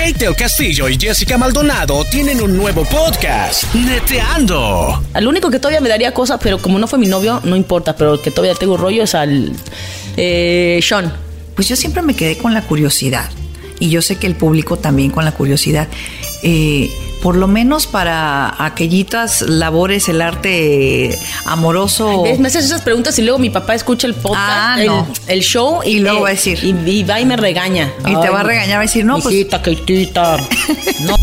Kate del Castillo y Jessica Maldonado tienen un nuevo podcast, Neteando. Al único que todavía me daría cosas, pero como no fue mi novio, no importa, pero el que todavía tengo rollo es al eh, Sean. Pues yo siempre me quedé con la curiosidad. Y yo sé que el público también con la curiosidad. Eh, por lo menos para aquellitas labores, el arte amoroso. Me haces esas preguntas y luego mi papá escucha el podcast, Ah, el, no. el show y, Y luego va a decir. Y, y va y me regaña. Y te va a regañar, va a decir, no, pues. Hijita, Keitita. No,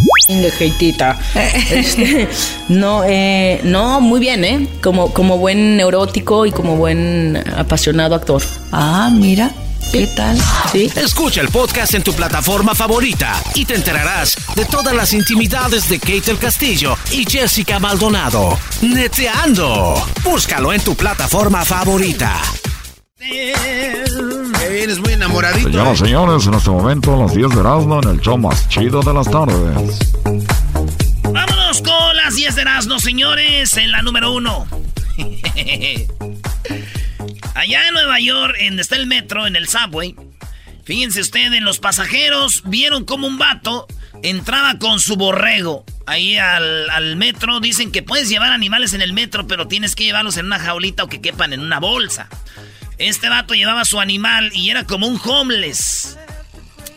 Keitita. Este, no, eh, no, muy bien, ¿eh? Como, como buen neurótico y como buen apasionado actor. Ah, mira, ¿qué tal? Sí. Escucha el podcast en tu plataforma favorita y te enterarás de todas las intimidades de Kate del Castillo y Jessica Maldonado. Neteando. Búscalo en tu plataforma favorita. Que vienes muy enamoradito. Señoras y eh. señores, en este momento a las 10 de Erasmo en el show más chido de las tardes. Vámonos con las 10 de Erasmo, señores, en la número uno. Allá en Nueva York, en está el metro, en el subway, fíjense ustedes, los pasajeros vieron como un vato entraba con su borrego ahí al, al metro. Dicen que puedes llevar animales en el metro, pero tienes que llevarlos en una jaulita o que quepan en una bolsa. Este vato llevaba su animal y era como un homeless.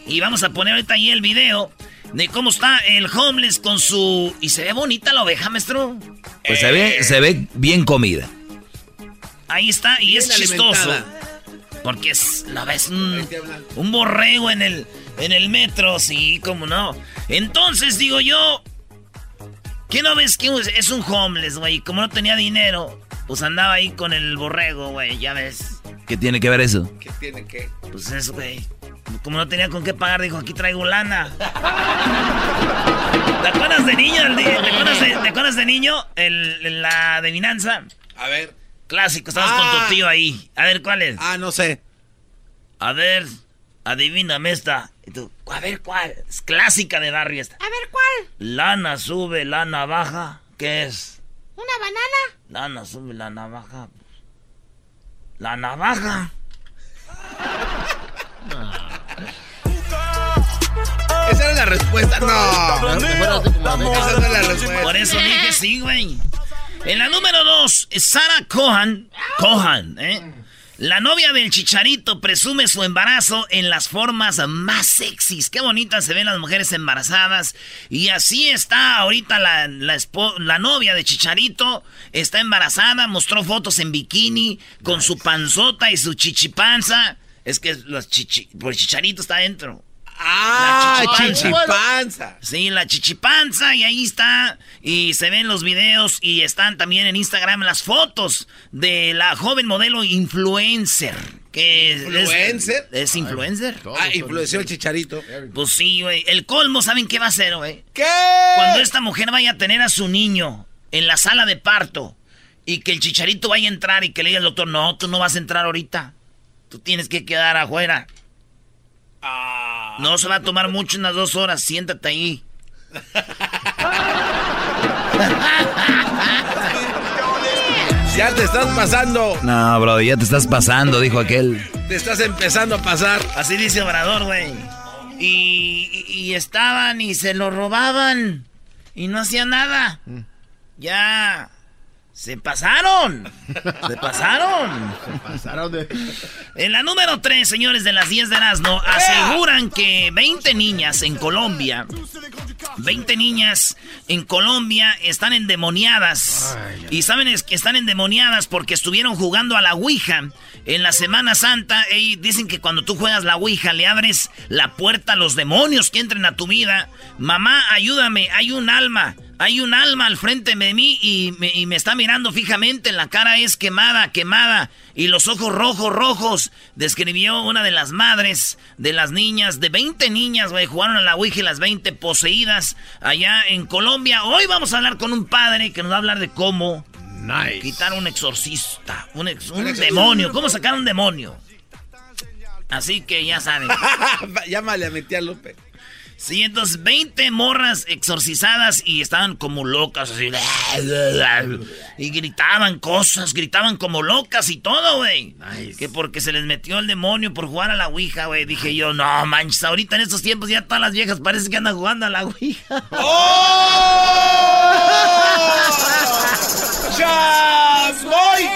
Y vamos a poner ahorita ahí el video de cómo está el homeless con su... Y se ve bonita la oveja, maestro. Pues se ve, se ve bien comida. Ahí está, y Bien es chistoso. Porque es, la ves un, un borrego en el, en el metro, sí, como no. Entonces digo yo, ¿qué no ves que es un homeless, güey? Como no tenía dinero, pues andaba ahí con el borrego, güey, ya ves. ¿Qué tiene que ver eso? ¿Qué tiene que? Pues eso, güey. Como no tenía con qué pagar, dijo, aquí traigo lana. ¿Te acuerdas de niño? el día- ¿Te acuerdas de, te acuerdas de niño? El, el- la adivinanza. A ver. Clásico, estabas Ah. con tu tío ahí. A ver, ¿cuál es? Ah, no sé. A ver, adivíname esta. Tú, a ver, ¿cuál? Es clásica de barrio esta. A ver, ¿cuál? Lana sube, lana baja. ¿Qué es? ¿Una banana? Lana sube, lana baja. La navaja. Esa era la respuesta. No. Esa no es la respuesta. Por eso dije sí, güey. En la número dos, Sarah Cohan. Cohan, ¿eh? La novia del chicharito presume su embarazo en las formas más sexys. Qué bonitas se ven las mujeres embarazadas. Y así está ahorita la, la, novia de chicharito. Está embarazada, mostró fotos en bikini con su panzota y su chichipanza. Es que los chichi, chicharito está adentro. Ah, La chichipanza. Sí, la chichipanza y ahí está. Y se ven los videos y están también en Instagram las fotos de la joven modelo influencer. Que es- ¿Influencer? Es, influencer. Ah, influenció el chicharito. Pues sí, güey. El colmo, ¿saben qué va a hacer, güey? ¿Qué? Cuando esta mujer vaya a tener a su niño en la sala de parto y que el chicharito vaya a entrar y que le diga al doctor, no, tú no vas a entrar ahorita. Tú tienes que quedar afuera. No se va a tomar mucho, unas dos horas. Siéntate ahí. Ya te estás pasando. No, bro, ya te estás pasando, dijo aquel. Te estás empezando a pasar. Así dice Obrador, güey. Y, y- y estaban y se lo robaban. Y no hacían nada. Ya. Se pasaron. Se pasaron. Se pasaron de... En la número 3, señores de las 10 de Erasmo, aseguran que 20 niñas en Colombia, 20 niñas en Colombia están endemoniadas. Y saben es que están endemoniadas porque estuvieron jugando a la Ouija en la Semana Santa. Y dicen que cuando tú juegas la Ouija le abres la puerta a los demonios que entren a tu vida. Mamá, ayúdame, hay un alma. Hay un alma al frente de mí y me, está mirando fijamente. La cara es quemada, quemada. Y los ojos rojos, rojos. Describió una de las madres de las niñas. De 20 niñas, güey. Jugaron a la Ouija y las 20 poseídas allá en Colombia. Hoy vamos a hablar con un padre que nos va a hablar de cómo quitar un exorcista. Un, un demonio. ¿Cómo sacar un demonio? Así que ya saben. Llámale a mi tía Lupe. Sí, entonces 20 morras exorcizadas y estaban como locas, así. Y gritaban cosas, gritaban como locas y todo, güey. Que porque se les metió el demonio por jugar a la Ouija, güey. Dije yo, no manches, ahorita en estos tiempos ya todas las viejas parece que andan jugando a la Ouija. ¡Oh! ¡Ya voy!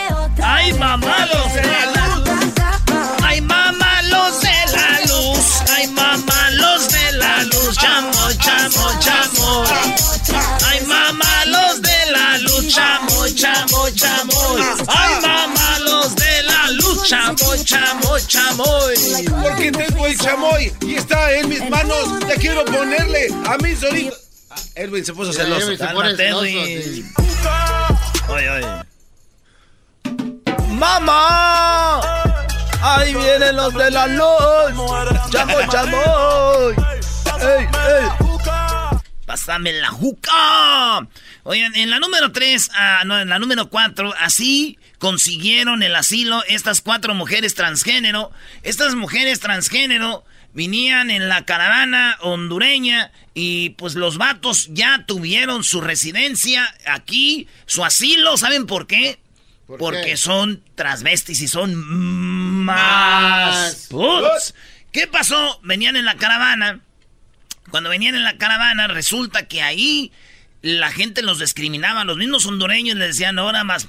¡Ay, mamá, los la luz! ¡Chamo, chamo, chamoy! Porque tengo el chamoy y está en mis manos. Ya quiero ponerle a mi solito. Ah, Edwin se puso celoso. Edwin se pone celoso. Oye, oye. ¡Mamá! Ahí vienen los de la luz. ¡Chamoy, chamoy! ¡Ey, ey! Pásame la juca. Oigan, en la número 3, ah, no, en la número 4, así consiguieron el asilo estas cuatro mujeres transgénero. Estas mujeres transgénero venían en la caravana hondureña y pues los vatos ya tuvieron su residencia aquí, su asilo, ¿saben por qué? Porque son transvestis y son más... ¿Qué pasó? Venían en la caravana. Cuando venían en la caravana resulta que ahí la gente los discriminaba, los mismos hondureños les decían ahora más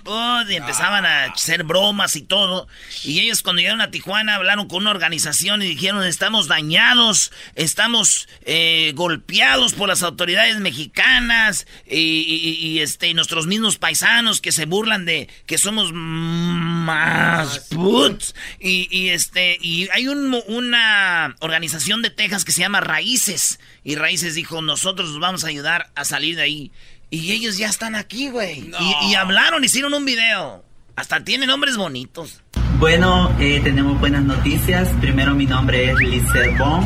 y empezaban a hacer bromas y todo. Y ellos cuando llegaron a Tijuana hablaron con una organización y dijeron estamos dañados, estamos eh, golpeados por las autoridades mexicanas y, este, y nuestros mismos paisanos que se burlan de que somos más puts. Y, este, y hay una organización de Texas que se llama Raíces. Y Raíces dijo, nosotros los vamos a ayudar a salir de ahí. Y ellos ya están aquí, güey. Y, hablaron, hicieron un video. Hasta tienen nombres bonitos. Bueno, eh, tenemos buenas noticias. Primero mi nombre es Lizeth Bon.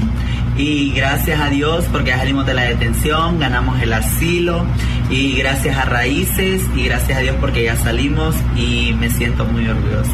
Y gracias a Dios porque ya salimos de la detención, ganamos el asilo. Y gracias a Raíces y gracias a Dios porque ya salimos y me siento muy orgulloso.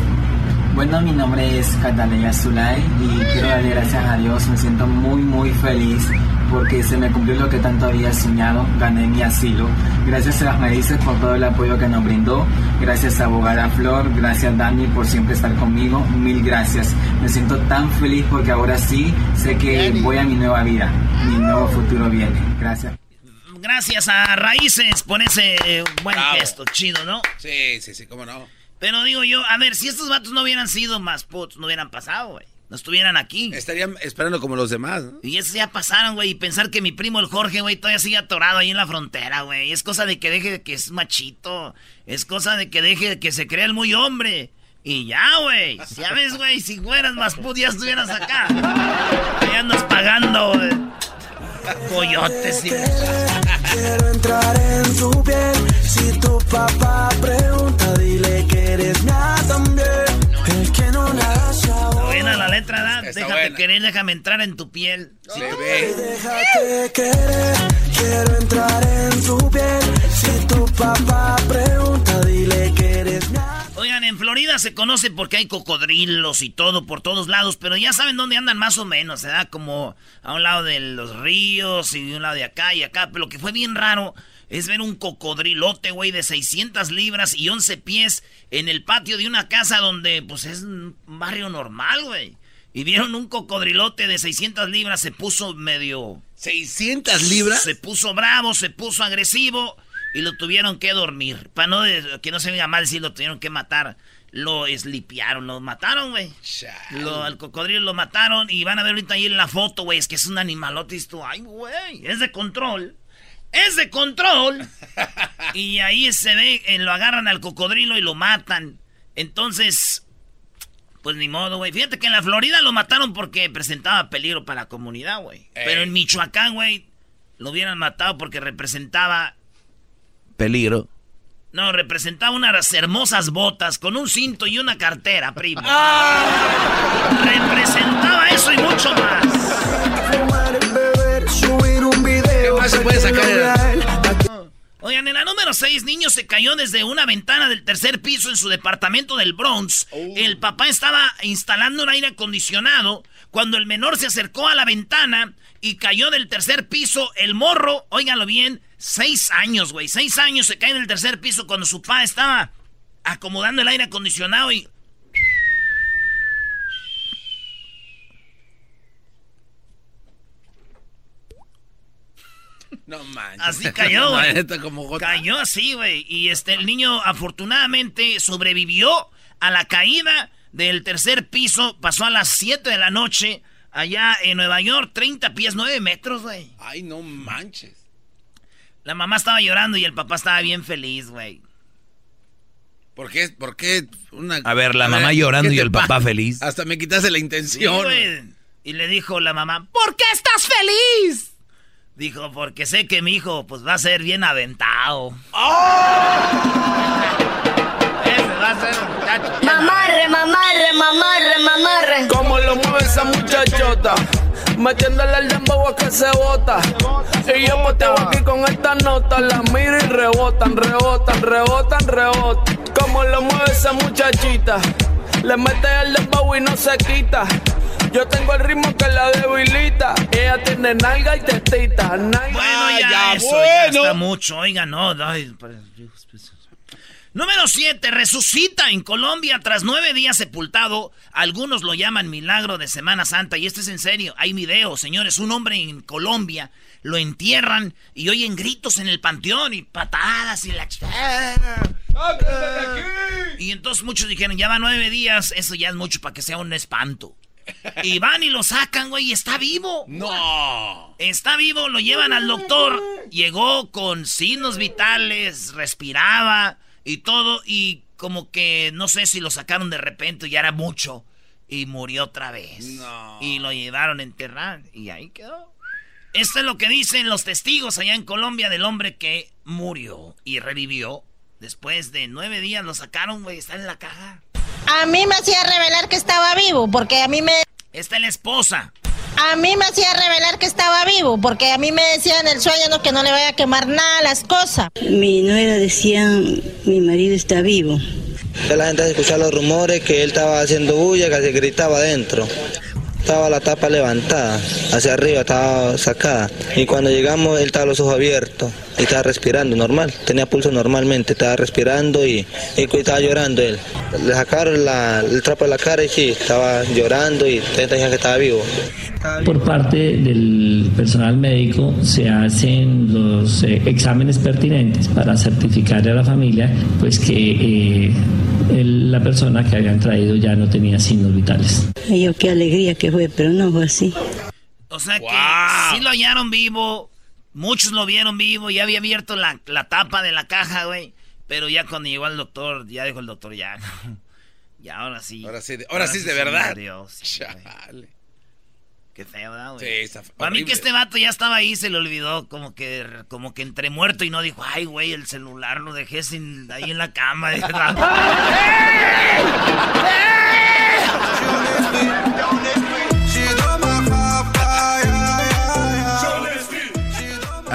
Bueno, mi nombre es Catalina Zulay y quiero darle gracias a Dios. Me siento muy, muy feliz porque se me cumplió lo que tanto había soñado. Gané mi asilo. Gracias a las medidas por todo el apoyo que nos brindó. Gracias a Abogada Flor. Gracias Dani por siempre estar conmigo. Mil gracias. Me siento tan feliz porque ahora sí sé que voy a mi nueva vida. Mi nuevo futuro viene. Gracias. Gracias a Raíces por ese buen gesto. Chido, ¿no? Sí, sí, sí, cómo no. Pero digo yo, a ver, si estos vatos no hubieran sido más putos, no hubieran pasado, güey. No estuvieran aquí. Estarían esperando como los demás, ¿no? Y eso ya pasaron, güey. Y pensar que mi primo el Jorge, güey, todavía sigue atorado ahí en la frontera, güey. Es cosa de que deje de que es machito. Es cosa de que deje de que se crea el muy hombre. Y ya, güey. Ya ves, güey, si fueras más puto ya estuvieras acá. Ya andas pagando, güey. Coyotes y... Quiero entrar en tu piel. Si tu papá pregunta, dile que eres mía también. Déjate querer, déjame entrar en tu piel. Si tu... Déjate querer, quiero entrar en tu piel. Si tu papá pregunta, dile que eres. Oigan, en Florida se conoce porque hay cocodrilos y todo por todos lados, pero ya saben dónde andan más o menos, se da como a un lado de los ríos y de un lado de acá y acá, pero lo que fue bien raro es ver un cocodrilote, güey, de 600 libras y 11 pies en el patio de una casa donde, pues, es un barrio normal, güey. Y vieron un cocodrilote de 600 libras, se puso medio... ¿600 libras? Se puso bravo, se puso agresivo. y lo tuvieron que dormir. Para no que no se venga mal si lo tuvieron que matar. Lo eslipiaron, lo mataron, güey. Lo, al cocodrilo lo mataron y van a ver ahorita ahí en la foto, güey. Es que es un animalote esto, ay, güey, es de control. Es de control. y ahí se ve, eh, lo agarran al cocodrilo y lo matan. Entonces, pues ni modo, güey. Fíjate que en la Florida lo mataron porque presentaba peligro para la comunidad, güey. Pero en Michoacán, güey, lo hubieran matado porque representaba... Peligro. No, representaba unas hermosas botas con un cinto y una cartera, primo. ¡Ah! Representaba eso y mucho más. ¿Qué más se puede sacar? Oigan, en la número 6, niño se cayó desde una ventana del tercer piso en su departamento del Bronx. Oh. El papá estaba instalando un aire acondicionado cuando el menor se acercó a la ventana y cayó del tercer piso. El morro, óiganlo bien, Seis años, güey. Seis años se cae en el tercer piso cuando su papá estaba acomodando el aire acondicionado y... No manches. Así cayó, güey. cayó así, güey. Y este, el niño afortunadamente sobrevivió a la caída del tercer piso. Pasó a las 7 de la noche allá en Nueva York. 30 pies, 9 metros, güey. Ay, no manches. La mamá estaba llorando y el papá estaba bien feliz, güey. ¿Por qué? ¿Por qué? Una... A ver, la mamá llorando y el papá feliz. Hasta me quitaste la intención. y le dijo la mamá, ¿por qué estás feliz? Dijo, porque sé que mi hijo pues va a ser bien aventado. ¡Oh! Ese va a ser un muchacho. Mamarre, mamarre, mamarre, mamarre. ¿Cómo lo mueve esa muchachota? Metiéndole el dembow a que se bota. Y yo poteo aquí con esta nota. La miro y rebotan, rebotan, rebotan, rebotan. Como lo mueve esa muchachita. Le mete el dembow y no se quita. Yo tengo el ritmo que la debilita. Ella tiene nalga y tetita. Bueno, ya, eso ya está mucho. Oiga, no. Ay, Número 7. Resucita en Colombia tras nueve días sepultado. Algunos lo llaman milagro de Semana Santa. Y esto es en serio. Hay video, señores. Un hombre en Colombia lo entierran y oyen gritos en el panteón y patadas y la... Y entonces muchos dijeron, ya va nueve días, eso ya es mucho para que sea un espanto. Y van y lo sacan, güey, y está vivo. No. Está vivo, lo llevan al doctor. Llegó con signos vitales, respiraba y todo, y como que no sé si lo sacaron de repente, ya era mucho, y murió otra vez. Y lo llevaron a enterrar, y ahí quedó. Esto es lo que dicen los testigos allá en Colombia del hombre que murió y revivió. Después de nueve días lo sacaron, güey, está en la caja. A mí me hacía revelar que estaba vivo, porque a mí me... Esta es la esposa. A mí me hacía revelar que estaba vivo, porque a mí me decían en el sueño que no le vaya a quemar nada las cosas. Mi nuera decía, mi marido está vivo. La gente escuchaba los rumores que él estaba haciendo bulla, que se gritaba adentro. Estaba la tapa levantada, hacia arriba estaba sacada. Y cuando llegamos, él estaba los ojos abiertos y estaba respirando normal. Tenía pulso normalmente, estaba respirando y, estaba llorando él. Le sacaron el trapo de la cara y sí, estaba llorando y decían que estaba vivo. Por parte del personal médico se hacen los eh, exámenes pertinentes para certificar a la familia pues que eh, la persona que habían traído ya no tenía signos vitales. Ay, qué alegría que fue, pero no fue así. O sea que sí lo hallaron vivo, muchos lo vieron vivo, ya había abierto la, tapa de la caja, güey. Pero ya cuando llegó el doctor, ya dijo el doctor, ya. ya, ahora sí. Ahora sí, ahora, sí, es de verdad. Qué feo, güey? Sí, está Para mí que este vato ya estaba ahí, se le olvidó, como que, como que entre muerto y no dijo, ay, güey, el celular lo dejé sin, ahí en la cama.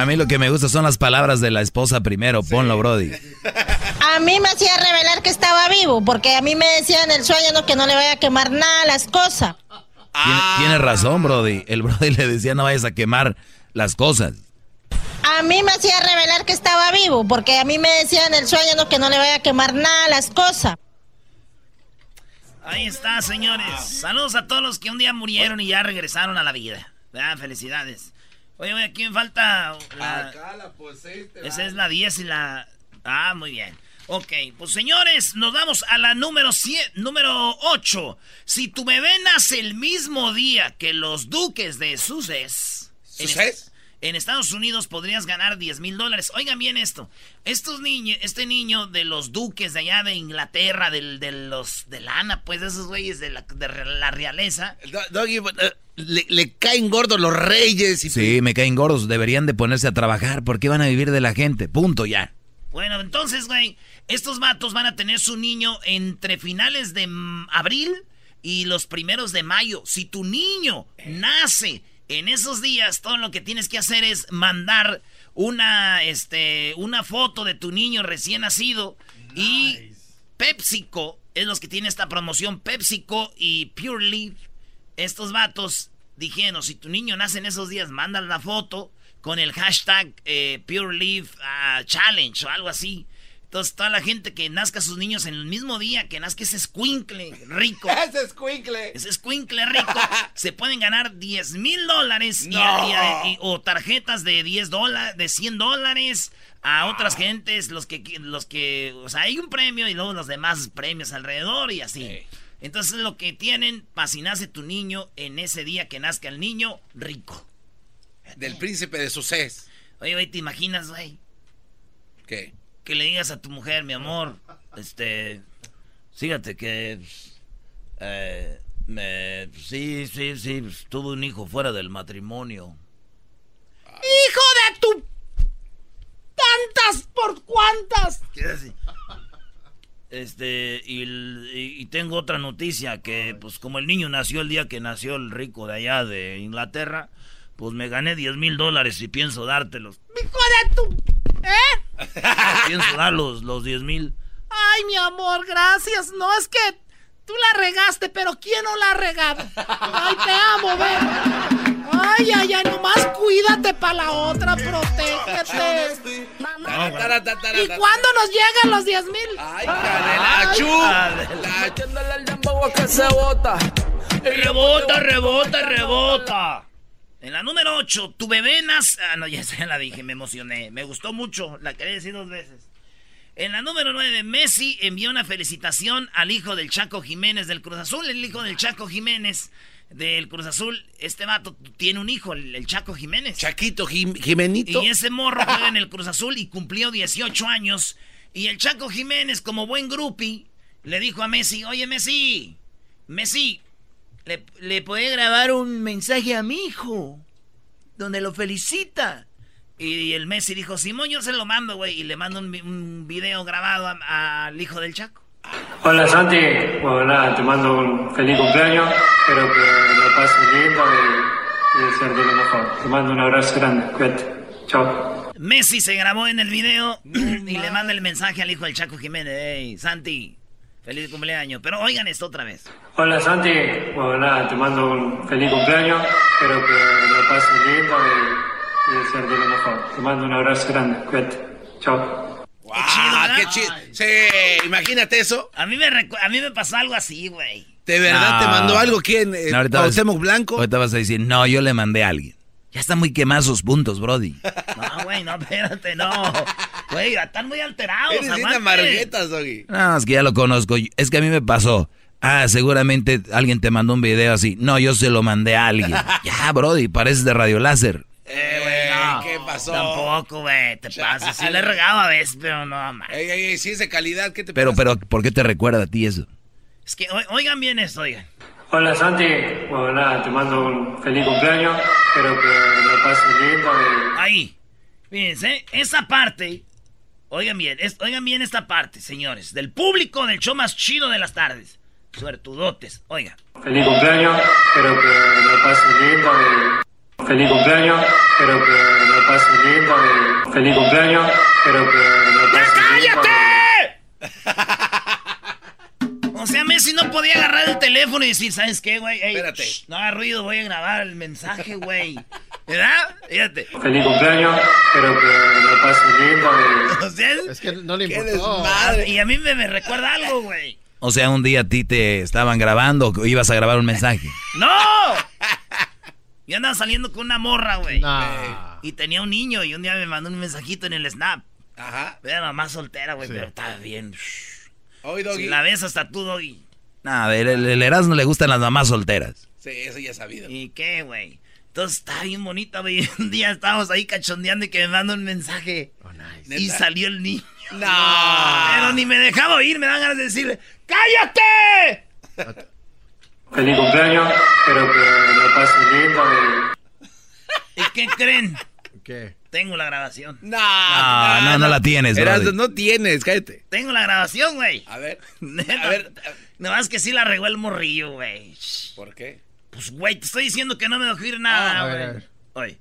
A mí lo que me gusta son las palabras de la esposa primero, ponlo, Brody. A mí me hacía revelar que estaba vivo, porque a mí me decían en el sueño que no le vaya a quemar nada las cosas. Tiene, razón, Brody. El Brody le decía no vayas a quemar las cosas. A mí me hacía revelar que estaba vivo, porque a mí me decían en el sueño que no le vaya a quemar nada las cosas. Ahí está, señores. Saludos a todos los que un día murieron y ya regresaron a la vida. Felicidades. Oye, oye, ¿quién falta? La... Acá la pusiste. Esa es la 10 y la... Ah, muy bien. Ok, pues señores, nos vamos a la número 100, número 8. Si tu bebé nace el mismo día que los duques de ¿Sussex? est- En Estados Unidos podrías ganar 10 mil dólares. Oigan bien esto. Estos niños, este niño de los duques de allá de Inglaterra, del, de los de lana, pues de esos güeyes de la, de la realeza. Do- Doggy, eh, le, le caen gordos los reyes y Sí, me caen gordos. Deberían de ponerse a trabajar. ¿Por qué van a vivir de la gente? Punto ya. Bueno, entonces, güey, estos vatos van a tener su niño entre finales de abril y los primeros de mayo. Si tu niño nace en esos días, todo lo que tienes que hacer es mandar una, este, una foto de tu niño recién nacido y PepsiCo es los que tiene esta promoción. PepsiCo y Pure Leaf. Estos vatos dijeron, si tu niño nace en esos días, manda la foto con el hashtag eh, Pure Leaf ah, Challenge o algo así. Entonces, toda la gente que nazca sus niños en el mismo día que nazca ese squinkle rico. ¡Ese escuincle! Ese squinkle rico. se pueden ganar 10 mil dólares o tarjetas de 10 dólares, de 100 dólares a otras gentes, los que, los que, o sea, hay un premio y luego los demás premios alrededor y así. Entonces lo que tienen para si nace tu niño en ese día que nazca el niño rico. Del príncipe de Susés. Oye, güey, ¿te imaginas, güey? ¿Qué? Que le digas a tu mujer, mi amor, este, fíjate que, eh, me, sí, sí, sí, tuve un hijo fuera del matrimonio. ¡Hijo de tu... tantas por cuantas! Este, y- y tengo otra noticia, que pues como el niño nació el día que nació el rico de allá de Inglaterra, pues me gané 10 mil dólares y pienso dártelos. ¡Hijo de tu... ¿Eh? pienso dar los, los 10 mil. Ay, mi amor, gracias. No, es que tú la regaste, pero ¿quién no la ha regado? Ay, te amo, ven. Ay, ay, ay, nomás cuídate para la otra, protégete. ¿Y cuándo nos llegan los 10 mil? ¡Ay, Metiéndole el dembow a que se bota. Rebota, rebota, rebota. En la número 8, tu bebé nace... Ah, no, ya se la dije, me emocioné. Me gustó mucho, la quería decir dos veces. En la número 9, Messi envió una felicitación al hijo del Chaco Jiménez del Cruz Azul. El hijo del Chaco Jiménez del Cruz Azul. Este vato tiene un hijo, el, Chaco Jiménez. Chaquito Jim- Jimenito. Y ese morro juega en el Cruz Azul y cumplió 18 años. Y el Chaco Jiménez, como buen grupi, le dijo a Messi, oye Messi, Messi, ¿le, le puede grabar un mensaje a mi hijo? Donde lo felicita. Y el Messi dijo, Simón, yo se lo mando, güey. Y le mando un, vi- un video grabado a- al hijo del Chaco. Hola Santi, bueno nada, te mando un feliz cumpleaños, espero que lo pases lindo y, y desearte lo mejor. Te mando un abrazo grande, cuídate, chao. Messi se grabó en el video y le manda el mensaje al hijo del Chaco Jiménez. Hey, Santi, feliz cumpleaños. Pero oigan esto otra vez. Hola Santi, bueno nada, te mando un feliz cumpleaños, espero que lo pases lindo y, y desearte lo mejor. Te mando un abrazo grande, cuídate, chao. ¡Ah, qué chido! Sí, imagínate eso. A mí me, recu- a mí me pasó algo así, güey. ¿De verdad te No. mandó algo quién? Eh, No, ahorita vas- Blanco. Ahorita vas a decir, no, yo le mandé a alguien. Ya están muy quemados sus puntos, Brody. No, güey, no, espérate, no. Güey, están muy alterados. Eres Doggy. No, es que ya lo conozco. Es que a mí me pasó. Ah, seguramente alguien te mandó un video así. No, yo se lo mandé a alguien. Ya, Brody, pareces de radio láser. Eh, güey, no. ¿Qué pasó? Tampoco, güey, te pasa. Sí le he regado a veces, pero no, man. Ey, ey, ey, si es de calidad, ¿qué te Pero, pasa? pero, ¿por qué te recuerda a ti eso? Es que, oigan bien esto, oigan. Hola Santi, bueno nada, te mando un feliz cumpleaños, espero que lo pases lindo y... Ahí. Fíjense, esa parte. Oigan bien, es- oigan bien esta parte, señores. Del público del show más chido de las tardes. Suertudotes, oigan. Feliz cumpleaños, espero que lo pases lindo y... Feliz cumpleaños, espero que lo pases lindo y... Feliz cumpleaños, espero que lo pases lindo O sea, Messi no podía agarrar el teléfono y decir, ¿sabes qué, güey? Ey, Espérate. shh, no haga ruido, voy a grabar el mensaje, güey. ¿Verdad? Fíjate. y... Feliz cumpleaños, espero que lo pases lindo y... O sea, Es que no le ¡Qué importó. desmadre! y a mí me, me recuerda algo, güey. O sea, un día a ti te estaban grabando o ibas a grabar un mensaje. ¡No! Yo andaba saliendo con una morra, güey. Y tenía un niño y un día me mandó un mensajito en el Snap. Ajá. Era mamá soltera, güey, pero estaba bien. Hoy, Doggy. Si la ves hasta tú, Doggy. No, a ver, el, el Erasmo le gustan las mamás solteras. Sí, eso ya he sabido. ¿Y qué, güey? Entonces está bien bonita, güey. Un día estábamos ahí cachondeando y que me manda un mensaje. Y ¿Neta? salió el niño. No. Pero ni me dejaba oír, me dan ganas de decirle, ¡cállate! Feliz cumpleaños, espero que lo pasen lindo. ¿Y qué creen? ¿Qué? Tengo la grabación. No, No, no, no la tienes, brody. no tienes, cállate. Tengo la grabación, güey. A ver. A ver. Nada más que sí la regó el morrillo, güey. ¿Por qué? Pues, güey, te estoy diciendo que no me dejó ir nada, Ah, a güey. ver, a ver. Oye.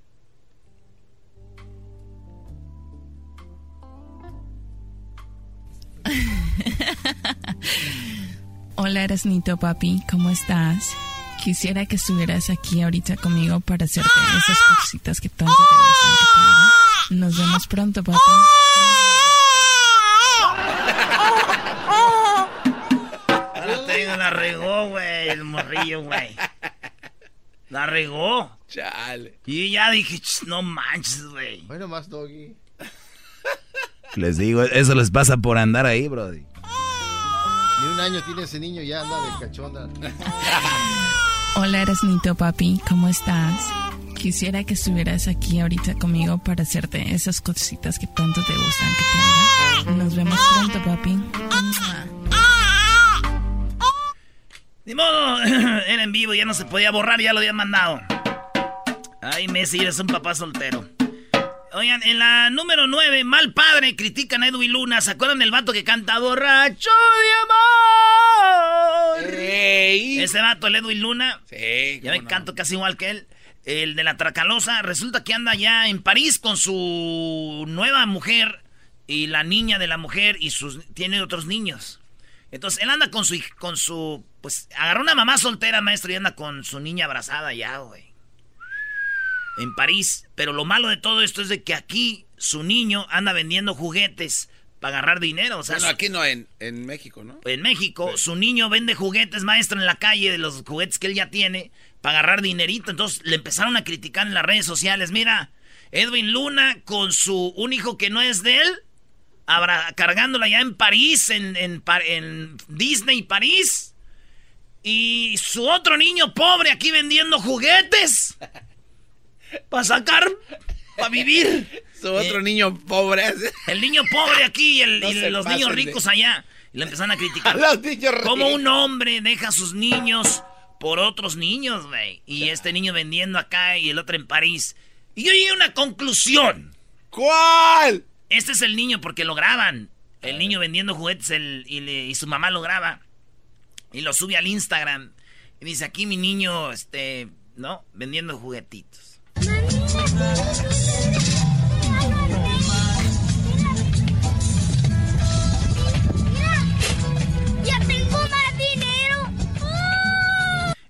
Hola, Erasnito papi, ¿cómo estás? Quisiera que estuvieras aquí ahorita conmigo para hacerte esas cositas que tanto te gustan haga. Nos vemos pronto, digo, la regó, güey, el morrillo, güey. La regó. Chale. Y ya dije, "Ch, no manches, güey. Bueno, más doggy. Les digo, eso les pasa por andar ahí, brody. Ni un año tiene ese niño ya anda de cachonda. Hola, Erasnito papi, ¿cómo estás? Quisiera que estuvieras aquí ahorita conmigo para hacerte esas cositas que tanto te gustan que te haga. Nos vemos pronto, papi. Ni modo, era en vivo, ya no se podía borrar, ya lo habían mandado. Ay, Messi, eres un papá soltero. Oigan, en la número 9, mal padre, critican a Edwin Luna. ¿Se acuerdan del vato que canta borracho de amor? Ese vato, el Edwin Luna. Sí. Ya me canto casi igual que él. El de la Tracalosa. Resulta que anda ya en París con su nueva mujer y la niña de la mujer y sus tiene otros niños. Entonces él anda con su con su pues agarró una mamá soltera, maestro, y anda con su niña abrazada ya, güey. En París, pero lo malo de todo esto es de que aquí su niño anda vendiendo juguetes para agarrar dinero, o sea, Bueno, aquí no, en, en México, ¿no? en México, su niño vende juguetes, maestro, en la calle de los juguetes que él ya tiene para agarrar dinerito. Entonces le empezaron a criticar en las redes sociales. Mira, Edwin Luna con su un hijo que no es de él, abra- cargándola ya en París, en, en Disney París. Y su otro niño pobre aquí vendiendo juguetes. Para sacar, para vivir. Su otro niño pobre. El niño pobre aquí y, el- No y se los pasen niños ricos allá. Y le empezaron a criticar. Los niños ricos. Como un hombre deja a sus niños por otros niños, güey. Y este niño vendiendo acá y el otro en París. Y yo llegué a una conclusión. ¿Cuál? Este es el niño porque lo graban. El niño vendiendo juguetes el- y, le- y su mamá lo graba. Y lo sube al Instagram. Y dice, aquí mi niño, este, ¿no? Vendiendo juguetitos. ¡Ya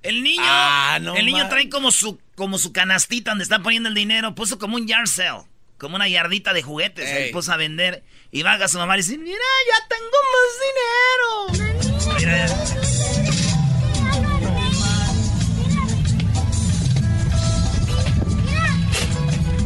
El niño, Ah, no el niño trae como su, como su canastita donde está poniendo el dinero. Puso como un yard sale, como una yardita de juguetes. Ey. Ahí puso a vender. Y va a su mamá y dice, mira, ya tengo más dinero. Mira,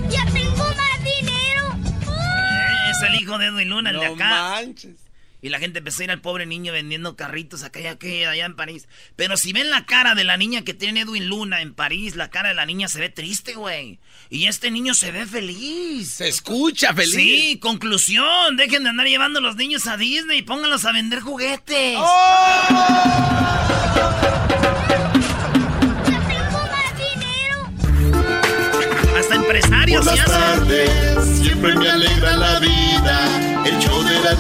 ¡Ya tengo más dinero! eh, es el hijo de Edwin Luna, el de No acá. manches. Y la gente empezó a ir al pobre niño vendiendo carritos acá y allá en París. Pero si ven la cara de la niña que tiene Edwin Luna en París, la cara de la niña se ve triste, güey. Y este niño se ve feliz. Se escucha feliz. Sí, conclusión. Dejen de andar llevando a los niños a Disney y pónganlos a vender juguetes. Hasta empresarios Por se las hacen. tardes siempre me alegra la.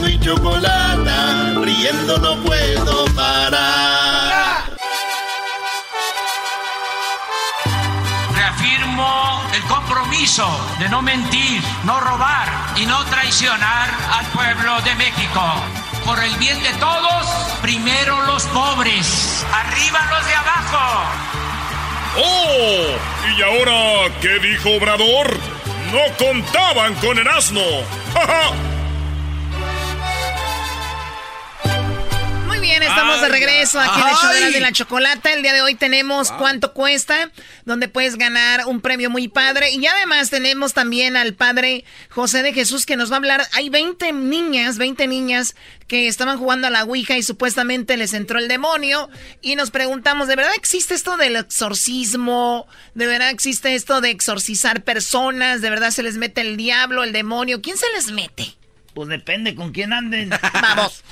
Y chocolata, riendo no puedo parar. Reafirmo el compromiso de no mentir, no robar y no traicionar al pueblo de México. Por el bien de todos, primero los pobres, arriba los de abajo. ¡Oh! ¿Y ahora qué dijo Obrador? No contaban con el asno. ¡Ja, bien, estamos de regreso aquí en el show de la, de la chocolata. El día de hoy tenemos cuánto cuesta, donde puedes ganar un premio muy padre. Y además tenemos también al padre José de Jesús que nos va a hablar. Hay 20 niñas, 20 niñas que estaban jugando a la Ouija y supuestamente les entró el demonio. Y nos preguntamos, ¿de verdad existe esto del exorcismo? ¿De verdad existe esto de exorcizar personas? ¿De verdad se les mete el diablo, el demonio? ¿Quién se les mete? Pues depende con quién anden. Vamos.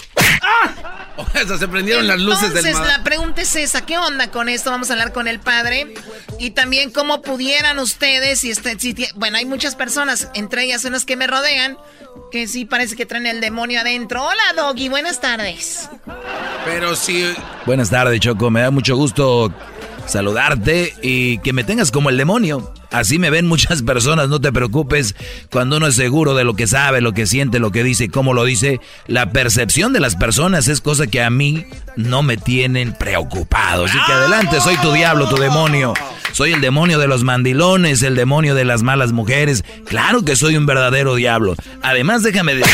O sea, se prendieron las luces del Entonces, la pregunta es esa, ¿qué onda con esto? Vamos a hablar con el padre y también cómo pudieran ustedes, si, este, si bueno, hay muchas personas, entre ellas unas que me rodean, que sí parece que traen el demonio adentro. Hola, Doggy, buenas tardes. Pero sí. Buenas tardes, Choco. Me da mucho gusto saludarte y que me tengas como el demonio. Así me ven muchas personas, no te preocupes. Cuando uno es seguro de lo que sabe, lo que siente, lo que dice, cómo lo dice, la percepción de las personas es cosa que a mí no me tienen preocupado. Así que adelante, soy tu diablo, tu demonio. Soy el demonio de los mandilones, el demonio de las malas mujeres. Claro que soy un verdadero diablo. Además, déjame decir...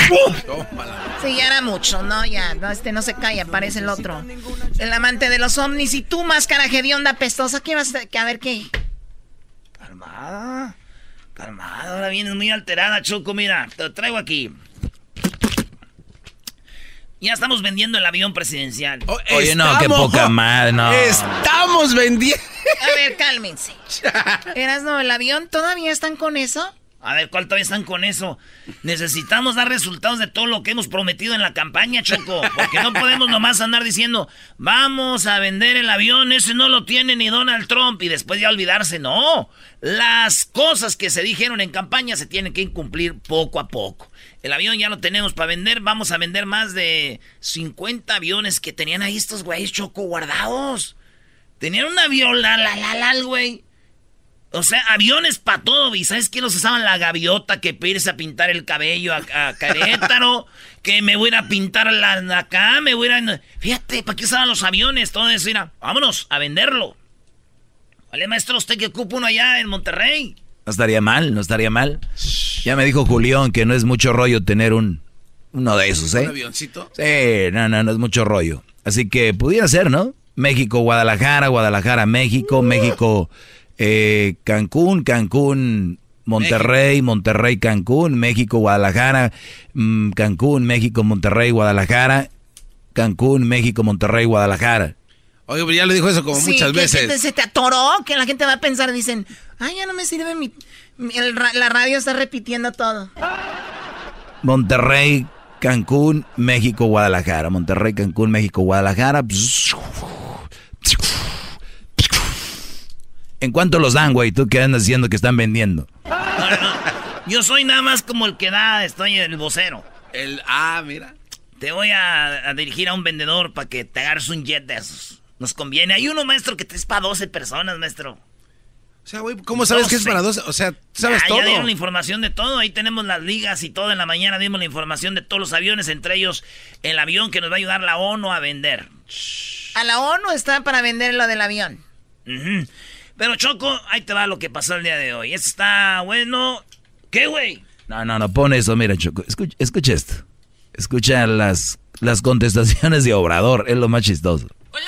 Sí, ya era mucho, ¿no? Ya, no, este no se calla, parece el otro. El amante de los ovnis y tú, máscara hedionda pestosa, ¿qué vas a? A ver, ¿qué? Calmada. Calmada, ahora vienes muy alterada, Choco. Mira, te lo traigo aquí. Ya estamos vendiendo el avión presidencial. Oye, no, qué poca madre, no. Estamos vendiendo. A ver, cálmense. ¿Eras no el avión? ¿Todavía están con eso? A ver, ¿cuál todavía están con eso? Necesitamos dar resultados de todo lo que hemos prometido en la campaña, Choco. Porque no podemos nomás andar diciendo, vamos a vender el avión, ese no lo tiene ni Donald Trump, y después ya olvidarse. No, las cosas que se dijeron en campaña se tienen que incumplir poco a poco. El avión ya lo tenemos para vender, vamos a vender más de 50 aviones que tenían ahí estos güeyes, Choco, guardados. Tenían un avión, la, la, la, la, güey. O sea, aviones para todo, ¿y sabes qué? Los usaban la gaviota, que irse a pintar el cabello a, a Querétaro, que me voy a ir a pintar la, la acá, me voy a ir a... Fíjate, ¿para qué usaban los aviones? Todo eso, mira, vámonos, a venderlo. Vale, maestro, usted que ocupa uno allá en Monterrey. No estaría mal, no estaría mal. Ya me dijo Julián que no es mucho rollo tener un uno de esos, ¿eh? ¿Un avioncito? Sí, no, no, no es mucho rollo. Así que pudiera ser, ¿no? México, Guadalajara, Guadalajara, México, México, eh, Cancún, Cancún, Monterrey, Monterrey, Cancún, México, Guadalajara, mm, Cancún, México, Monterrey, Guadalajara, Cancún, México, Monterrey, Guadalajara. Oye, pero ya le dijo eso como Sí, muchas que- veces. se te atoró, que la gente va a pensar, dicen, ay, ya no me sirve mi... mi- el ra- la radio está repitiendo todo. Monterrey, Cancún, México, Guadalajara. Monterrey, Cancún, México, Guadalajara. ¿En cuánto los dan, güey? ¿Tú qué andas diciendo que están vendiendo? Yo soy nada más como el que da, estoy el vocero. El, ah, mira. Te voy a, a dirigir a un vendedor para que te agarres un jet de esos. Nos conviene. Hay uno, maestro, que te es para 12 personas, maestro. O sea, güey, ¿cómo sabes que es para dos? O sea, sabes Ah, todo. Ya dieron la información de todo. Ahí tenemos las ligas y todo. En la mañana dimos la información de todos los aviones, entre ellos el avión que nos va a ayudar la ONU a vender. A la ONU está para vender lo del avión. Ujú. Pero Choco, ahí te va lo que pasó el día de hoy. Esto está bueno. ¿Qué, güey? No, no, no, pon eso, mira, Choco. Escucha, escucha esto. Escucha las, las contestaciones de Obrador. Es lo más chistoso. Muy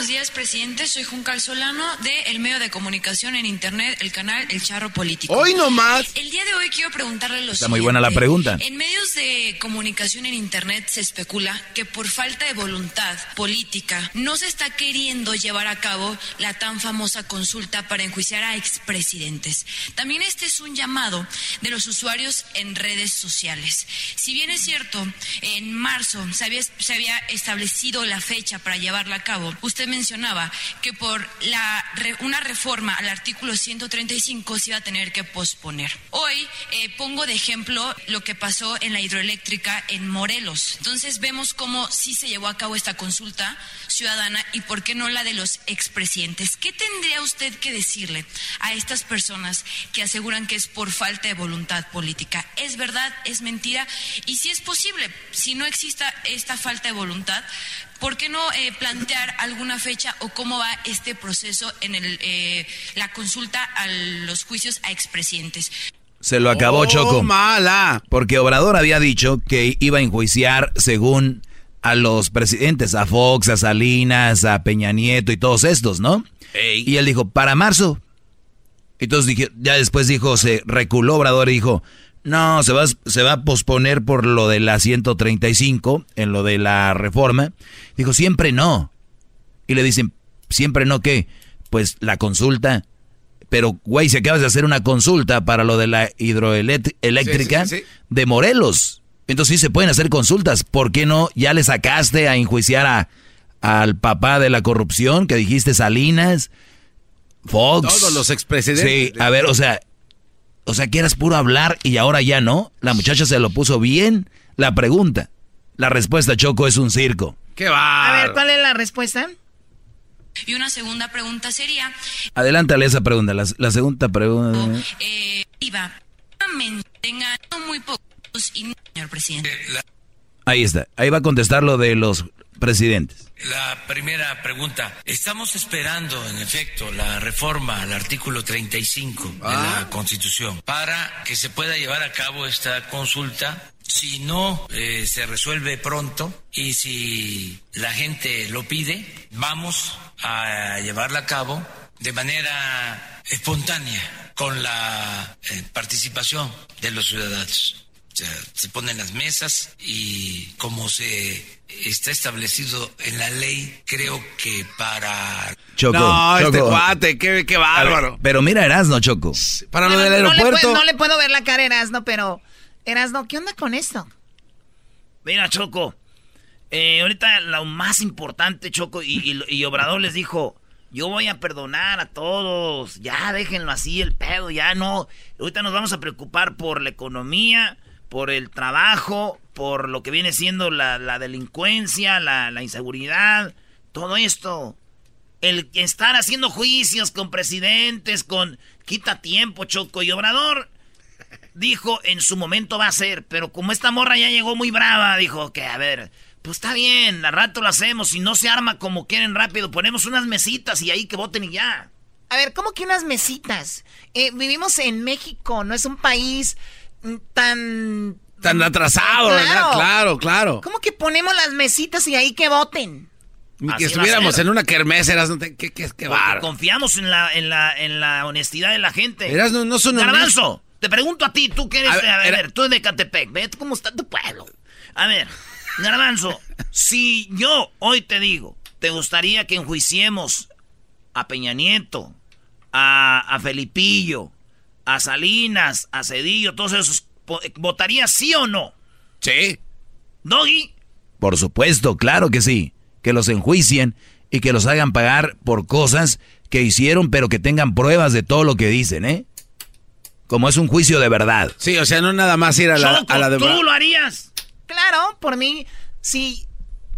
buenos días, presidente. Soy Juncal Solano de el medio de comunicación en internet, el canal El Charro Político. Hoy nomás. El día de hoy quiero preguntarle lo Está muy buena la pregunta. En medios de comunicación en internet se especula que por falta de voluntad política no se está queriendo llevar a cabo la tan famosa consulta para enjuiciar a expresidentes. También este es un llamado de los usuarios en redes sociales. Si bien es cierto, en marzo se había, se había establecido la fecha para llevarla a cabo, usted mencionaba que por una reforma al artículo 135 se iba a tener que posponer. Hoy eh, pongo de ejemplo lo que pasó en la hidroeléctrica en Morelos. Entonces vemos cómo sí se llevó a cabo esta consulta ciudadana y por qué no la de los expresidentes. ¿Qué tendría usted que decirle a estas personas que aseguran que es por falta de voluntad política? ¿Es verdad? ¿Es mentira? Y si es posible, si no exista esta falta de voluntad, ¿por qué no eh, plantear alguna fecha o cómo va este proceso en el, eh, la consulta a los juicios a expresidentes? Se lo acabó Oh, Choco. mala. Porque Obrador había dicho que iba a enjuiciar según a los presidentes, a Fox, a Salinas, a Peña Nieto y todos estos, ¿no? Y él dijo, para marzo. Entonces dije, ya después dijo, se reculó Obrador y dijo, no, se va, se va a posponer por lo de la 135, en lo de la reforma. Dijo, siempre no. Y le dicen, siempre no, ¿qué? Pues la consulta. Pero, güey, si acabas de hacer una consulta para lo de la hidroeléctrica de Morelos. Entonces sí se pueden hacer consultas. ¿Por qué no ya le sacaste a enjuiciar a, al papá de la corrupción que dijiste Salinas, Fox? Todos los expresidentes. Sí, a ver, o sea, o sea, que eras puro hablar y ahora ya no. La muchacha se lo puso bien. La pregunta. La respuesta, Choco, es un circo. ¿Qué va? A ver, ¿cuál es la respuesta? Y una segunda pregunta sería... Adelántale esa pregunta. La, la segunda pregunta... Eh, Iba, mantengan muy pocos y señor presidente. Ahí está. Ahí va a contestar lo de los presidentes. La primera pregunta. Estamos esperando, en efecto, la reforma al artículo 35 de la Constitución para que se pueda llevar a cabo esta consulta. Si no eh, se resuelve pronto y si la gente lo pide, vamos a llevarla a cabo de manera espontánea con la eh, participación de los ciudadanos. O sea, se ponen las mesas y como se está establecido en la ley, creo que para... Choco, no, este cuate, qué, qué bárbaro. Pero mira Erasno, Choco. Para lo del no le aeropuerto. puedo- No le, puedo ver la cara a Erasno, pero... Erasno, ¿qué onda con esto? Mira, Choco. eh, ahorita lo más importante, Choco, y, y- y Obrador les dijo, yo voy a perdonar a todos, ya déjenlo así el pedo, ya no. Ahorita nos vamos a preocupar por la economía, por el trabajo, por lo que viene siendo la, la delincuencia, la, la inseguridad, todo esto. El estar haciendo juicios con presidentes, con... Quita tiempo, Choco. Y Obrador dijo en su momento va a ser, pero como esta morra ya llegó muy brava, dijo que a ver, pues está bien, al rato lo hacemos, si no se arma como quieren rápido, ponemos unas mesitas y ahí que voten y ya. A ver, ¿cómo que unas mesitas? Eh, vivimos en México, no es un país tan... Tan atrasado, ¿verdad? Claro, claro. ¿Cómo que ponemos las mesitas y ahí que voten? Ni que estuviéramos en una kermés, eras, no te- qué, qué, qué confiamos en la, en la, en la honestidad de la gente. Eras, no- no son Garbanzo, te pregunto a ti, tú que eres, A a ver, era- tú de Catepec, ve cómo está tu pueblo. A ver, Garbanzo, si yo hoy te digo, ¿te gustaría que enjuiciemos a Peña Nieto, a, a Felipillo, a Salinas, a Cedillo, todos esos, ¿votarías sí o no? Sí. ¿Doggy? Por supuesto, claro que sí. Que los enjuicien y que los hagan pagar por cosas que hicieron, pero que tengan pruebas de todo lo que dicen, ¿eh? Como es un juicio de verdad. Sí, o sea, no nada más ir a la, Choco, a la de... ¿tú lo harías? Claro, por mí, si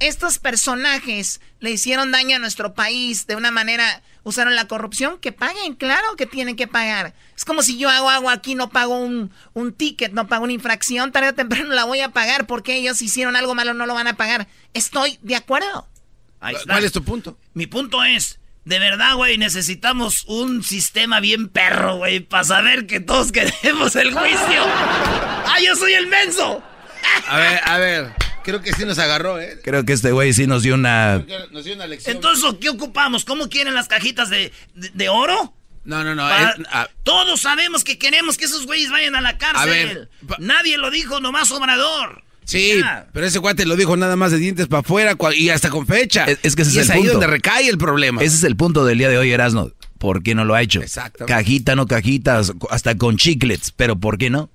estos personajes le hicieron daño a nuestro país de una manera, usaron la corrupción, que paguen, claro que tienen que pagar. Es como si yo hago algo aquí, no pago un, un ticket, no pago una infracción, tarde o temprano la voy a pagar porque ellos hicieron algo malo, no lo van a pagar. Estoy de acuerdo. Ahí está. ¿Cuál es tu punto? Mi punto es, de verdad, güey, necesitamos un sistema bien perro, güey, para saber que todos queremos el juicio. ¡Ah, yo soy el menso! A ver, a ver. Creo que sí nos agarró, ¿eh? Creo que este güey sí nos dio una... Nos dio una lección. Entonces, ¿qué ocupamos? ¿Cómo quieren las cajitas de, de- de oro? No, no, no. Pa- es- Todos sabemos que queremos que esos güeyes vayan a la cárcel. ver, Nadie lo dijo, nomás Obrador. sí, Ya. pero ese cuate lo dijo nada más de dientes para afuera y hasta con fecha. Es, es que ese Y es, el ahí punto. donde recae el problema. Ese es el punto del día de hoy, Erasno. ¿Por qué no lo ha hecho? Exactamente. Cajita, no cajitas, hasta con chiclets, pero ¿por qué no?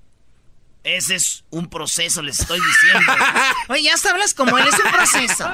Ese es un proceso, les estoy diciendo. Oye, ya hasta hablas como él, es un proceso.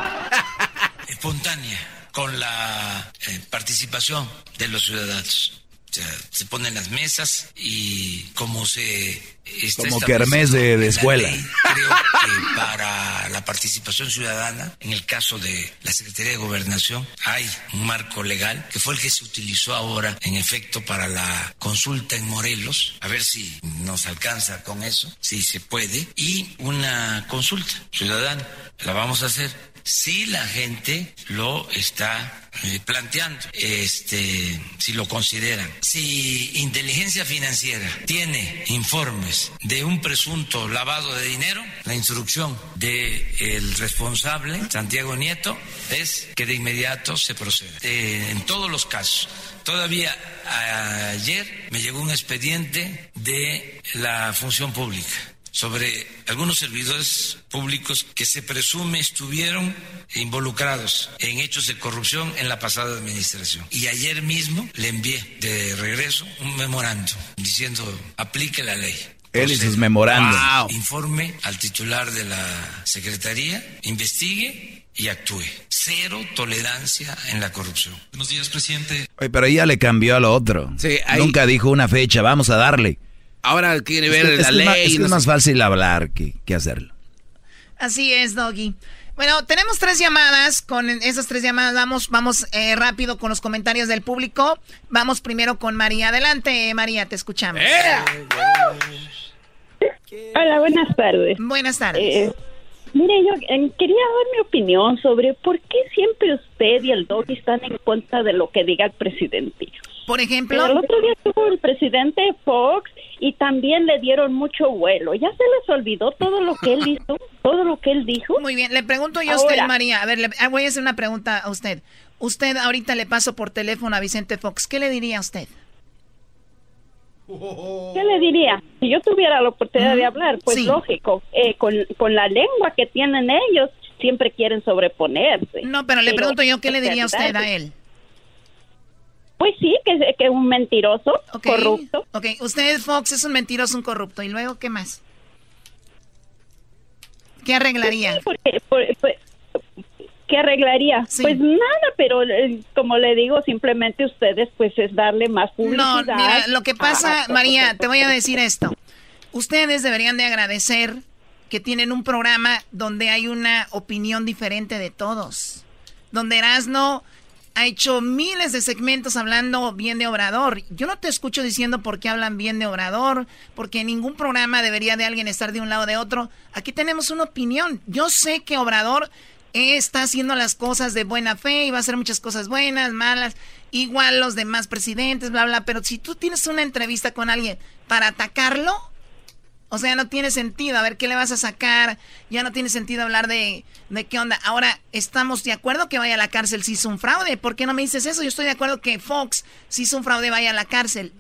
espontánea con la eh, participación de los ciudadanos. O sea, se ponen las mesas y como se está Como kermés de- de escuela. ley, creo que para la participación ciudadana, en el caso de la Secretaría de Gobernación, hay un marco legal que fue el que se utilizó ahora, en efecto, para la consulta en Morelos. A ver si nos alcanza con eso, si se puede. Y una consulta ciudadana. La vamos a hacer si la gente lo está eh, planteando, este, si lo consideran. Si inteligencia financiera tiene informes de un presunto lavado de dinero, la instrucción del el responsable, Santiago Nieto, es que de inmediato se proceda. Eh, en todos los casos. Todavía ayer me llegó un expediente de la función pública sobre algunos servidores públicos que se presume estuvieron involucrados en hechos de corrupción en la pasada administración. Y ayer mismo le envié de regreso un memorando diciendo aplique la ley. Él y sus memorandos. Informe al titular de la Secretaría, investigue y actúe. Cero tolerancia en la corrupción. Buenos días, presidente. Oye, pero ella le cambió a lo otro. Nunca dijo una fecha, vamos a darle. Ahora quiere ver la ley. Es, más, fácil hablar que, que hacerlo. Así es, Doggy. Bueno, tenemos tres llamadas. Con esas tres llamadas vamos, vamos eh, rápido con los comentarios del público. Vamos primero con María. Adelante, María, te escuchamos. Hola, buenas tardes. Buenas tardes. Eh, mire, yo eh, quería dar mi opinión sobre por qué siempre usted y el Doggy están en contra de lo que diga el presidente. Por ejemplo. el otro día estuvo el presidente Fox y también le dieron mucho vuelo. ¿Ya se les olvidó todo lo que él hizo? ¿Todo lo que él dijo? Muy bien, le pregunto yo a usted, María. A ver, le, ah, voy a hacer una pregunta a usted. Usted ahorita le paso por teléfono a Vicente Fox. ¿Qué le diría a usted? ¿Qué le diría? Si yo tuviera la oportunidad de hablar, pues lógico, eh, con, con la lengua que tienen ellos, siempre quieren sobreponerse. No, pero le pregunto yo, ¿qué le diría usted a él? Pues sí, que, que es un mentiroso, corrupto. Ok, usted, Fox, es un mentiroso, un corrupto. ¿Y luego qué más? ¿Qué arreglaría? Pues ¿Qué arreglaría? Pues nada, pero eh, como le digo, simplemente ustedes pues es darle más publicidad. No, mira, lo que pasa, María, te voy a decir esto. Ustedes deberían de agradecer que tienen un programa donde hay una opinión diferente de todos. Donde Erasno ha hecho miles de segmentos hablando bien de Obrador. Yo no te escucho diciendo por qué hablan bien de Obrador, porque ningún programa debería de alguien estar de un lado o de otro. Aquí tenemos una opinión. Yo sé que Obrador está haciendo las cosas de buena fe y va a hacer muchas cosas buenas, malas, igual los demás presidentes, bla, bla. Pero si tú tienes una entrevista con alguien para atacarlo, o sea, no tiene sentido. A ver, ¿qué le vas a sacar? Ya no tiene sentido hablar de, de qué onda. Ahora, ¿estamos de acuerdo que vaya a la cárcel si hizo un fraude? ¿Por qué no me dices eso? Yo estoy de acuerdo que Fox, si hizo un fraude, vaya a la cárcel.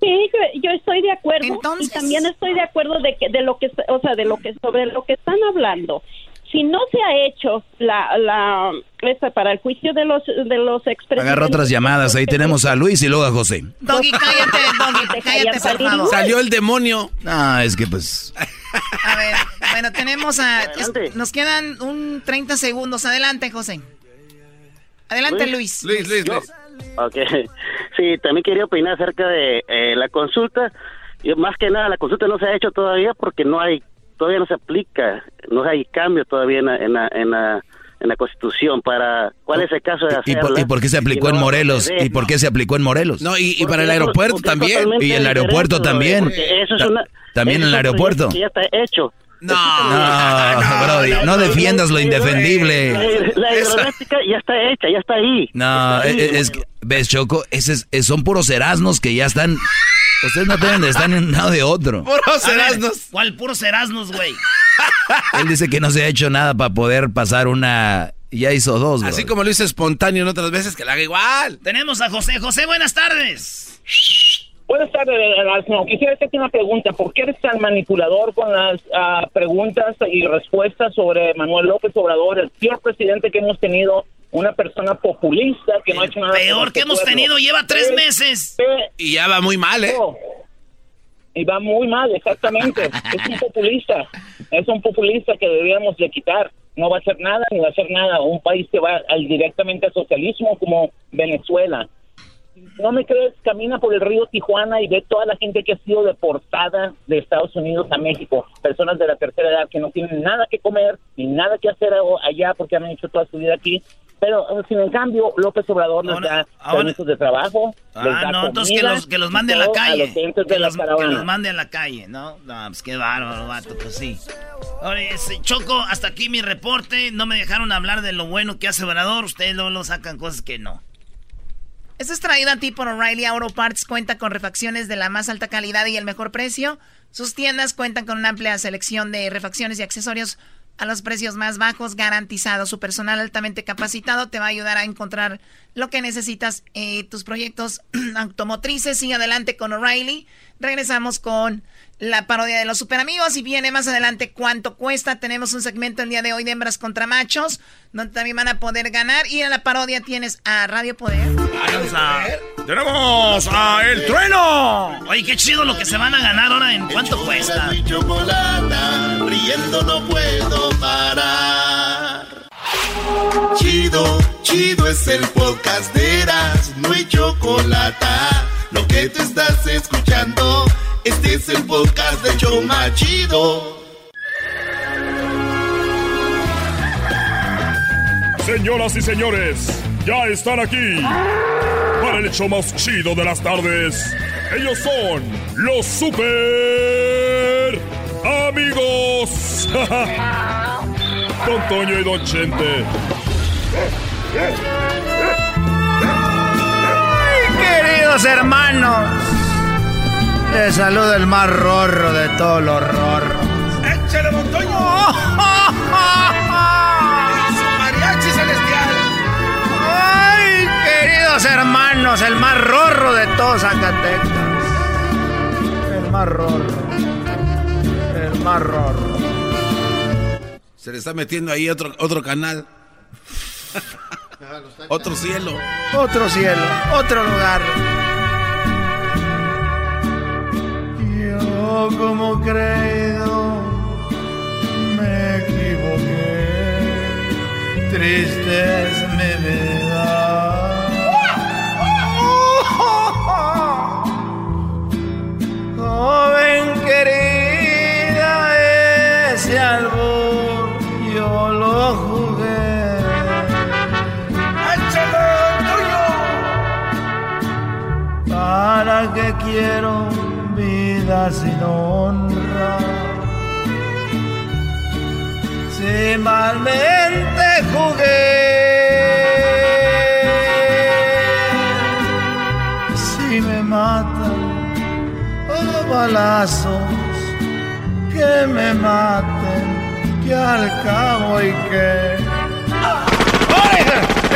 Sí, yo, estoy de acuerdo. Entonces, y también estoy de acuerdo de que de lo que, o sea, de lo que sobre lo que están hablando si no se ha hecho la, la esta para el juicio de los de los expresidentes. Agarra otras llamadas, ahí tenemos a Luis y luego a José. Doggy, cállate, Doggy, cállate, por favor. Salió el demonio. No, es que pues... A ver, bueno, tenemos a... nos quedan un 30 segundos. Adelante, José. Adelante, Luis. Luis, Luis, Luis. Ok. Sí, también quería opinar acerca de eh, la consulta. Yo, más que nada, la consulta no se ha hecho todavía porque no hay todavía no se aplica, no hay cambio todavía en la, en la, en la, en la Constitución para cuál es el caso de hacerla. ¿Y por, qué se aplicó en Morelos? ¿Y por qué se aplicó en Morelos? No, y, para el aeropuerto también. Y el aeropuerto también. también en el aeropuerto. Ya está hecho. No, no, no, defiendas lo indefendible. La, hidroeléctrica ya está hecha, ya está ahí. No, es, ves, Choco, ese son puros erasnos que ya están Ustedes no deben de estar en un lado de otro. Puros Erasmus. ¿Cuál puros Erasmus, güey? Él dice que no se ha hecho nada para poder pasar una... Ya hizo dos, Así como lo hizo espontáneo en otras veces, que la haga igual. Tenemos a José. José, buenas tardes. Buenas tardes, Erasmo. Quisiera hacerte una pregunta. ¿Por qué eres tan manipulador con las ah, preguntas y respuestas sobre Manuel López Obrador, el peor presidente que hemos tenido una persona populista que no ha hecho nada. Peor que hemos tenido, lleva tres meses. y ya va muy mal, ¿eh? Y va muy mal, exactamente. es un populista. Es un populista que deberíamos de quitar. No va a hacer nada ni va a hacer nada. Un país que va al, directamente al socialismo como Venezuela. No me crees, camina por el río Tijuana y ve toda la gente que ha sido deportada de Estados Unidos a México. Personas de la tercera edad que no tienen nada que comer ni nada que hacer allá porque han hecho toda su vida aquí Pero sin en cambio, López Obrador nos da permisos de trabajo. Ah, no, entonces que los, que los mande a la calle. que, los, que los mande a la calle, ¿no? No, pues qué bárbaro, vato, pues sí. Oye, Choco, hasta aquí mi reporte. No me dejaron hablar de lo bueno que hace Obrador. Ustedes luego lo sacan cosas que no. Esta es traída a ti por O'Reilly Auto Parts. Cuenta con refacciones de la más alta calidad y el mejor precio. Sus tiendas cuentan con una amplia selección de refacciones y accesorios a los precios más bajos, garantizado. Su personal altamente capacitado te va a ayudar a encontrar lo que necesitas en tus proyectos automotrices. Sigue adelante con O'Reilly. Regresamos con la parodia de los super amigos y viene más adelante cuánto cuesta. Tenemos un segmento el día de hoy de hembras contra machos, donde también van a poder ganar. Y en la parodia tienes a Radio Poder. Tenemos a El Trueno. Oye, qué chido lo que se van a ganar ahora en cuánto cuesta. riendo no puedo parar. Chido, chido es el podcast de Eras, no hay chocolate. Lo que te estás escuchando. Este es el podcast de Choma Chido. Señoras y señores, ya están aquí para el hecho más chido de las tardes. Ellos son los super amigos. Don Toño y Don Chente. ¡Ay, queridos hermanos! Te saluda el más rorro de todos los rorros. ¡Échale, Montoño! ¡Su mariachi celestial! ¡Ay, queridos hermanos! El más rorro de todos Zacatecas. El más rorro. El más rorro. Se le está metiendo ahí otro, otro canal. otro cielo. Otro cielo. Otro lugar. Como creído me equivoqué. Triste es mi vida. Joven querida, ese albor yo lo jugué. ¿Para qué quiero? Sin honra. Si malmente jugué, si me matan a balazos, que me maten, que al cabo y que.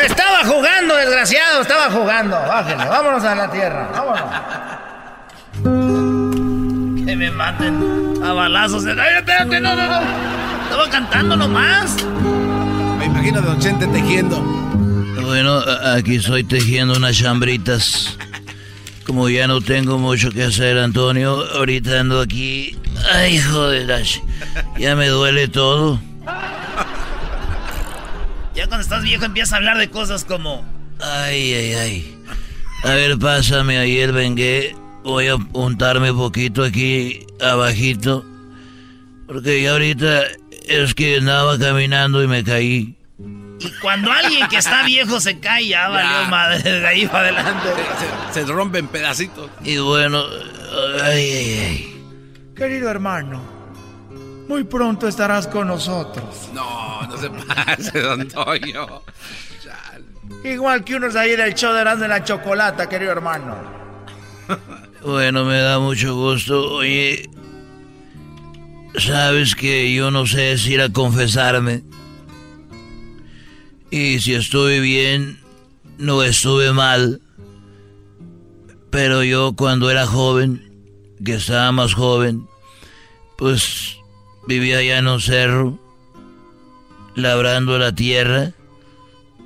Estaba jugando, desgraciado, estaba jugando. Bájenle, vámonos a la tierra, vámonos que me maten a balazos. Espérate, no, no, no. Estaba cantando nomás. Me imagino de Don Chente tejiendo. Bueno, aquí estoy tejiendo unas chambritas. Como ya no tengo mucho que hacer, Antonio, ahorita ando aquí. Ay, joder, ya me duele todo. Ya cuando estás viejo empiezas a hablar de cosas como... Ay, ay, ay. A ver, pásame ahí el bengué voy a untarme un poquito aquí abajito. Porque ya ahorita es que andaba caminando y me caí. Y cuando alguien que está viejo se cae, ya valió madre, de ahí para adelante. Se, se rompen pedacitos. Y bueno, ay, ay, ay. Querido hermano, muy pronto estarás con nosotros. No, no se pase, don Toño. Igual que unos ahí del show de de la chocolata, querido hermano. Bueno, me da mucho gusto. Oye, sabes que yo no sé si ir a confesarme. Y si estuve bien, no estuve mal. Pero yo cuando era joven, que estaba más joven, pues vivía allá en un cerro, labrando la tierra.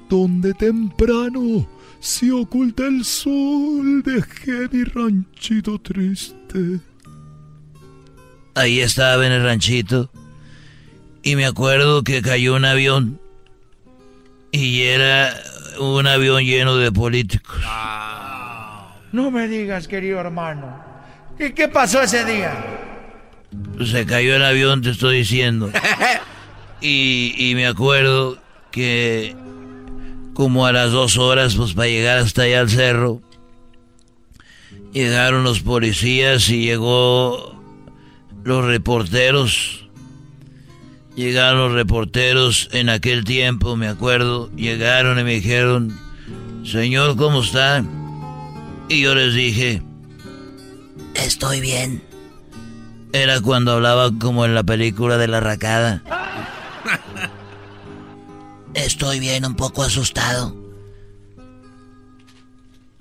Donde temprano se oculta el sol, dejé mi ranchito triste. Ahí estaba en el ranchito y me acuerdo que cayó un avión y era un avión lleno de políticos. No me digas, querido hermano. ¿Y qué pasó ese día? Se cayó el avión, te estoy diciendo. y, y me acuerdo que como a las dos horas, pues para llegar hasta allá al cerro, llegaron los policías y llegó los reporteros. Llegaron los reporteros en aquel tiempo, me acuerdo. Llegaron y me dijeron, Señor, ¿cómo está? Y yo les dije, estoy bien. Era cuando hablaba como en la película de la racada. Estoy bien, un poco asustado.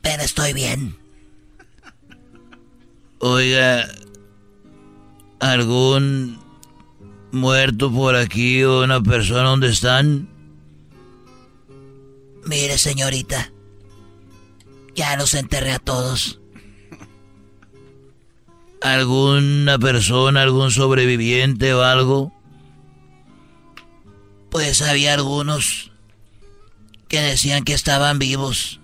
Pero estoy bien. Oiga, ¿algún muerto por aquí o una persona donde están? Mire, señorita. Ya los enterré a todos. ¿Alguna persona, algún sobreviviente o algo? Pues había algunos que decían que estaban vivos.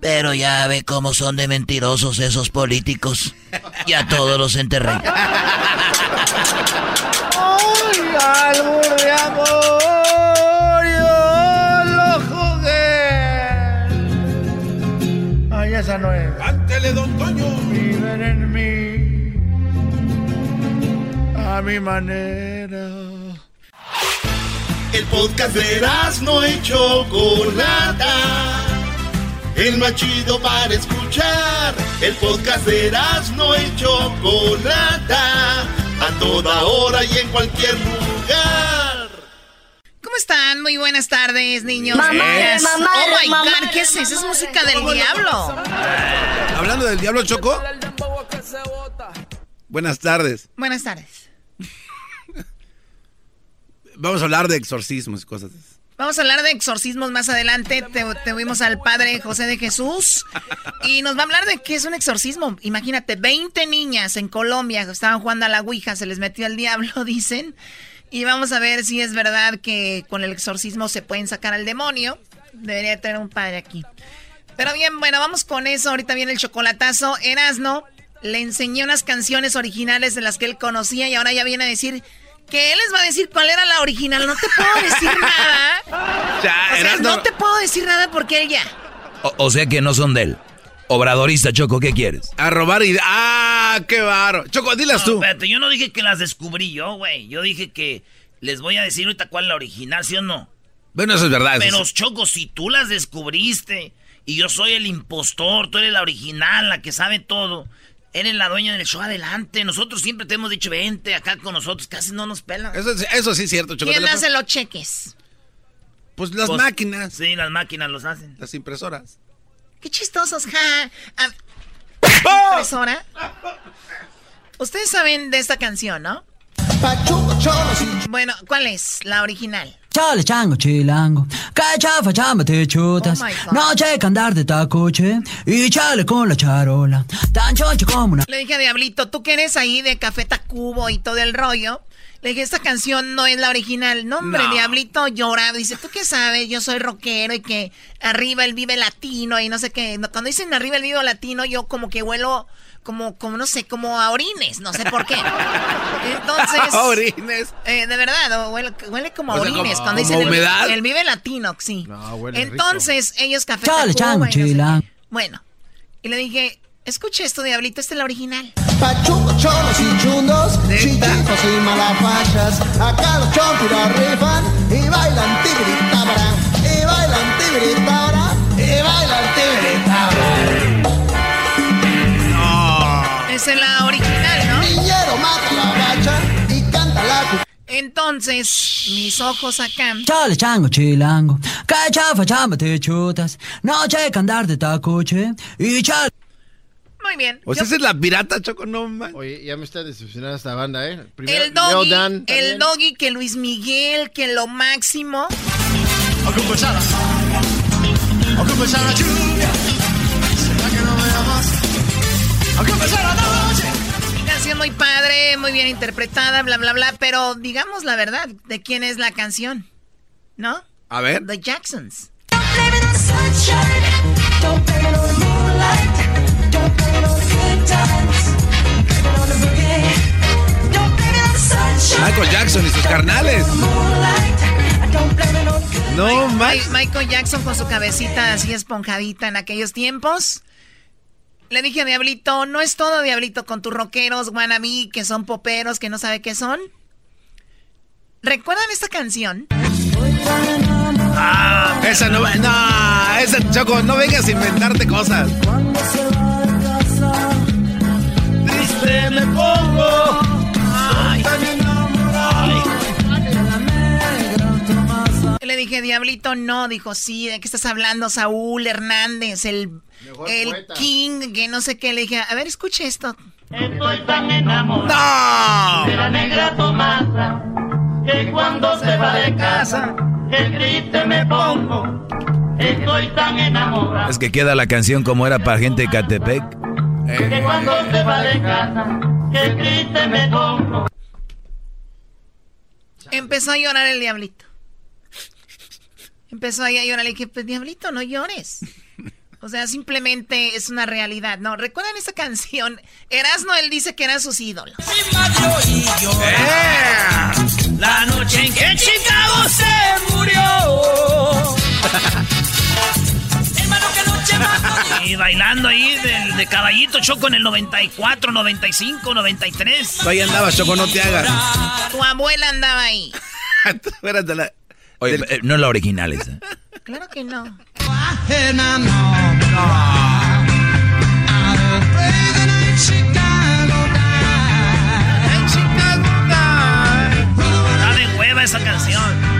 Pero ya ve cómo son de mentirosos esos políticos. Ya todos los enterré. ¡Ay, de amor! Yo lo jugué. Ay, esa no es. ¡Cántele, don Toño! Viven en mí. A mi manera. El podcast de no y Chocolata. El más chido para escuchar. El podcast de no y Chocolata. A toda hora y en cualquier lugar. ¿Cómo están? Muy buenas tardes, niños. Mamá, Yes. mamá, oh my mamá, God, ¿qué es eso? Es música del diablo. Hablando del diablo, Choco. Buenas tardes. Buenas tardes. Vamos a hablar de exorcismos y cosas. así. Vamos a hablar de exorcismos más adelante. Te, tuvimos al padre José de Jesús y nos va a hablar de qué es un exorcismo. Imagínate, 20 niñas en Colombia estaban jugando a la Ouija, se les metió el diablo, dicen. Y vamos a ver si es verdad que con el exorcismo se pueden sacar al demonio. Debería tener un padre aquí. Pero bien, bueno, vamos con eso. Ahorita viene el chocolatazo. Erasno le enseñé unas canciones originales de las que él conocía y ahora ya viene a decir que él les va a decir cuál era la original. No te puedo decir nada. Ya, O sea, no te puedo decir nada porque él ya. O, o sea que no son de él. Obradorista, Choco, ¿qué quieres? A robar y... ¡Ah, qué baro! Choco, dilas No, tú. espérate, yo no dije que las descubrí yo, güey. Yo dije que les voy a decir ahorita cuál es la original, ¿sí o no? Bueno, eso es verdad. eso Pero. Choco, si tú las descubriste y yo soy el impostor, tú eres la original, la que sabe todo, eres la dueña del show, adelante. Nosotros siempre te hemos dicho, vente acá con nosotros, casi no nos pelan. Eso, sí- eso sí es cierto, Choco. ¿Quién hace los cheques? Pues las Pues, máquinas. Sí, las máquinas los hacen. Las impresoras. Qué chistosos, ja. A- ¡Oh! Impresora. Ustedes saben de esta canción, ¿no? Bueno, ¿cuál es la original? Chale chango chilango, que chafa chamba te chutas. Oh my God. no checa andar de tacoche y chale con la charola. Tan choncho como una. Le dije a Diablito, tú que eres ahí de Café Tacubo y todo el rollo. Le dije, esta canción no es la original. No, hombre, No. Diablito llora. Dice, ¿tú qué sabes? Yo soy rockero y que arriba el vive latino y no sé qué. Cuando dicen arriba el vive latino, yo como que huelo como, como no sé, como a orines. No sé por qué. Entonces... Orines. Eh, de verdad, huele, huele como a O sea, orines. como- cuando como dicen el- humedad. El, vive latino, sí. huele Entonces, ellos Café Chale Tacuba chango y no sé. Bueno, y le dije, escucha esto, Diablito, esta es la original. Pachucos, cholos y chundos, chiquitos y malapachas. Acá los chompiras rifan y bailan tibiritabra. Y bailan tibiritabra. Y bailan tibiritabra. Esa es la original, Entonces, mis ojos acá. Chale chango chilango, que chafa chamba te chutas. No checa andar de tacoche y chale. Muy bien. O sea, esa es la pirata, Choco, no man. Oye, ya me está decepcionando esta banda, ¿eh? Primero, El doggy, Leo Dan el doggy, que Luis Miguel, que lo máximo. Lluvia, será que no me amas. Noche. Muy padre, muy bien interpretada, bla, bla, bla. Pero digamos la verdad, ¿de quién es la canción? ¿No? A ver. The Jacksons. Michael Jackson y sus carnales. No, Michael Jackson con su cabecita así esponjadita en aquellos tiempos. Le dije a Diablito, no es todo, Diablito, con tus rockeros wannabe que son poperos, que no sabe qué son. ¿Recuerdan esta canción? Ah, esa no, no, esa Choco, no vengas a inventarte cosas. Triste me pongo. Le dije, Diablito, no. Dijo, sí, ¿de qué estás hablando? Saúl Hernández, el, el King, que no sé qué. Le dije, a ver, escuche esto. Estoy tan enamorado de la negra Tomasa que cuando se va de casa, el triste me pongo. Estoy tan enamorado. Es que queda la canción como era para gente de Catepec. Que cuando se va de casa, el triste me pongo. Empezó a llorar el diablito. Empezó ahí a llorar. Le dije, pues diablito, no llores. O sea, simplemente es una realidad. No, ¿recuerdan esa canción? Erasno, él dice que eran sus ídolos. La noche en que Chicago se murió. Y bailando ahí de, caballito Choco en el 94, 95, 93. ahí andaba Choco, no te hagas. Tu abuela andaba ahí. Espérate, la, Oye, eh, no la original esa. Claro que no. Está de hueva esa canción.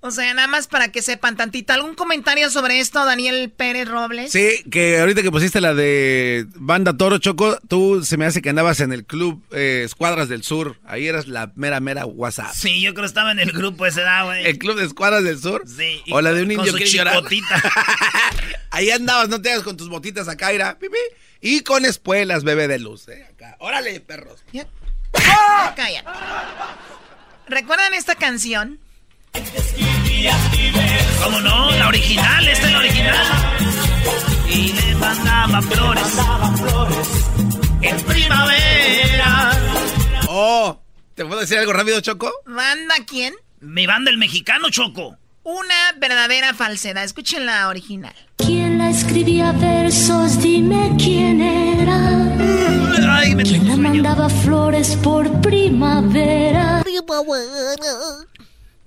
O sea, nada más para que sepan tantito. ¿Algún comentario sobre esto, Daniel Pérez Robles? Sí, que ahorita que pusiste la de Banda Toro Choco, tú se me hace que andabas en el club eh, Escuadras del Sur. Ahí eras la mera, mera WhatsApp. Sí, yo creo que estaba en el grupo ese, da, güey. ¿El club de Escuadras del Sur? Sí. O la de un indio que llorar. Ahí andabas, no te hagas con tus botitas acá, ira. Pipi. Y con espuelas, bebé de luz, eh, acá. Órale, perros. ¡Ah! Calla. ¿Recuerdan esta canción? ¿Cómo no? La original, esta es la original. Y le mandaba flores en primavera. Oh, ¿te puedo decir algo rápido, Choco? ¿Banda quién? Mi banda, el mexicano, Choco. Una verdadera falsedad. Escuchen la original. ¿Quién la escribía versos? Dime quién era. Ay, me ¿Quién le mandaba flores por primavera?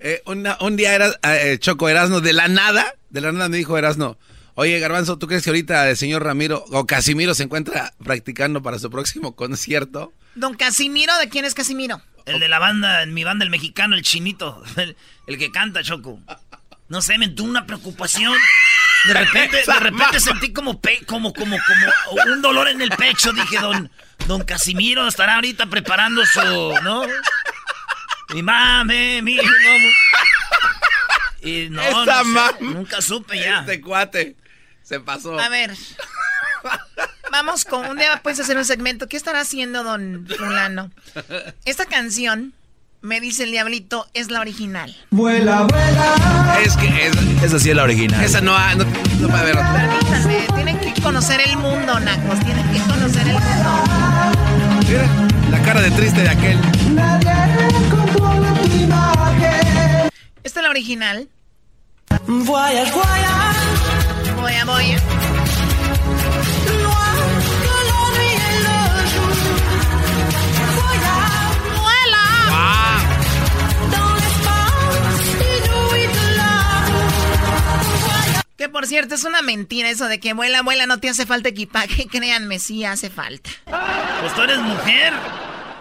Eh, un día era eh, Choco Erasno de la nada, de la nada me dijo Erasno, oye Garbanzo, ¿tú crees que ahorita el señor Ramiro o Casimiro se encuentra practicando para su próximo concierto? Don Casimiro, ¿de quién es Casimiro? El de la banda, en mi banda, el mexicano, el chinito, el, que canta, Choco. No sé, me tuvo una preocupación. De repente, de repente sentí como, como, como, como un dolor en el pecho. Dije, don, don Casimiro estará ahorita preparando su, ¿no? Mi mame, mi mamá. Y no, no nunca supe ya. Este cuate se pasó. A ver. Vamos con un día puedes hacer un segmento. ¿Qué estará haciendo don fulano? Esta canción, me dice el diablito, es la original. Vuela, vuela. Es que esa sí es la original. Esa no, no, no puede haber otra. Permítanme, tienen que conocer el mundo, Nacos. Tienen que conocer el mundo. Mira, la cara de triste de aquel. Esta es la original. Voy voya. Voy voy Que por cierto es una mentira eso de que vuela, vuela, no te hace falta equipaje. Créanme, sí hace falta. Pues tú eres mujer.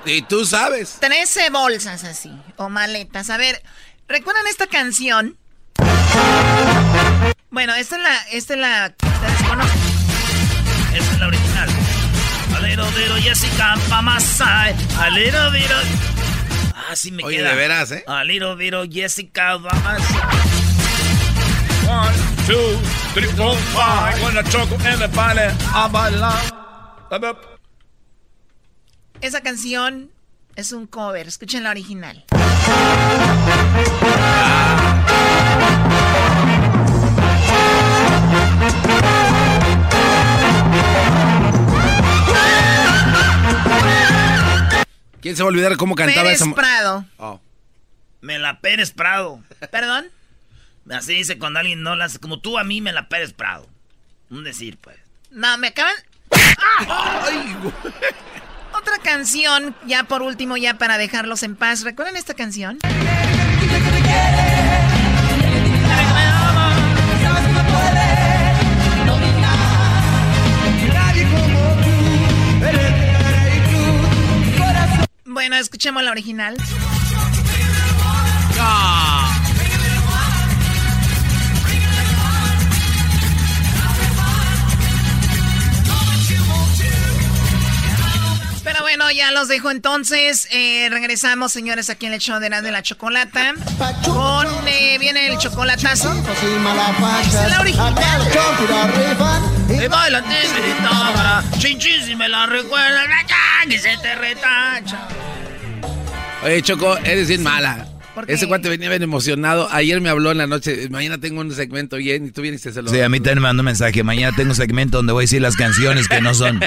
Y tú sabes. Trece bolsas así, o maletas. A ver, ¿recuerdan esta canción? Bueno, esta es la, esta es la, ustedes conocen. Esta es la original. Alero, vero, Jessica, pamasai. Alero, vero. Ah, sí me Oye, queda. de veras, ¿eh? Alero, vero, Jessica, vamos. One, two, three, four, five. When I choco en el baile, a bailar. Esa canción es un cover. Escuchen la original. ¿Quién se va a olvidar cómo cantaba Pérez esa? Prado. Oh. Me la Pérez Prado. ¿Perdón? Así dice cuando alguien no la hace. Como tú a mí me la Pérez Prado. Un decir, pues. No, me acaban... Otra canción, ya por último, ya para dejarlos en paz. ¿Recuerdan esta canción? Bueno, escuchemos la original. Pero bueno, ya los dejo entonces. Eh, regresamos, señores, aquí en el show de la, de la chocolata. Con, eh, viene el chocolatazo. Es la original. Y baila, chin chin si me la recuerda, que se te retacha. Oye, Choco, eres bien mala. Ese cuate venía bien emocionado. Ayer me habló en la noche. Mañana tengo un segmento bien y tú vienes y se lo. Sí, a mí también me mandó un mensaje. Mañana tengo un segmento donde voy a decir las canciones que no son.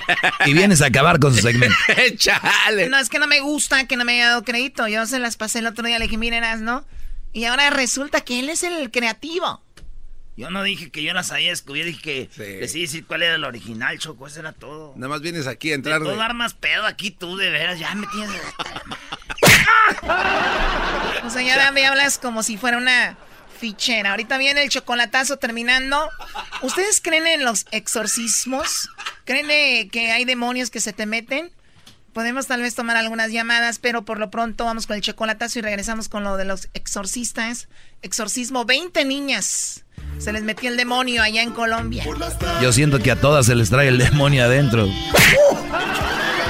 Y vienes a acabar con su segmento. Chale. No, es que no me gusta que no me haya dado crédito. Yo se las pasé el otro día, le dije, miren, ¿no? Y ahora resulta que él es el creativo. Yo no dije que yo las había descubierto, dije que iba a decir cuál era el original, Choco, eso era todo. Nada más vienes aquí a entrar. Todo dar más pedo aquí tú, de veras, ya me tienes... O sea, ya me hablas como si fuera una fichera. Ahorita viene el chocolatazo terminando. ¿Ustedes creen en los exorcismos? ¿Creen que hay demonios que se te meten? Podemos tal vez tomar algunas llamadas, pero por lo pronto vamos con el chocolatazo y regresamos con lo de los exorcistas. Exorcismo, 20 niñas. Se les metió el demonio allá en Colombia. Yo siento que a todas se les trae el demonio adentro.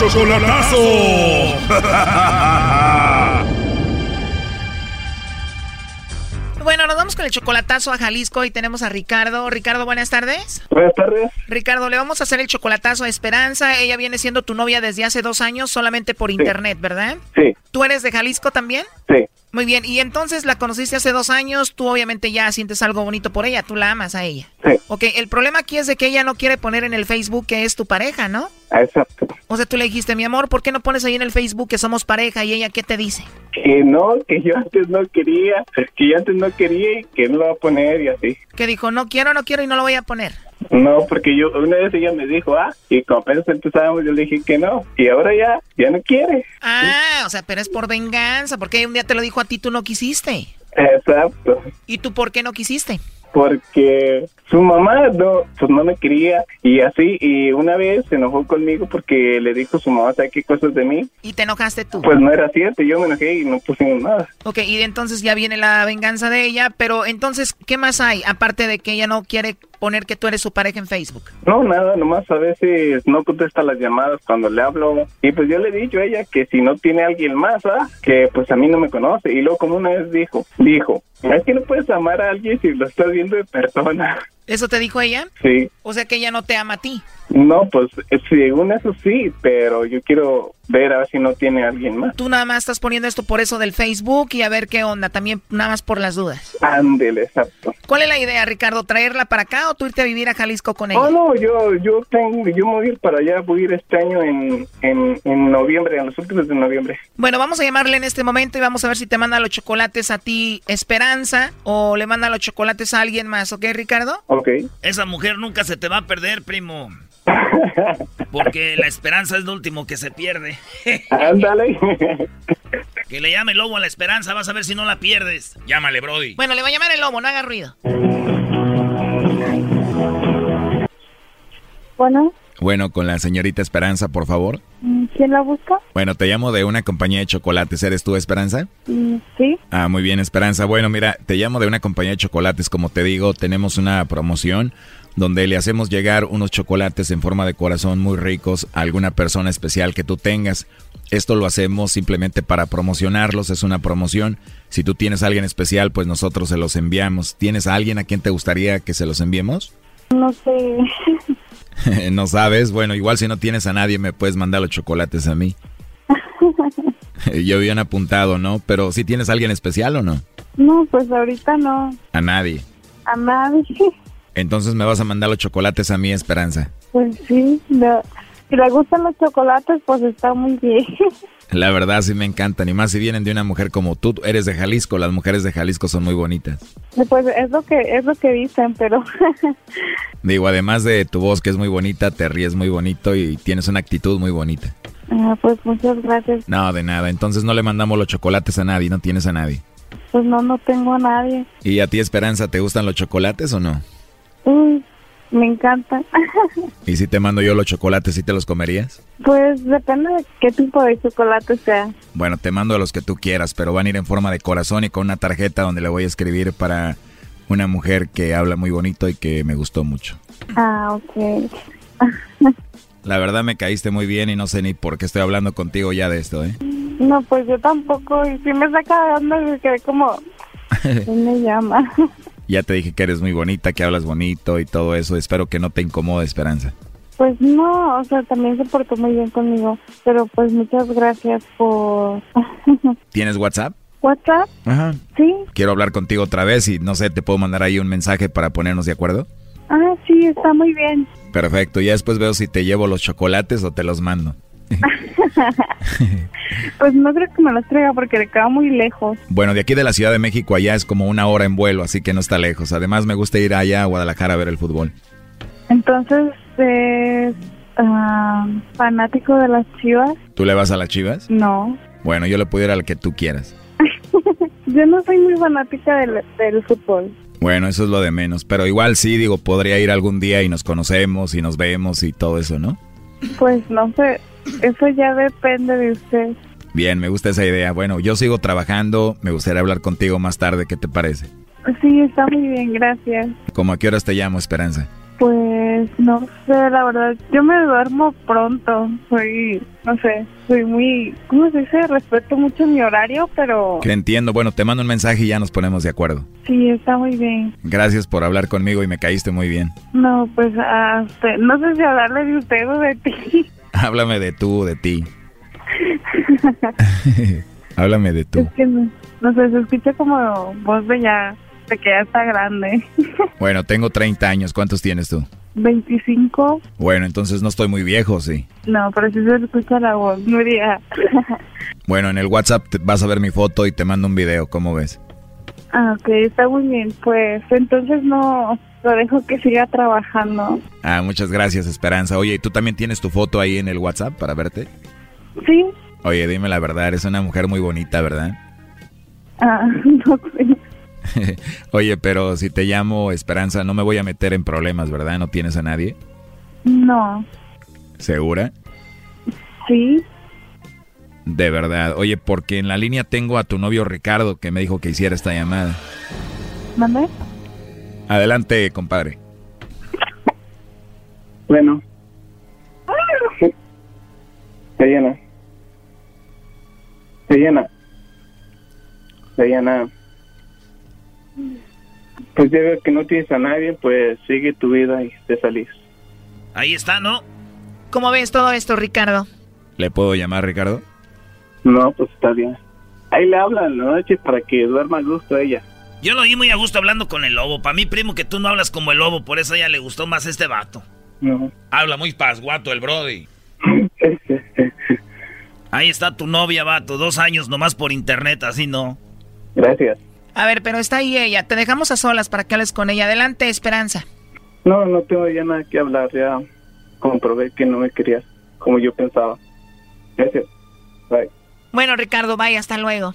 Chocolatazo. Bueno, nos vamos con el chocolatazo a Jalisco y tenemos a Ricardo. Ricardo, buenas tardes. Buenas tardes. Ricardo, le vamos a hacer el chocolatazo a Esperanza. Ella viene siendo tu novia desde hace dos años solamente por internet, ¿verdad? Sí, ¿Tú eres de Jalisco también? sí. Muy bien, y entonces la conociste hace dos años, tú obviamente ya sientes algo bonito por ella, tú la amas a ella. Sí. Ok, el problema aquí es de que ella no quiere poner en el Facebook que es tu pareja, ¿no? Exacto. O sea, tú le dijiste, mi amor, ¿por qué no pones ahí en el Facebook que somos pareja? Y ella, ¿qué te dice? Que no, que yo antes no quería, que yo antes no quería y que no lo va a poner y así. Que dijo, no quiero, no quiero y no lo voy a poner. No, porque yo, una vez ella me dijo, ah, y como apenas empezábamos, yo le dije que no, y ahora ya, ya no quiere. Ah, o sea, pero es por venganza, porque un día te lo dijo a ti, tú no quisiste. Exacto. ¿Y tú por qué no quisiste? Porque su mamá no, pues no me quería y así, y una vez se enojó conmigo porque le dijo su mamá, ¿sabe qué cosas de mí? Y te enojaste tú. Pues no era cierto, yo me enojé y no pusimos nada. Ok, y entonces ya viene la venganza de ella, pero entonces, ¿qué más hay? Aparte de que ella no quiere poner que tú eres su pareja en Facebook. No, nada, nomás a veces no contesta las llamadas cuando le hablo. Y pues yo le he dicho a ella que si no tiene alguien más, ¿ah? que pues a mí no me conoce. Y luego como una vez dijo, dijo, es que no puedes amar a alguien si lo estás viendo de persona. ¿Eso te dijo ella? Sí. O sea que ella no te ama a ti. No, pues eh, según eso sí, pero yo quiero ver a ver si no tiene alguien más. Tú nada más estás poniendo esto por eso del Facebook y a ver qué onda, también nada más por las dudas. Ándele, exacto. ¿Cuál es la idea, Ricardo? ¿Traerla para acá o tú irte a vivir a Jalisco con ella? Oh, no, yo, yo tengo, yo me voy a ir para allá, voy a ir este año en, en, en noviembre, en los últimos de noviembre. Bueno, vamos a llamarle en este momento y vamos a ver si te manda los chocolates a ti Esperanza o le manda los chocolates a alguien más, ¿ok, Ricardo? Ok. Esa mujer nunca se te va a perder, primo. Porque la esperanza es lo último que se pierde. Ándale. que le llame el lobo a la esperanza, vas a ver si no la pierdes. Llámale, Brody. Bueno, le va a llamar el lobo, no haga ruido. Bueno. Bueno, con la señorita Esperanza, por favor. Mm, ¿Quién la busca? Bueno, te llamo de una compañía de chocolates. ¿Eres tú, Esperanza? Mm, sí. Ah, muy bien, Esperanza. Bueno, mira, te llamo de una compañía de chocolates. Como te digo, tenemos una promoción donde le hacemos llegar unos chocolates en forma de corazón muy ricos a alguna persona especial que tú tengas. Esto lo hacemos simplemente para promocionarlos, es una promoción. Si tú tienes a alguien especial, pues nosotros se los enviamos. ¿Tienes a alguien a quien te gustaría que se los enviemos? No sé. no sabes. Bueno, igual si no tienes a nadie, me puedes mandar los chocolates a mí. Yo habían apuntado, ¿no? Pero si tienes a alguien especial o no? No, pues ahorita no. A nadie. A nadie. Entonces me vas a mandar los chocolates a mí, Esperanza. Pues sí, si le gustan los chocolates, pues está muy bien. La verdad sí me encantan, y más si vienen de una mujer como tú. Eres de Jalisco, las mujeres de Jalisco son muy bonitas. Pues es lo que es lo que dicen, pero Digo, además de tu voz que es muy bonita, te ríes muy bonito y tienes una actitud muy bonita. Ah, pues muchas gracias. No, de nada. Entonces no le mandamos los chocolates a nadie, no tienes a nadie. Pues no, no tengo a nadie. ¿Y a ti, Esperanza, te gustan los chocolates o no? Uy, me encanta. ¿Y si te mando yo los chocolates, sí te los comerías? Pues depende de qué tipo de chocolate sea. Bueno, te mando los que tú quieras, pero van a ir en forma de corazón y con una tarjeta donde le voy a escribir para una mujer que habla muy bonito y que me gustó mucho. Ah, ok. La verdad me caíste muy bien y no sé ni por qué estoy hablando contigo ya de esto, ¿eh? No, pues yo tampoco. Y si me saca de onda, quedé como... ¿Quién me llama? Ya te dije que eres muy bonita, que hablas bonito y todo eso. Espero que no te incomode, Esperanza. Pues no, o sea, también se portó muy bien conmigo. Pero pues muchas gracias por... ¿Tienes WhatsApp? ¿WhatsApp? Ajá. Sí. Quiero hablar contigo otra vez y no sé, ¿te puedo mandar ahí un mensaje para ponernos de acuerdo? Ah, sí, está muy bien. Perfecto, ya después veo si te llevo los chocolates o te los mando. pues no creo que me los traiga porque le queda muy lejos. Bueno, de aquí de la Ciudad de México allá es como una hora en vuelo, así que no está lejos. Además me gusta ir allá a Guadalajara a ver el fútbol. Entonces, ¿es ah, fanático de las chivas? ¿Tú le vas a las chivas? No. Bueno, yo le puedo ir al que tú quieras. yo no soy muy fanática del, del fútbol. Bueno, eso es lo de menos, pero igual sí, digo, podría ir algún día y nos conocemos y nos vemos y todo eso, ¿no? Pues no sé, eso ya depende de usted. Bien, me gusta esa idea. Bueno, yo sigo trabajando, me gustaría hablar contigo más tarde, ¿qué te parece? Sí, está muy bien, gracias. ¿Cómo a qué horas te llamo, Esperanza? Pues no sé, la verdad, yo me duermo pronto, soy, no sé, soy muy, ¿cómo se dice? Respeto mucho mi horario, pero... Que entiendo, bueno, te mando un mensaje y ya nos ponemos de acuerdo. Sí, está muy bien. Gracias por hablar conmigo y me caíste muy bien. No, pues hasta, no sé si hablarle de usted o de ti. Háblame de tú, de ti. Háblame de tú. Es que no, no sé, se escucha como voz de ya que ya está grande. Bueno, tengo 30 años. ¿Cuántos tienes tú? 25. Bueno, entonces no estoy muy viejo, sí. No, pero sí se escucha la voz, Nuria. bueno, en el WhatsApp vas a ver mi foto y te mando un video, ¿cómo ves? Ah, ok, está muy bien. Pues entonces no, lo dejo que siga trabajando. Ah, muchas gracias, Esperanza. Oye, ¿y tú también tienes tu foto ahí en el WhatsApp para verte? Sí. Oye, dime la verdad, eres una mujer muy bonita, ¿verdad? Ah, no sé. Oye, pero si te llamo Esperanza, no me voy a meter en problemas, ¿verdad? ¿No tienes a nadie? No. ¿Segura? Sí. De verdad. Oye, porque en la línea tengo a tu novio Ricardo que me dijo que hiciera esta llamada. ¿Mande? Adelante, compadre. Bueno. Se llena. Se llena. Se llena. Pues ya veo que no tienes a nadie, pues sigue tu vida y te salís. Ahí está, ¿no? ¿Cómo ves todo esto, Ricardo? ¿Le puedo llamar, Ricardo? No, pues está bien. Ahí le hablan la noche para que duerma a gusto ella. Yo lo vi muy a gusto hablando con el lobo. Para mí, primo, que tú no hablas como el lobo, por eso a ella le gustó más este vato. No. Habla muy pasguato el Brody. Ahí está tu novia, vato. Dos años nomás por internet, así no. Gracias. A ver, pero está ahí ella. Te dejamos a solas para que hables con ella. Adelante, Esperanza. No, no tengo ya nada que hablar. Ya comprobé que no me querías como yo pensaba. Gracias. Bye. Bueno, Ricardo, bye. Hasta luego.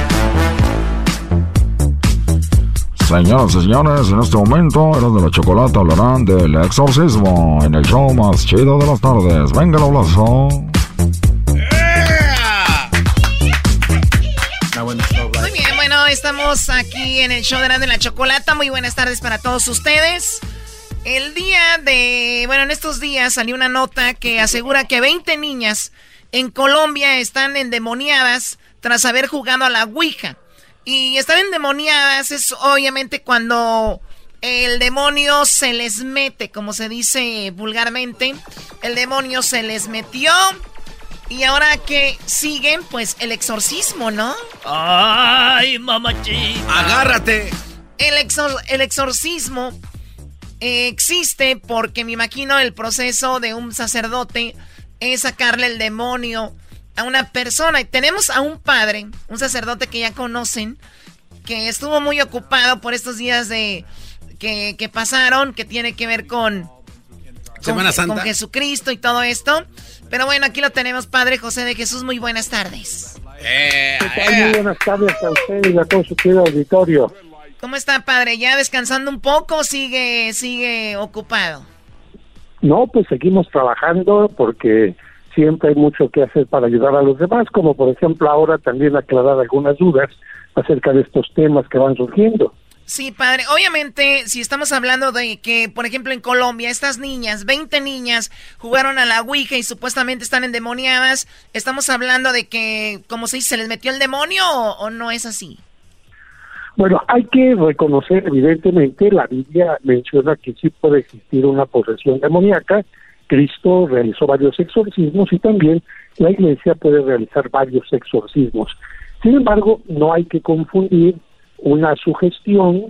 Señoras y señores, en este momento, eran de la chocolate hablarán del exorcismo en el show más chido de las tardes. Venga el abrazo. Muy bien, bueno, estamos aquí en el show de la, de la chocolata. Muy buenas tardes para todos ustedes. El día de, bueno, en estos días salió una nota que asegura que 20 niñas en Colombia están endemoniadas tras haber jugado a la Ouija. Y estar endemoniadas es obviamente cuando el demonio se les mete, como se dice vulgarmente. El demonio se les metió. Y ahora que siguen, pues el exorcismo, ¿no? ¡Ay, mamachita! ¡Agárrate! El, el exorcismo eh, existe porque me imagino el proceso de un sacerdote es sacarle el demonio a una persona. Y tenemos a un padre, un sacerdote que ya conocen, que estuvo muy ocupado por estos días de que, pasaron, que tiene que ver con, Semana Santa. con Jesucristo y todo esto. Pero bueno, aquí lo tenemos, Padre José de Jesús. Muy buenas tardes. Eh, muy buenas tardes a usted y a todo su querido auditorio. ¿Cómo está, Padre? ¿Ya descansando un poco o sigue, sigue ocupado? No, pues seguimos trabajando porque siempre hay mucho que hacer para ayudar a los demás, como por ejemplo ahora también aclarar algunas dudas acerca de estos temas que van surgiendo. Sí, padre. Obviamente, si estamos hablando de que, por ejemplo, en Colombia, estas niñas, 20 niñas, jugaron a la Ouija y supuestamente están endemoniadas, ¿estamos hablando de que, como se dice, se les metió el demonio o, no es así? Bueno, hay que reconocer, evidentemente, la Biblia menciona que sí puede existir una posesión demoníaca, Cristo realizó varios exorcismos y también la iglesia puede realizar varios exorcismos. Sin embargo, no hay que confundir una sugestión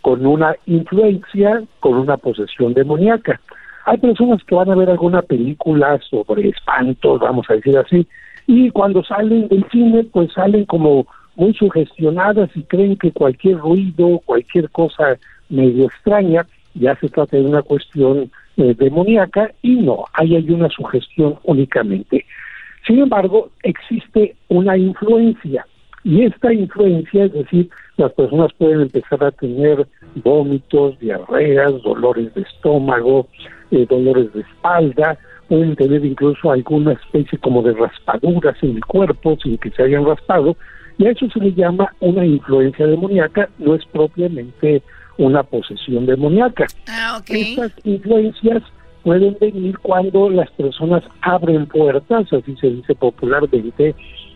con una influencia, con una posesión demoníaca. Hay personas que van a ver alguna película sobre espantos, vamos a decir así, y cuando salen del cine, pues salen como muy sugestionadas y creen que cualquier ruido, cualquier cosa medio extraña, ya se trata de una cuestión eh, demoníaca y no, ahí hay una sugestión únicamente. Sin embargo, existe una influencia y esta influencia, es decir, las personas pueden empezar a tener vómitos, diarreas, dolores de estómago, eh, dolores de espalda, pueden tener incluso alguna especie como de raspaduras en el cuerpo sin que se hayan raspado, y a eso se le llama una influencia demoníaca, no es propiamente una posesión demoníaca. Ah, Estas influencias pueden venir cuando las personas abren puertas, así se dice popularmente,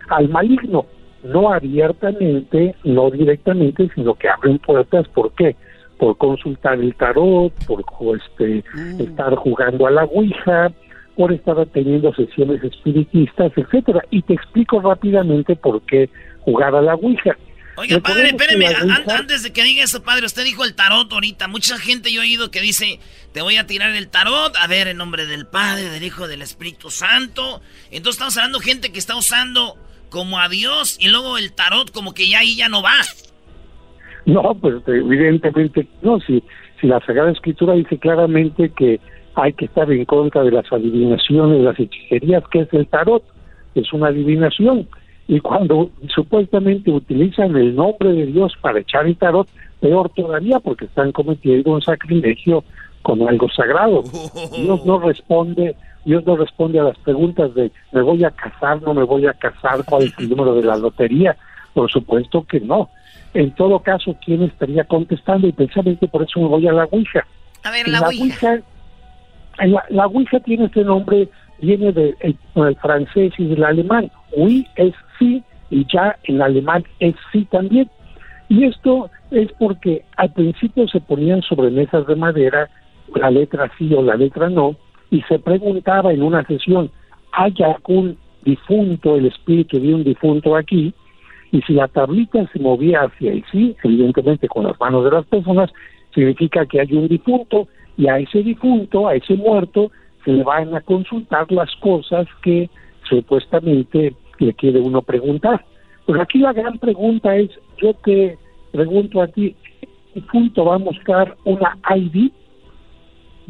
al maligno. No abiertamente, no directamente, sino que abren puertas. ¿Por qué? Por consultar el tarot, por este, mm. estar jugando a la Ouija, por estar teniendo sesiones espiritistas, etcétera. Y te explico rápidamente por qué jugar a la Ouija. Oiga, padre, espéreme, antes de que diga eso, padre, usted dijo el tarot ahorita. Mucha gente yo he oído que dice, te voy a tirar el tarot, a ver, en nombre del Padre, del Hijo, del Espíritu Santo. Entonces estamos hablando de gente que está usando como a Dios y luego el tarot como que ya ahí ya no va. No, pues evidentemente no, si, si la Sagrada Escritura dice claramente que hay que estar en contra de las adivinaciones, las hechicerías, que es el tarot, es una adivinación y cuando supuestamente utilizan el nombre de Dios para echar el tarot, peor todavía porque están cometiendo un sacrilegio con algo sagrado. Dios no responde, Dios no responde a las preguntas de me voy a casar, no me voy a casar, cuál es el número de la lotería. Por supuesto que no. En todo caso, ¿quién estaría contestando? Y precisamente por eso me voy a la Ouija. A ver, la, Ouija. la, la Ouija tiene este nombre viene del el francés y del alemán. Oui es sí y ya en alemán es sí también. Y esto es porque al principio se ponían sobre mesas de madera la letra sí o la letra no y se preguntaba en una sesión, ¿hay algún difunto, el espíritu de un difunto aquí? Y si la tablita se movía hacia el sí, evidentemente con las manos de las personas, significa que hay un difunto y a ese difunto, a ese muerto, le van a consultar las cosas que supuestamente le quiere uno preguntar. Pero aquí la gran pregunta es, yo te pregunto a ti, ¿el difunto va a buscar una ID?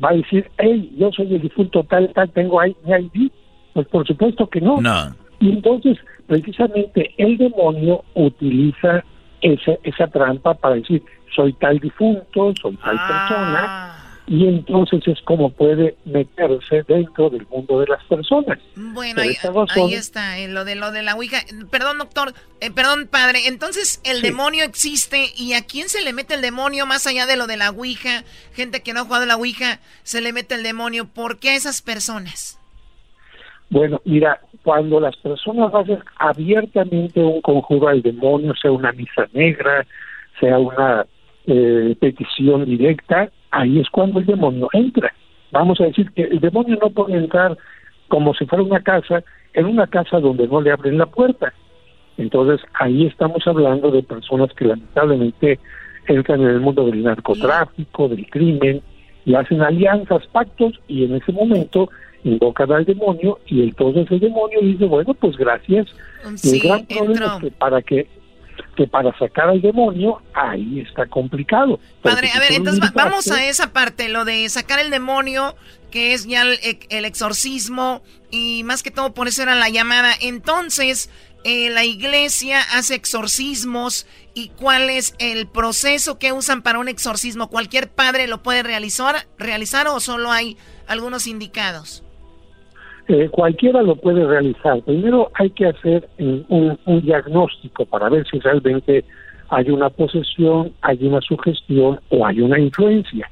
¿Va a decir, hey, yo soy el difunto tal, tal, tengo mi ID? Pues por supuesto que no. No. Y entonces, precisamente, el demonio utiliza esa, esa trampa para decir, soy tal difunto, soy tal persona, y entonces es como puede meterse dentro del mundo de las personas. Bueno, ahí está, eh, lo de lo de la Ouija. Perdón, doctor, eh, perdón, padre. Entonces, el demonio existe y a quién se le mete el demonio más allá de lo de la Ouija. Gente que no ha jugado la Ouija, se le mete el demonio. ¿Por qué a esas personas? Bueno, mira, cuando las personas hacen abiertamente un conjuro al demonio, sea una misa negra, sea una eh, petición directa, ahí es cuando el demonio entra. Vamos a decir que el demonio no puede entrar como si fuera una casa, en una casa donde no le abren la puerta. Entonces, ahí estamos hablando de personas que lamentablemente entran en el mundo del narcotráfico, del crimen, y hacen alianzas, pactos, y en ese momento invocan al demonio, y entonces el demonio dice, bueno, pues gracias. Sí, el gran problema es que para que, que para sacar al demonio, ahí está complicado. Padre, Porque a ver, entonces va- vamos a esa parte, lo de sacar el demonio, que es ya el, el exorcismo, y más que todo por eso era la llamada. Entonces, eh, la iglesia hace exorcismos, ¿y cuál es el proceso que usan para un exorcismo? ¿Cualquier padre lo puede realizar, realizar o solo hay algunos indicados? Eh, cualquiera lo puede realizar. Primero hay que hacer eh, un, diagnóstico para ver si realmente hay una posesión, hay una sugestión o hay una influencia.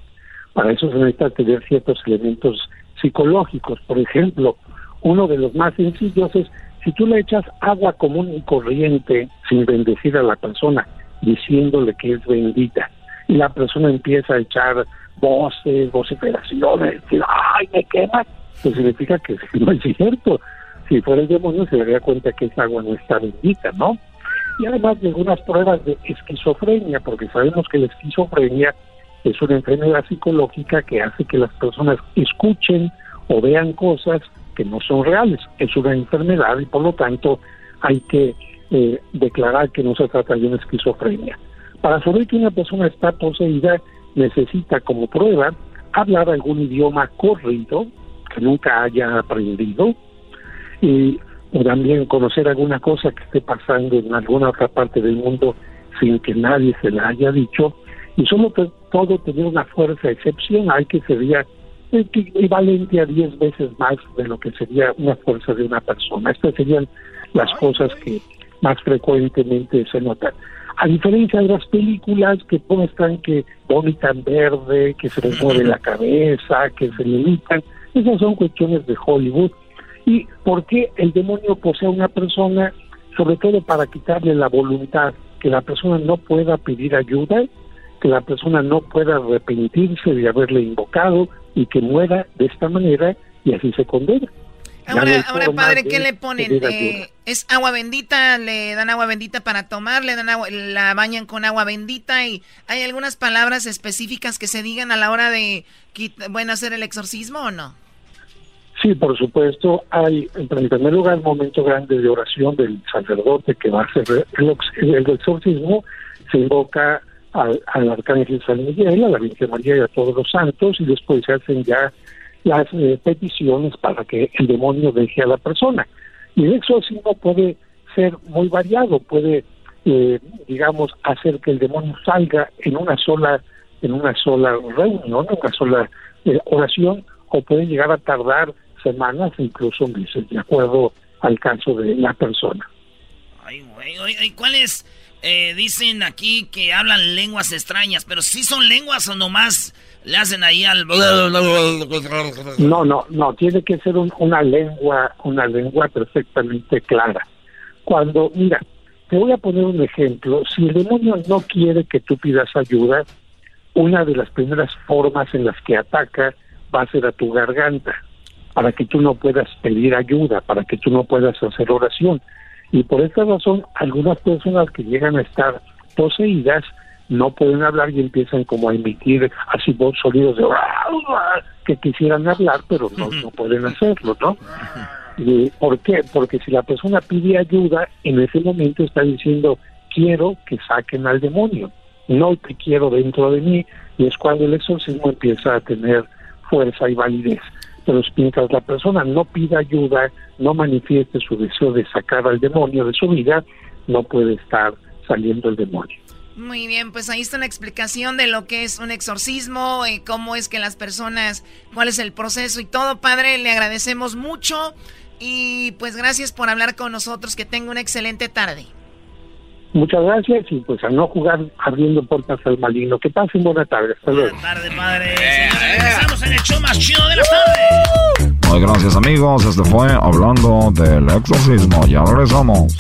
Para eso se necesita tener ciertos elementos psicológicos. Por ejemplo, uno de los más sencillos es si tú le echas agua común y corriente sin bendecir a la persona, diciéndole que es bendita, y la persona empieza a echar voces, vociferaciones, decir, ¡ay, me quema! Pues significa que no es cierto. Si fuera el demonio se daría cuenta que esa agua no está bendita, ¿no? Y además de algunas pruebas de esquizofrenia, porque sabemos que la esquizofrenia es una enfermedad psicológica que hace que las personas escuchen o vean cosas que no son reales. Es una enfermedad y por lo tanto hay que eh, declarar que no se trata de una esquizofrenia. Para saber que una persona está poseída necesita como prueba hablar algún idioma corrido nunca haya aprendido y también conocer alguna cosa que esté pasando en alguna otra parte del mundo sin que nadie se la haya dicho y solo todo tener una fuerza excepcional que sería equivalente a 10 veces más de lo que sería una fuerza de una persona. Estas serían las cosas que más frecuentemente se notan. A diferencia de las películas que muestran que vomitan verde, que se les mueve la cabeza, que se limitan, esas son cuestiones de Hollywood. ¿Y por qué el demonio posee a una persona? Sobre todo para quitarle la voluntad, que la persona no pueda pedir ayuda, que la persona no pueda arrepentirse de haberle invocado y que muera de esta manera y así se condena. Ahora, ahora padre, ¿qué le ponen? Eh. ¿Es agua bendita? ¿Le dan agua bendita para tomar? ¿Le dan agua, la bañan con agua bendita? ¿Y hay algunas palabras específicas que se digan a la hora de, bueno, hacer el exorcismo o no? Sí, por supuesto, hay en primer lugar un momento grande de oración del sacerdote que va a hacer el, ex- el exorcismo, se invoca al, al arcángel San Miguel, a la Virgen María y a todos los santos y después se hacen ya las eh, peticiones para que el demonio deje a la persona. Y el exorcismo puede ser muy variado, puede, eh, digamos, hacer que el demonio salga en una sola, en una sola reunión, en una sola eh, oración, o puede llegar a tardar semanas, incluso meses, de acuerdo al caso de la persona. Ay, güey, oye, ¿y ¿cuáles? Eh, dicen aquí que hablan lenguas extrañas, pero sí son lenguas o nomás le hacen ahí al... No, no, no, tiene que ser un- una lengua, una lengua perfectamente clara. Cuando, mira, te voy a poner un ejemplo. Si el demonio no quiere que tú pidas ayuda, una de las primeras formas en las que ataca va a ser a tu garganta, para que tú no puedas pedir ayuda, para que tú no puedas hacer oración. Y por esta razón, algunas personas que llegan a estar poseídas no pueden hablar y empiezan como a emitir así voz sonidos de que quisieran hablar, pero no, no pueden hacerlo, ¿no? Eh, ¿Por qué? Porque si la persona pide ayuda, en ese momento está diciendo, quiero que saquen al demonio, no te quiero dentro de mí, y es cuando el exorcismo empieza a tener fuerza y validez. Pero mientras la persona no pida ayuda, no manifieste su deseo de sacar al demonio de su vida, no puede estar saliendo el demonio. Muy bien, pues ahí está una explicación de lo que es un exorcismo, y cómo es que las personas, cuál es el proceso y todo. Padre, le agradecemos mucho y pues gracias por hablar con nosotros. Que tenga una excelente tarde. Muchas gracias y pues a no jugar abriendo puertas al maligno. Que pasen buena tarde. Hasta luego. Buena tarde, padre. Señores, en el show más chido de la tarde. Muy gracias amigos, este fue hablando del exorcismo. Ya regresamos.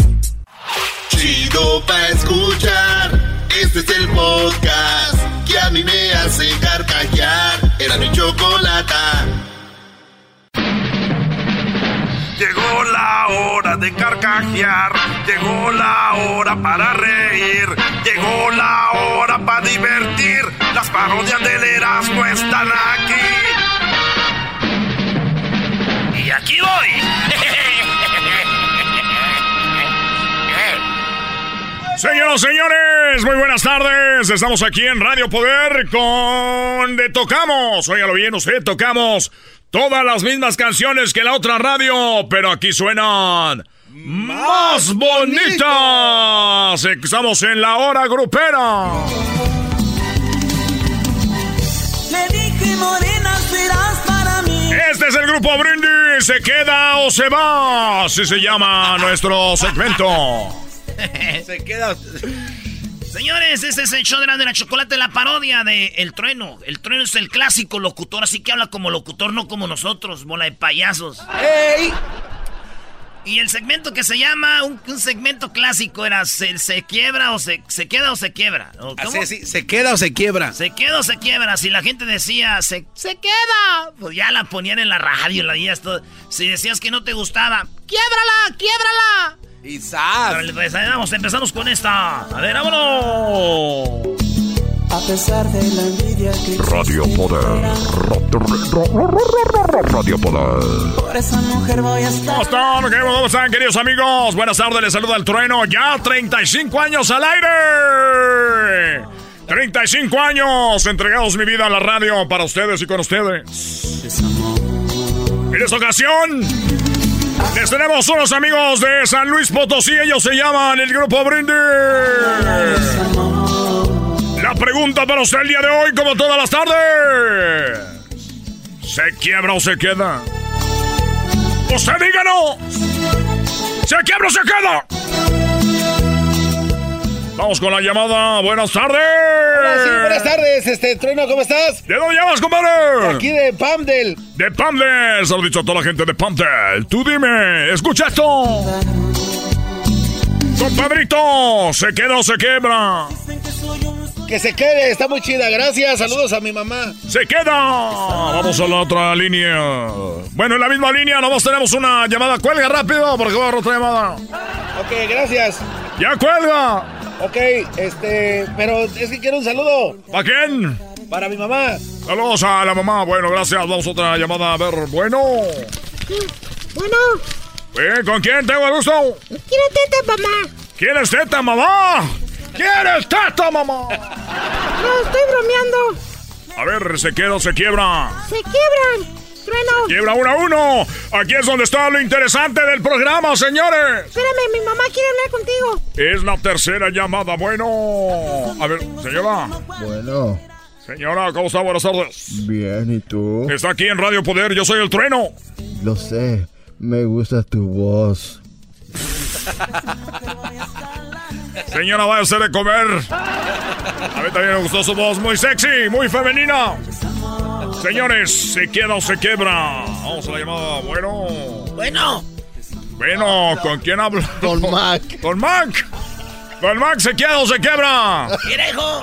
Chido pa' escuchar. Este es el podcast que a mí me hace carcajear. Era mi chocolata. Llegó la hora de carcajear, llegó la hora para reír, llegó la hora para divertir. Las parodias del Erasmo están aquí. Y aquí voy. Señoras, señores, muy buenas tardes. Estamos aquí en Radio Poder con De Tocamos. Óigalo bien, usted tocamos todas las mismas canciones que la otra radio, pero aquí suenan más bonitas. Estamos en la hora grupera. Le dije morena serás para mí. Este es el grupo Brindis. ¿Se queda o se va? Así se llama nuestro segmento. Se queda. Señores, este es el show de la, de la chocolate, la parodia de El Trueno. El Trueno es el clásico locutor, así que habla como locutor, no como nosotros, bola de payasos. ¡Ey! Y el segmento que se llama, un, un segmento clásico era ¿se, se quiebra o se, se queda o se quiebra? ¿O cómo? Así, ¿Se queda o se quiebra? Se queda o se quiebra. Si la gente decía, se, se queda, pues ya la ponían en la radio, la días todo. Si decías que no te gustaba, ¡quiebrala, quiebrala! Y. Órale, pues, vamos, empezamos con esta. A ver, vámonos. A pesar de la envidia que Radio Poder. Radio Poder. por esa mujer voy a estar. ¿Cómo están? ¿Qué- ¿Cómo están, queridos amigos? Buenas tardes, les saluda el trueno. Ya 35 años al aire. 35 años entregados mi vida a la radio para ustedes y con ustedes. En esta ocasión, les tenemos unos amigos de San Luis Potosí. Ellos se llaman el Grupo Brindis. La pregunta para usted el día de hoy, como todas las tardes. ¿Se quiebra o se queda? Usted díganos. ¿Se quiebra o se queda? Vamos con la llamada. Buenas tardes. Hola, sí, buenas tardes, este Trueno, ¿cómo estás? ¿De dónde llamas, compadre? Aquí de Pamdel. De Pamdel. Se lo he dicho a toda la gente de Pamdel. Tú dime, escucha esto. Compadrito, ¿se queda o se quebra? Que se quede, está muy chida, gracias. Saludos a mi mamá. ¡Se queda! Vamos a la otra línea. Bueno, en la misma línea, nomás tenemos una llamada. Cuelga rápido, porque voy a otra llamada. Ok, gracias. ¡Ya cuelga! Ok, este, pero es que quiero un saludo. ¿Para quién? Para mi mamá. Saludos a la mamá. Bueno, gracias. Vamos a otra llamada. A ver, bueno. Bueno, Eh, ¿Con quién tengo el gusto? quiero teta, mamá. ¿Quién es teta, mamá? ¿Quién es teta, mamá? No, estoy bromeando. A ver, ¿se queda o se quiebra? Se quiebran. Trueno. Quiebra uno a uno. Aquí es donde está lo interesante del programa, señores. Espérame, mi mamá quiere hablar contigo. Es la tercera llamada. Bueno. A ver, señora. Bueno, Señora, ¿cómo está? Buenas tardes. bien, ¿y tú? Está aquí en Radio Poder. Yo soy el trueno. Lo sé, me gusta tu voz. Señora, vaya a hacer de comer. A mí también me gustó su voz. Muy sexy, muy femenina. Señores, ¿se queda o se quiebra? Vamos a la llamada. Bueno. Bueno. Bueno, ¿con quién hablo? Con Mac. Con Mac. Con Mac, ¿se queda o se quiebra? Mira, hijo.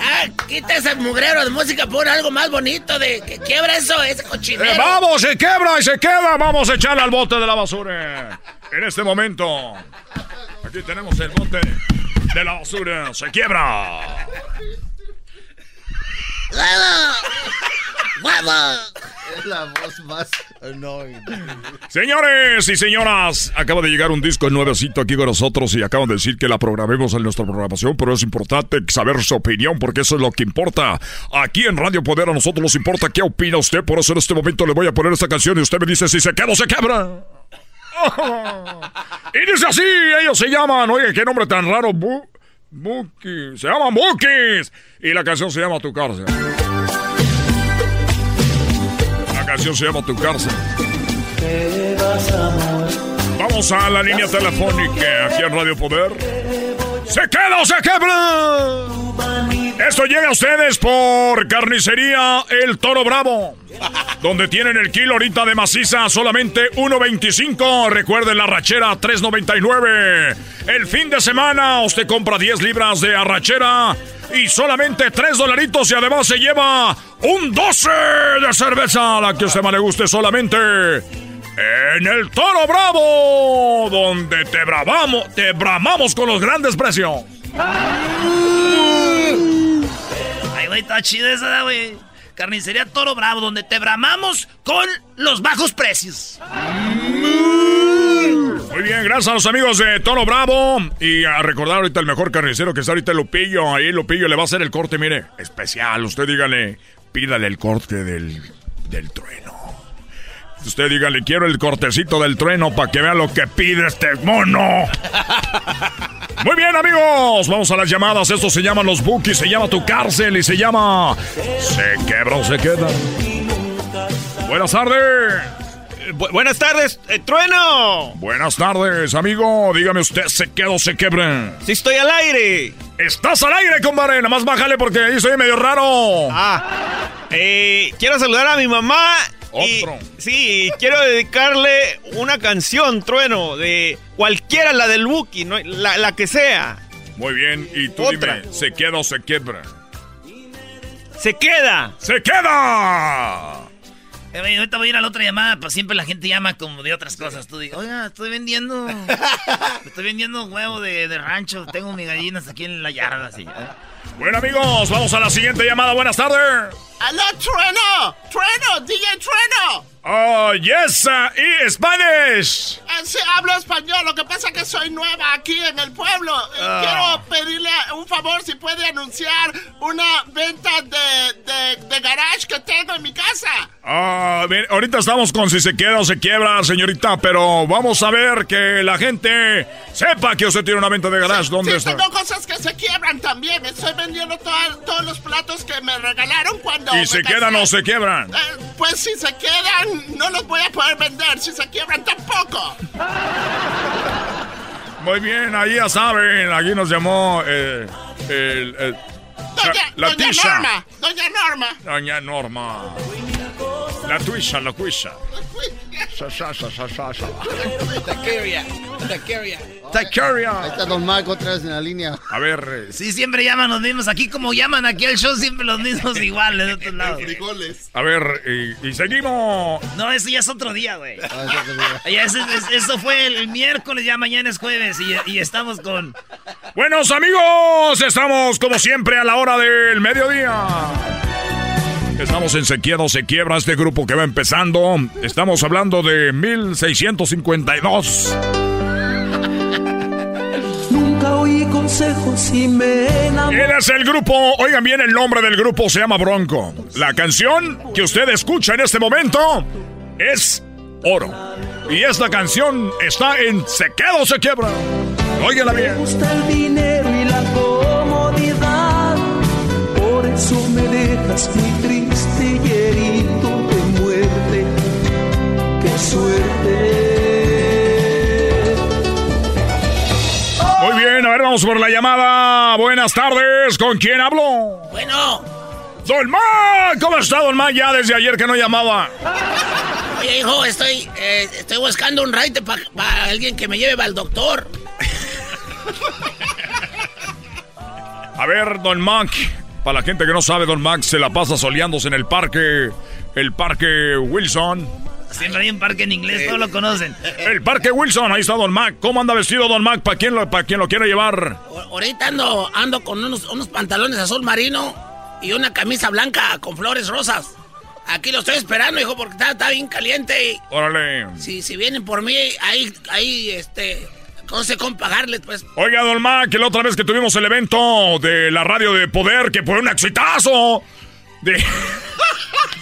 Ah, quita ese mugrero de música, pon algo más bonito de que quiebra eso, ese cochinero. Eh, vamos, se quiebra y se queda. Vamos a echarle al bote de la basura. En este momento. Aquí tenemos el bote de la basura. Se quiebra. ¡Huevo! ¡Huevo! Es la voz más annoying. Señores y señoras, acaba de llegar un disco nuevecito aquí con nosotros y acaban de decir que la programemos en nuestra programación, pero es importante saber su opinión porque eso es lo que importa. Aquí en Radio Poder a nosotros nos importa qué opina usted, por eso en este momento le voy a poner esta canción y usted me dice si se queda o se quebra. Y dice así, ellos se llaman, oye, qué nombre tan raro, Bu Bookies, se llaman Bookies. Y la canción se llama Tu cárcel. La canción se llama Tu cárcel. Vamos a la línea telefónica aquí en Radio Poder. ¡Se queda o se quebra! Esto llega a ustedes por Carnicería El Toro Bravo. Donde tienen el kilo ahorita de maciza solamente 1.25. Recuerden la rachera 3.99. El fin de semana usted compra 10 libras de arrachera y solamente 3 dolaritos y además se lleva un 12 de cerveza. La que usted más le guste solamente en el Toro Bravo, donde te bravamos, te bramamos con los grandes precios. Ay, güey, está chido esa, güey. Carnicería Toro Bravo, donde te bramamos con los bajos precios. Muy bien, gracias a los amigos de Toro Bravo. Y a recordar ahorita el mejor carnicero que está ahorita Lupillo. Ahí Lupillo le va a hacer el corte, mire, especial. Usted dígale, pídale el corte del, del trueno. Usted dígale, quiero el cortecito del trueno para que vea lo que pide este mono. Muy bien, amigos. Vamos a las llamadas. Esto se llama Los Bookies, se llama Tu Cárcel y se llama Se quebra o se queda. Buenas tardes. buenas tardes, eh, Trueno. Buenas tardes, amigo. Dígame usted, ¿se queda o se quebra? Sí, estoy al aire. Estás al aire, compadre. Nada más bájale porque ahí soy medio raro. Ah, eh, quiero saludar a mi mamá. Otro. sí, quiero dedicarle una canción, Trueno, de cualquiera, la del Buki, ¿no? la, la que sea. Muy bien, y tú Otra. dime, ¿se queda o se quebra? ¡Se queda! ¡Se queda! Eh, güey, ahorita voy a ir a la otra llamada, pues siempre la gente llama como de otras cosas. Tú dices, oiga, estoy vendiendo. estoy vendiendo huevo de, de rancho. Tengo mis gallinas aquí en la yarda, así. ¿eh? Bueno, amigos, vamos a la siguiente llamada. Buenas tardes. ¡Aló, Trueno! ¡Trueno! ¡DJ Trueno! Oh, yes, uh, y Spanish. Eh, sí, hablo español, lo que pasa es que soy nueva aquí en el pueblo. Eh, Ah. Quiero pedirle un favor si puede anunciar una venta de, de, de garage que tengo en mi casa. Ah, ahorita estamos con si se queda o se quiebra, señorita, pero vamos a ver que la gente sepa que usted tiene una venta de garage. ¿Dónde sí, está? tengo cosas que se quiebran también. Estoy vendiendo todos los platos que me regalaron cuando ¿Y se quedan o se quiebran? Eh, pues si se quedan, no los voy a poder vender. Si se quiebran, tampoco. Muy bien, ahí ya saben, aquí nos llamó eh, el, el- Doña, la, la doña. Norma, doña Norma. Doña Norma. La tuisha, la cuisha. Sa, sa, sa, sa, sa, sa. Taqueria. Taqueria. Taqueria. Ahí está Don Marco otra vez en la línea. A ver. eh, Sí, siempre llaman los mismos. Aquí como llaman aquí al show, siempre los mismos iguales de otros lados. A ver, y, y seguimos. No, eso ya es otro día, güey. Ya ese- ese- eso fue el miércoles, ya mañana es jueves y, y estamos con... Buenos amigos, estamos como siempre a la hora del mediodía. Estamos en Sequiedo se quiebra este grupo que va empezando. Estamos hablando de 1652. Nunca oí consejos y me. Él es el grupo, oigan bien el nombre del grupo, se llama Bronco. La canción que usted escucha en este momento es Oro. Y esta canción está en Se queda o se quiebra. Óigala Me bien. gusta el dinero y la comodidad. Por eso me dejas ver, vamos por la llamada. Buenas tardes, ¿con quién hablo? Bueno. Don Mac, ¿cómo está Don Mac? Ya desde ayer que no llamaba. Oye, hijo, estoy, eh, estoy buscando un ride para alguien que me lleve al doctor. A ver, Don Mac, para la gente que no sabe, Don Mac se la pasa soleándose en el parque, el parque Wilson. Siempre hay un parque en inglés, todos lo conocen. El parque Wilson, ahí está Don Mac. ¿Cómo anda vestido Don Mac? ¿Para quién lo, para quien lo quiera llevar? O- Ahorita ando, ando con unos, unos pantalones azul marino y una camisa blanca con flores rosas. Aquí lo estoy esperando, hijo, porque está, está bien caliente. Y Órale. si, si vienen por mí, ahí, ahí, este, no sé cómo pagarles, pues. Oiga, Don Mac, que la otra vez que tuvimos el evento de la radio de poder, que fue un exitazo. De...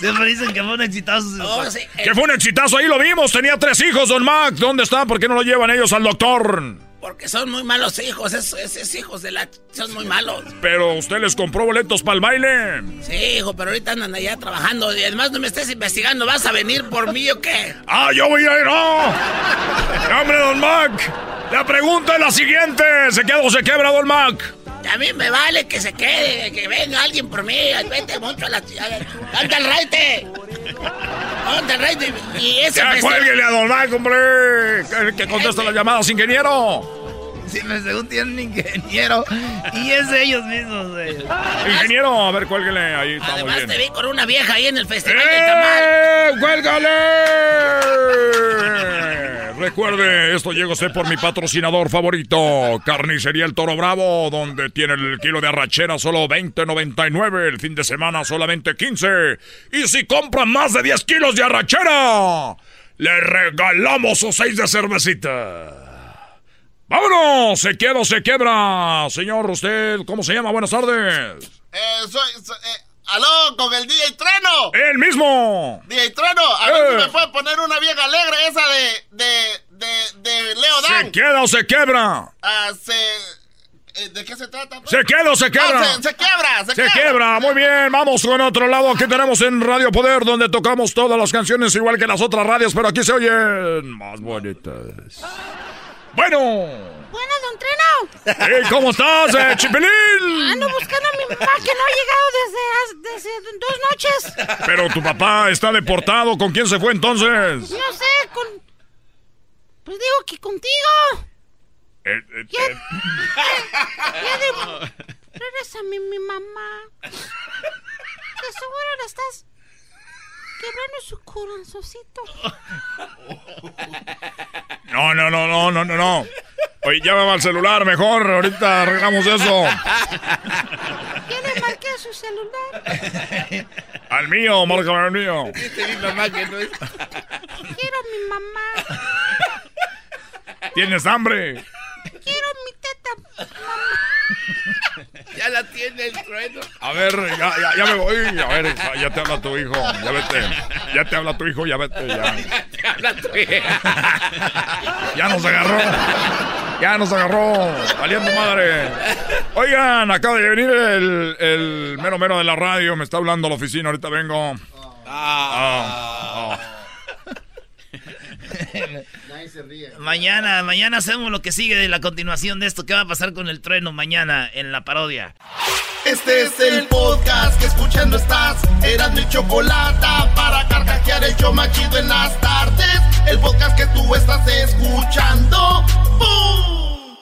Siempre dicen que fue un exitazo. Oh, sí, eh, que fue un exitazo, ahí lo vimos. Tenía tres hijos, Don Mac. ¿Dónde está? ¿Por qué no lo llevan ellos al doctor? Porque son muy malos hijos, esos, esos hijos de la... Son muy malos. Pero usted les compró boletos para el baile. Sí, hijo, pero ahorita andan allá trabajando. Y además no me estés investigando. ¿Vas a venir por mí o qué? ¡Ah, yo voy a ir! ¡No! ¡No, ¡Hombre, Don Mac! La pregunta es la siguiente. ¿Se queda o se quebra, Don Mac? A mí me vale que se quede, que venga alguien por mí. Vete mucho a la... ¡Anda al raite! ¡Anda al raite! Y ese... ¡Ya cuélguele a Don Mac, hombre! Que, que contesta las llamadas, ingeniero. Me- según tienen ingeniero. Y es de ellos mismos, güey. Ingeniero, a ver, cuélguele. Ahí Además bien. te vi con una vieja ahí en el festival tamal. ¡Eh! ¡Cuélgale! Recuerde, esto llega a usted por mi patrocinador favorito, Carnicería El Toro Bravo, donde tiene el kilo de arrachera solo 20.99, el fin de semana solamente 15. Y si compran más de 10 kilos de arrachera, le regalamos sus 6 de cervecita. ¡Vámonos! ¿Se queda o se quiebra? Señor, ¿usted cómo se llama? Buenas tardes. Eh, soy, soy- eh, aló, con el DJ Treno. ¡El mismo! DJ Treno, a ver Eh. si me puede poner una vieja alegre esa de, de, de, de Leo Dan. ¿Se queda o se quebra? Ah, se... eh, ¿De qué se trata? pues? ¿Se queda o se quiebra? Ah, se, se quiebra, se, Se quiebra, muy bien. Vamos con otro lado. Aquí tenemos en Radio Poder, donde tocamos todas las canciones igual que las otras radios, pero aquí se oyen más bonitas. Bueno, Bueno, don Treno. ¿y cómo estás, eh, Chipilín? Ando buscando a mi mamá que no ha llegado desde, desde dos noches. Pero tu papá está deportado. ¿Con quién se fue entonces? No sé, con... Pues digo que contigo. Eh, eh, Ya, eh, ya de... Regrésame, mi mamá. De seguro le estás quebrando su corazoncito. No, no, no, no, no, no, no. Oye, llámame al celular mejor. Ahorita arreglamos eso. Ya le marqué a su celular. Al mío, márcame al mío. Quiero a mi mamá. ¿Tienes hambre? Quiero mi teta. Ya la tiene el trueno. A ver, ya, ya, ya me voy. A ver, ya te habla tu hijo. Ya vete. Ya te habla tu hijo, ya vete. Ya, Te habla tu hija. ya nos agarró. Ya nos agarró. Valiendo madre. Oigan, acaba de venir el, el mero mero de la radio. Me está hablando a la oficina. Ahorita vengo. Ah, ah. Nadie se ríe. Mañana, mañana hacemos lo que sigue de la continuación de esto. ¿Qué va a pasar con el trueno mañana en la parodia? Este es el podcast que escuchando estás. Eran mi chocolate para carcajear el show machido en las tardes. El podcast que tú estás escuchando. ¡Bum!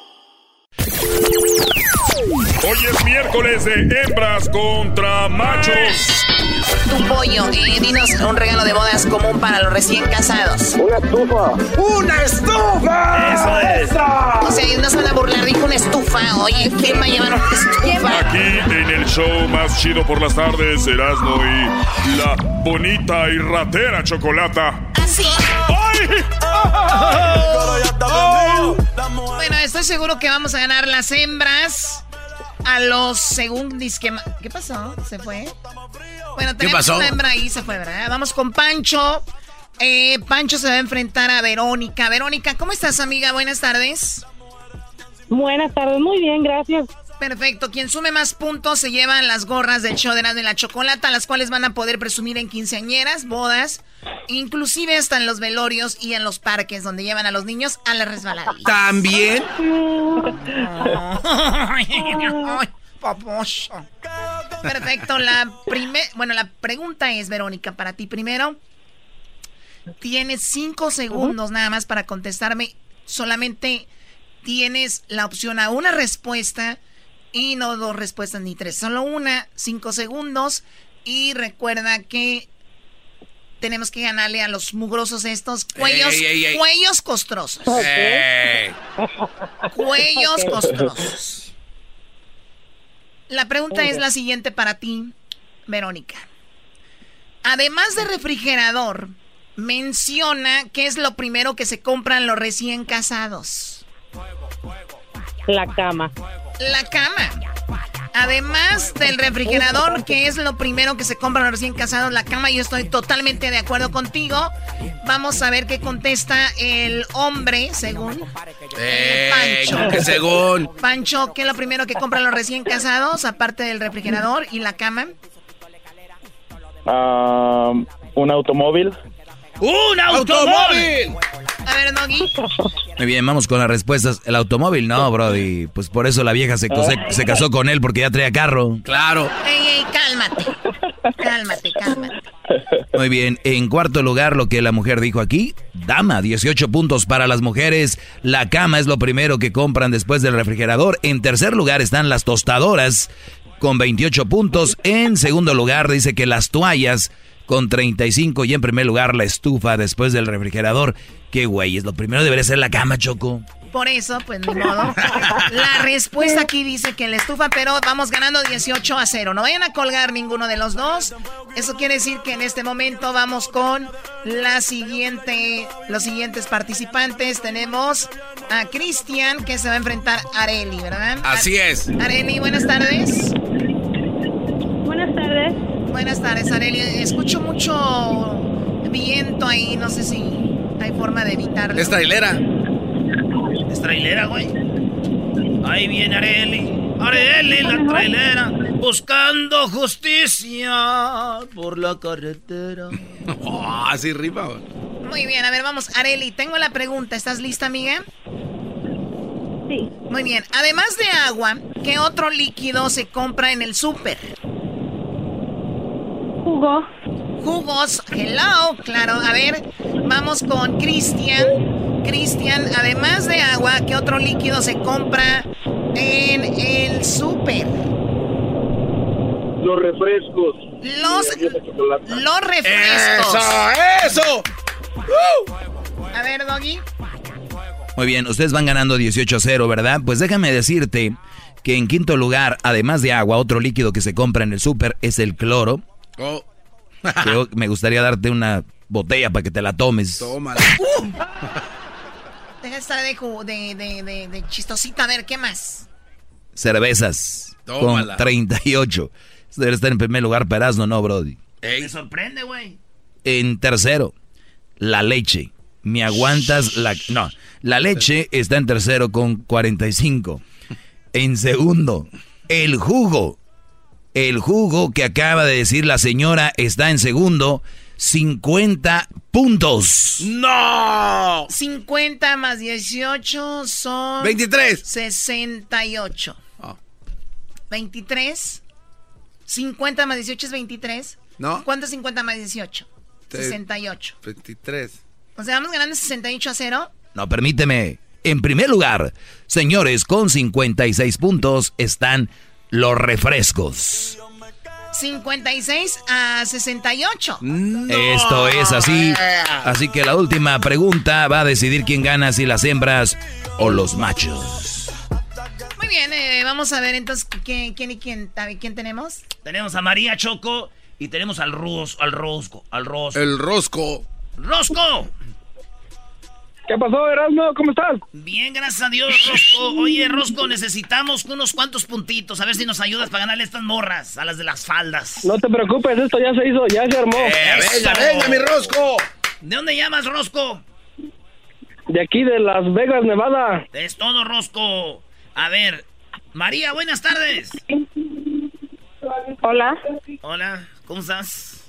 Hoy es miércoles de hembras contra machos. Tu pollo, eh, dinos un regalo de bodas común para los recién casados. Una estufa. ¡Una estufa! Eso es. O sea, no se van a burlar, dijo una estufa. Oye, ¿quién va a llevar una estufa? Aquí en el show más chido por las tardes, Erasmo y la bonita y ratera Chocolata. Así. ¡Ay! Bueno, estoy seguro que vamos a ganar las hembras a los según disque... ¿Qué pasó? ¿Se fue? Bueno, tenemos pasó? una hembra ahí, se fue, ¿verdad? Vamos con Pancho. Eh, Pancho se va a enfrentar a Verónica. Verónica, ¿cómo estás, amiga? Buenas tardes. Buenas tardes, muy bien, gracias. Perfecto. Quien sume más puntos se llevan las gorras del show de la de la chocolata, las cuales van a poder presumir en quinceañeras, bodas, inclusive hasta en los velorios y en los parques donde llevan a los niños a la resbaladilla. ¿También? Perfecto. La primer, bueno, la pregunta es, Verónica, para ti primero. Tienes cinco segundos nada más para contestarme. Solamente tienes la opción a una respuesta y no dos respuestas ni tres. Solo una, cinco segundos. Y recuerda que tenemos que ganarle a los mugrosos estos cuellos, Ey, ey, ey. cuellos costrosos. Ey. Cuellos costrosos. La pregunta es la siguiente para ti, Verónica. Además de refrigerador, menciona qué es lo primero que se compran los recién casados. La cama. La cama. Además del refrigerador, que es lo primero que se compra los recién casados, la cama, yo estoy totalmente de acuerdo contigo. Vamos a ver qué contesta el hombre, según Eh, Pancho. ¿cómo que según. Pancho, ¿qué es lo primero que compran los recién casados, aparte del refrigerador y la cama? Ah, un automóvil. ¡Un automóvil! A ver, Doggy. Muy bien, vamos con las respuestas. El automóvil, no, Brody. Pues por eso la vieja se, se, se casó con él, porque ya traía carro. Claro. Ey, ey, cálmate. Cálmate, cálmate. Muy bien, en cuarto lugar lo que la mujer dijo aquí, dama, 18 puntos para las mujeres, la cama es lo primero que compran después del refrigerador, en tercer lugar están las tostadoras con 28 puntos, en segundo lugar dice que las toallas con 35 y en primer lugar la estufa después del refrigerador, qué güey, es lo primero debería ser la cama, Choco. Por eso, pues ni modo. La respuesta aquí dice que la estufa, pero vamos ganando 18 a 0. No vayan a colgar ninguno de los dos. Eso quiere decir que en este momento vamos con la siguiente, los siguientes participantes. Tenemos a Cristian que se va a enfrentar a Areli, ¿verdad? Así es. Areli, buenas tardes. Buenas tardes. Buenas tardes, Areli. Escucho mucho viento ahí, no sé si hay forma de evitarlo. Es trailera. Es trailera, güey. Ahí viene Areli. Areli, la trailera. Buscando justicia por la carretera. Oh, así ripa. güey. Muy bien, a ver, vamos. Areli, tengo la pregunta. ¿Estás lista, amiga? Sí. Muy bien. Además de agua, ¿qué otro líquido se compra en el súper? Jugo. Jugos. Hello, claro. A ver, vamos con Cristian. Cristian, además de agua, ¿qué otro líquido se compra en el súper? Los refrescos. Los, los refrescos. ¡Eso, eso! A ver, Doggy. Muy bien, ustedes van ganando 18 a 0, ¿verdad? Pues déjame decirte que en quinto lugar, además de agua, otro líquido que se compra en el súper es el cloro. Oh, que yo- me gustaría darte una botella para que te la tomes. tómala. Deja de estar de, ju- de, de, de, de chistosita. A ver, ¿qué más? Cervezas Tómala. con 38. Esto debe estar en primer lugar, Perazno, no, Brody. Me sorprende, güey. En tercero, la leche. ¿Me aguantas la...? No, la leche está en tercero con 45. En segundo, el jugo. El jugo que acaba de decir la señora está en segundo, 50 puntos. ¡No! 50 más 18 son... 23. 68. Ah. 23. 50 más 18 es 23. ¿No? ¿Cuánto es 50 más 18? Te- 68. 23. O sea, vamos ganando 68 a 0. No, permíteme. En primer lugar, señores, con 56 puntos están los refrescos. 56 a 68. Esto es así. Así que la última pregunta va a decidir quién gana, si las hembras o los machos. Muy bien, eh, vamos a ver entonces quién, quién y quién, quién tenemos. Tenemos a María Choco y tenemos al Ros, al Rosco, al Rosco. El rosco. ¡Rosco! ¿Qué pasó, Erasmo? ¿Cómo estás? Bien, gracias a Dios, Rosco. Oye, Rosco, necesitamos unos cuantos puntitos. A ver si nos ayudas para ganarle estas morras, a las de las faldas. No te preocupes, esto ya se hizo, ya se armó. Eh, venga, venga, mi rosco. ¿De dónde llamas, Rosco? De aquí de Las Vegas, Nevada. Es todo, Rosco. A ver, María, buenas tardes. Hola. Hola, ¿cómo estás?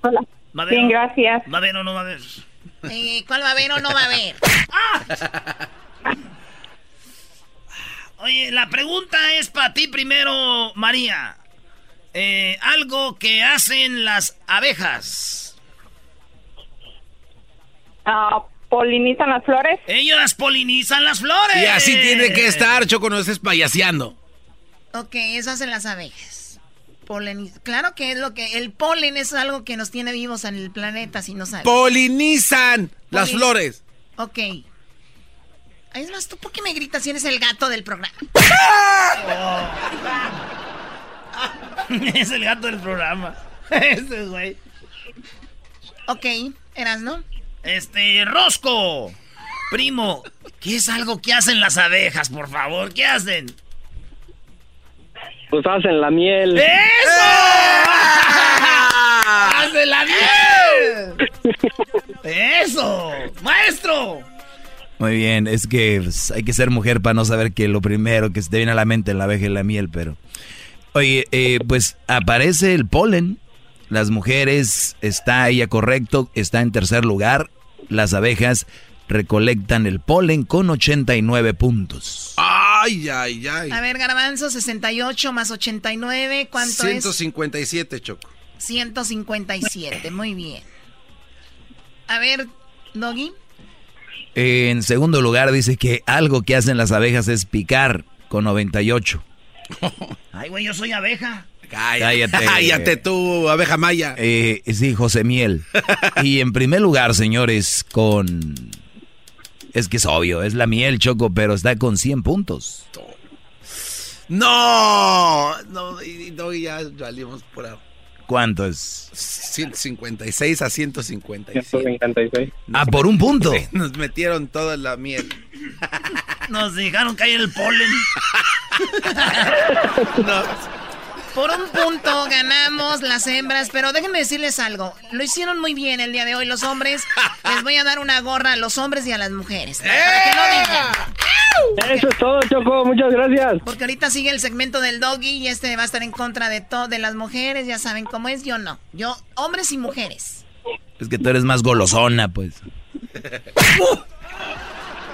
Hola. ¿Va a haber Bien, gracias. ¿Va a haber o no va a haber? Eh, ¿Cuál va a haber o no va a haber? Oye, la pregunta es para ti primero, María. Eh, algo que hacen las abejas. Ah, ¿Polinizan las flores? Ellas polinizan las flores. Y así tiene que estar, Choco, no estés payaseando. Ok, eso hacen las abejas. Polen, claro que es lo que... El polen es algo que nos tiene vivos en el planeta, si no sabes. Polinizan las flores. Ok. Es más, ¿tú por qué me gritas si eres el gato del programa? es el gato del programa. Ese güey. Ok, eras, ¿no? Este, Rosco. Primo, ¿qué es algo que hacen las abejas, por favor? ¿Qué hacen? Pues hacen la miel. ¡Eso! ¡Hacen la miel! ¡Eso! ¡Maestro! Muy bien, es que pues, hay que ser mujer para no saber que lo primero que se te viene a la mente es la abeja y la miel, pero... Oye, eh, pues aparece el polen. Las mujeres, está ella correcto, está en tercer lugar. Las abejas recolectan el polen con 89 puntos. Ay, ay, ay. A ver, Garbanzo, 68 más 89, ¿cuánto 157, es? Choco. 157, muy bien. A ver, Doggy. En segundo lugar dice que algo que hacen las abejas es picar con 98. Ay, güey, yo soy abeja. Cállate. Cállate tú, abeja maya. Eh, sí, José Miel. y en primer lugar, señores, con... Es que es obvio, es la miel, Choco, pero está con 100 puntos. No, no, no ya salimos por ahí. ¿Cuánto es? 156 a 156. 156. Ah, por un punto. Nos metieron toda la miel. Nos dejaron caer el polen. no. Por un punto ganamos las hembras, pero déjenme decirles algo. Lo hicieron muy bien el día de hoy los hombres. Les voy a dar una gorra a los hombres y a las mujeres. Para que no digan. Eso es todo, Choco. Muchas gracias. Porque ahorita sigue el segmento del doggy y este va a estar en contra de todo de las mujeres. Ya saben cómo es. Yo no. Yo, hombres y mujeres. Es que tú eres más golosona, pues.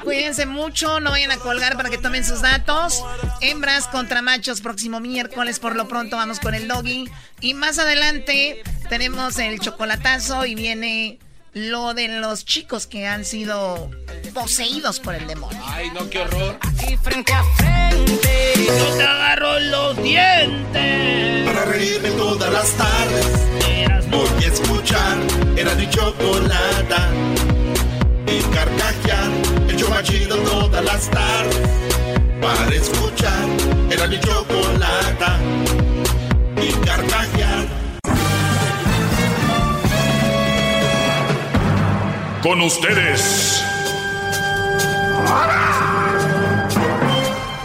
Cuídense mucho, no vayan a colgar para que tomen sus datos. Hembras contra machos, próximo miércoles. Por lo pronto vamos con el doggy. Y más adelante tenemos el chocolatazo y viene lo de los chicos que han sido poseídos por el demonio. Ay, no, qué horror. Aquí frente a frente, yo te agarro los dientes. Para reírme todas las tardes, voy a escuchar. Era mi chocolata. El show chido todas las tardes. Para escuchar. Era mi chocolata y carcajear. Con ustedes.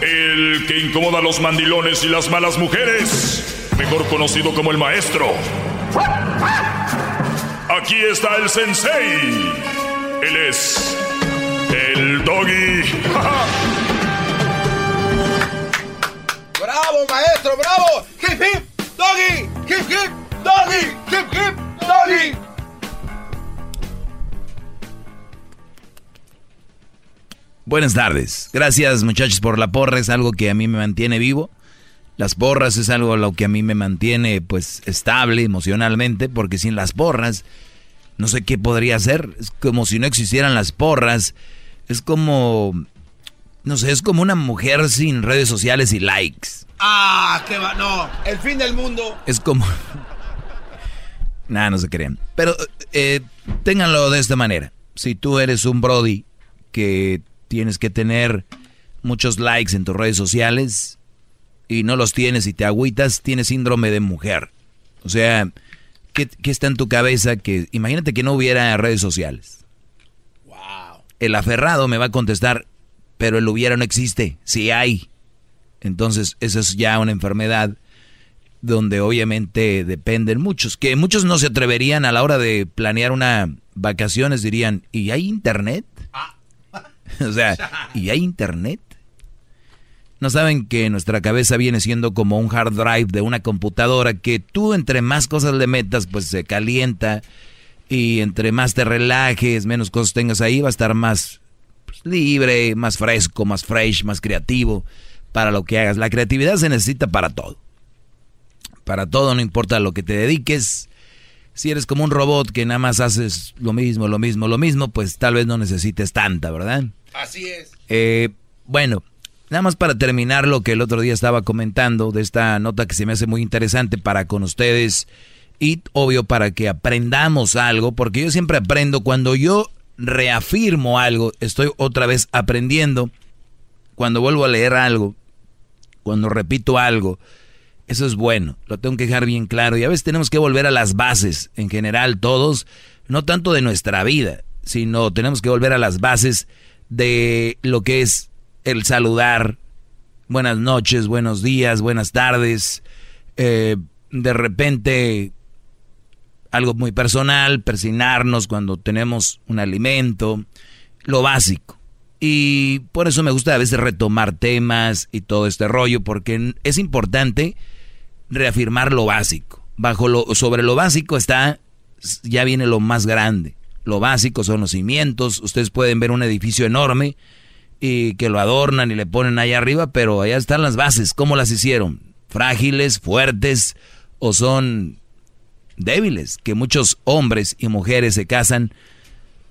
El que incomoda a los mandilones y las malas mujeres. Mejor conocido como el maestro. Aquí está el sensei. Él es el doggy. ¡Bravo, maestro! ¡Bravo! ¡Hip, hip! ¡Doggy! ¡Hip, hip! ¡Doggy! ¡Hip, hip! ¡Doggy! Buenas tardes. Gracias muchachos por la porra. Es algo que a mí me mantiene vivo. Las porras es algo lo que a mí me mantiene pues estable emocionalmente porque sin las porras no sé qué podría hacer. Es como si no existieran las porras. Es como, no sé, es como una mujer sin redes sociales y likes. Ah, qué va, no, el fin del mundo. Es como... Nada, no se crean. Pero eh, ténganlo de esta manera. Si tú eres un Brody que tienes que tener muchos likes en tus redes sociales y no los tienes y te agüitas, tienes síndrome de mujer. O sea, ¿qué, está en tu cabeza? que Imagínate que no hubiera redes sociales. El aferrado me va a contestar, pero el hubiera no existe, sí hay. Entonces, esa es ya una enfermedad donde obviamente dependen muchos, que muchos no se atreverían a la hora de planear una vacaciones, dirían, ¿y hay internet? O sea, ¿y hay internet? No saben que nuestra cabeza viene siendo como un hard drive de una computadora que tú entre más cosas le metas, pues se calienta y entre más te relajes, menos cosas tengas ahí, va a estar más pues, libre, más fresco, más fresh, más creativo para lo que hagas. La creatividad se necesita para todo. Para todo, no importa lo que te dediques. Si eres como un robot que nada más haces lo mismo, lo mismo, lo mismo, pues tal vez no necesites tanta, ¿verdad? Así es. Eh, bueno, Nada más para terminar lo que el otro día estaba comentando de esta nota que se me hace muy interesante para con ustedes y obvio para que aprendamos algo, porque yo siempre aprendo cuando yo reafirmo algo, estoy otra vez aprendiendo. Cuando vuelvo a leer algo, cuando repito algo, Eso es bueno, lo tengo que dejar bien claro. Y a veces tenemos que volver a las bases, en general todos, no tanto de nuestra vida, sino tenemos que volver a las bases de lo que es el saludar. Buenas noches, buenos días, buenas tardes. Eh, de repente, algo muy personal, persinarnos cuando tenemos un alimento, lo básico. Y por eso me gusta a veces retomar temas y todo este rollo, porque es importante reafirmar lo básico. Bajo lo, sobre lo básico está, ya viene lo más grande. Lo básico son los cimientos. Ustedes pueden ver un edificio enorme y que lo adornan y le ponen allá arriba, pero allá están las bases. ¿Cómo las hicieron? Frágiles, fuertes o son débiles. Que muchos hombres y mujeres se casan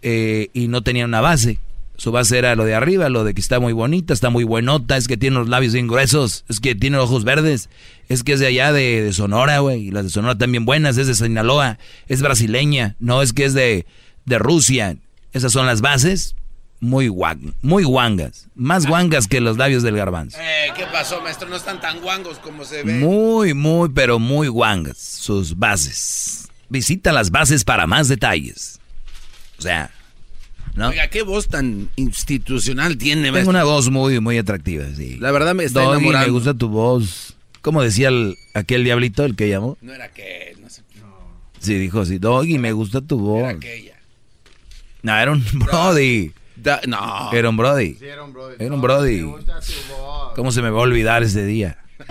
eh, y no tenían una base. Su base era lo de arriba, lo de que está muy bonita, está muy buenota, es que tiene los labios bien gruesos, es que tiene ojos verdes, es que es de allá de, Sonora, güey, y las de Sonora también buenas, es de Sinaloa, es brasileña, no es que es de, de Rusia. Esas son las bases, muy guang, muy guangas, más guangas que los labios del garbanzo. Eh, ¿Qué pasó, maestro? No están tan guangos como se ve. Muy, muy, pero muy guangas, sus bases. Visita las bases para más detalles. O sea, Oiga, qué voz tan institucional tiene. Tengo una voz muy, muy atractiva, sí. La verdad me está enamorando. me gusta tu voz. ¿Cómo decía aquel diablito, el que llamó? No era aquel, no sé. Sí, dijo sí. Doggy, me gusta tu voz. Era aquella. No, era un Brody. No. Era un Brody. Sí, era un Brody. Era un Brody. ¿Cómo se me va a olvidar ese día?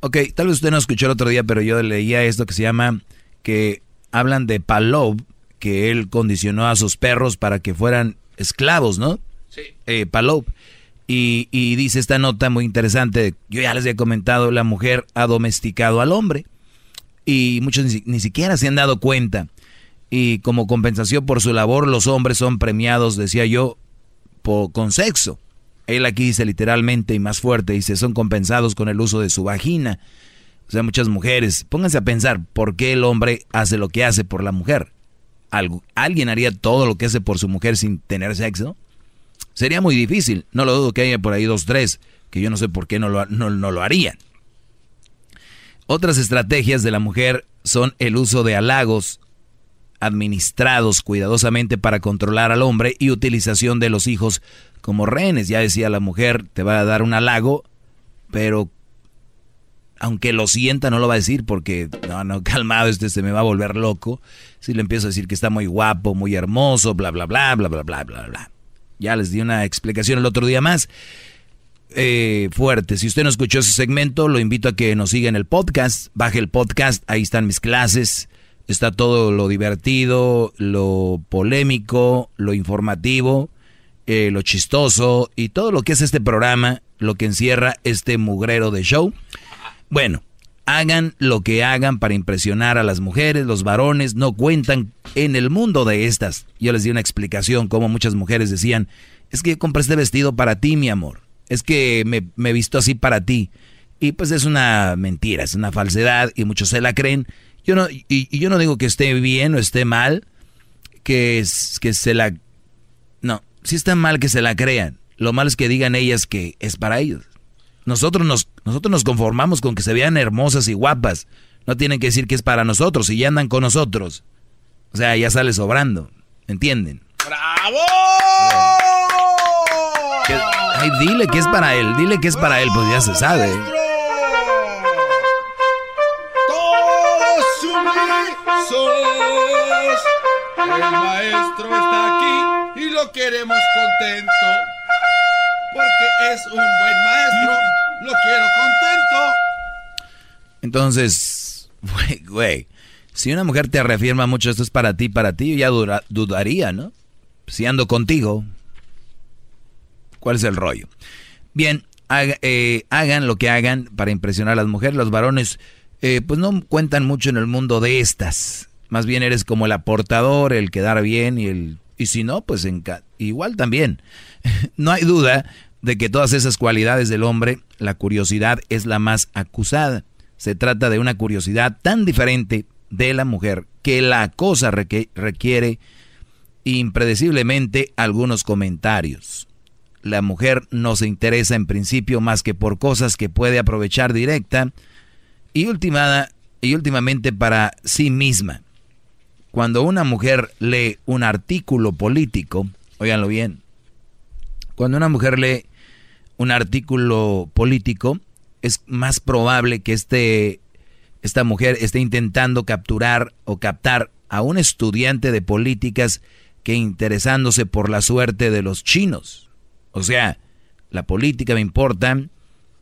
ok, tal vez usted no escuchó el otro día, pero yo leía esto que se llama que hablan de Palov, que él condicionó a sus perros para que fueran esclavos, ¿no? Sí. Eh, Palov. Y, y, dice esta nota muy interesante, yo ya les he comentado, la mujer ha domesticado al hombre y muchos ni, siquiera se han dado cuenta. Y como compensación por su labor, los hombres son premiados, decía yo, con sexo. Él aquí dice literalmente y más fuerte, dice, son compensados con el uso de su vagina. O sea, muchas mujeres, pónganse a pensar, ¿por qué el hombre hace lo que hace por la mujer? ¿Alguien haría todo lo que hace por su mujer sin tener sexo? Sería muy difícil. No lo dudo que haya por ahí dos, tres, que yo no sé por qué no lo, no, no lo harían. Otras estrategias de la mujer son el uso de halagos administrados cuidadosamente para controlar al hombre y utilización de los hijos como rehenes. Ya decía la mujer, te va a dar un halago, pero aunque lo sienta, no lo va a decir porque, no, no, calmado, este se me va a volver loco. Si le empiezo a decir que está muy guapo, muy hermoso, bla, bla, bla, bla, bla, bla, bla, bla. Ya les di una explicación el otro día más. Eh, fuerte. Si usted no escuchó ese segmento, lo invito a que nos siga en el podcast. Baje el podcast, ahí están mis clases. Está todo lo divertido, lo polémico, lo informativo, eh, lo chistoso y todo lo que es este programa, lo que encierra este mugrero de show. Bueno, hagan lo que hagan para impresionar a las mujeres, los varones no cuentan en el mundo de estas. Yo les di una explicación como muchas mujeres decían, es que compré este vestido para ti, mi amor. Es que me, me visto así para ti. Y pues es una mentira, es una falsedad y muchos se la creen. Yo no, y, yo no digo que esté bien o esté mal, que, que se la... No, si está mal que se la crean. Lo malo es que digan ellas que es para ellos. Nosotros nos, nosotros nos conformamos con que se vean hermosas y guapas. No tienen que decir que es para nosotros y ya andan con nosotros. O sea, ya sale sobrando. ¿Entienden? ¡Bravo! ay, dile que es para él, dile que es para él, pues ya se sabe. El maestro está aquí y lo queremos contento porque es un buen maestro. Lo quiero contento. Entonces, güey, si una mujer te reafirma mucho esto es para ti, para ti, ya dudaría, ¿no? Si ando contigo, ¿cuál es el rollo? Bien, eh, hagan lo que hagan para impresionar a las mujeres. Los varones, eh, pues no cuentan mucho en el mundo de estas. Más bien eres como el aportador, el quedar bien y el... Y si no, pues igual también. no hay duda de que todas esas cualidades del hombre, la curiosidad es la más acusada. Se trata de una curiosidad tan diferente de la mujer que la cosa requiere impredeciblemente algunos comentarios. la mujer no se interesa en principio más que por cosas que puede aprovechar directa y, ultimada, y últimamente para sí misma. Cuando una mujer lee un artículo político, óiganlo bien, cuando una mujer lee un artículo político, es más probable que este, esta mujer esté intentando capturar o captar a un estudiante de políticas que interesándose por la suerte de los chinos. O sea, la política me importa,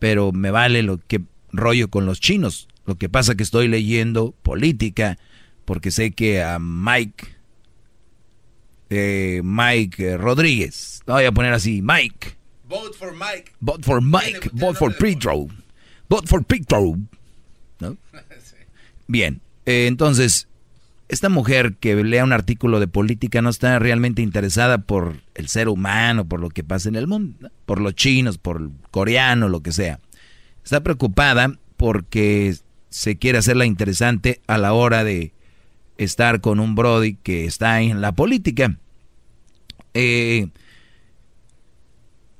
pero me vale lo que rollo con los chinos. Lo que pasa que estoy leyendo política porque sé que a Mike, eh, Mike Rodríguez, lo voy a poner así, Mike. Vote for Mike. Vote for Mike, vote for Pedro, vote for Pedro. ¿No? Bien, eh, entonces, esta mujer que lea un artículo de política no está realmente interesada por el ser humano, por lo que pasa en el mundo, por los chinos, por el coreano, lo que sea. Está preocupada porque se quiere hacerla interesante a la hora de estar con un Brody que está en la política. Eh,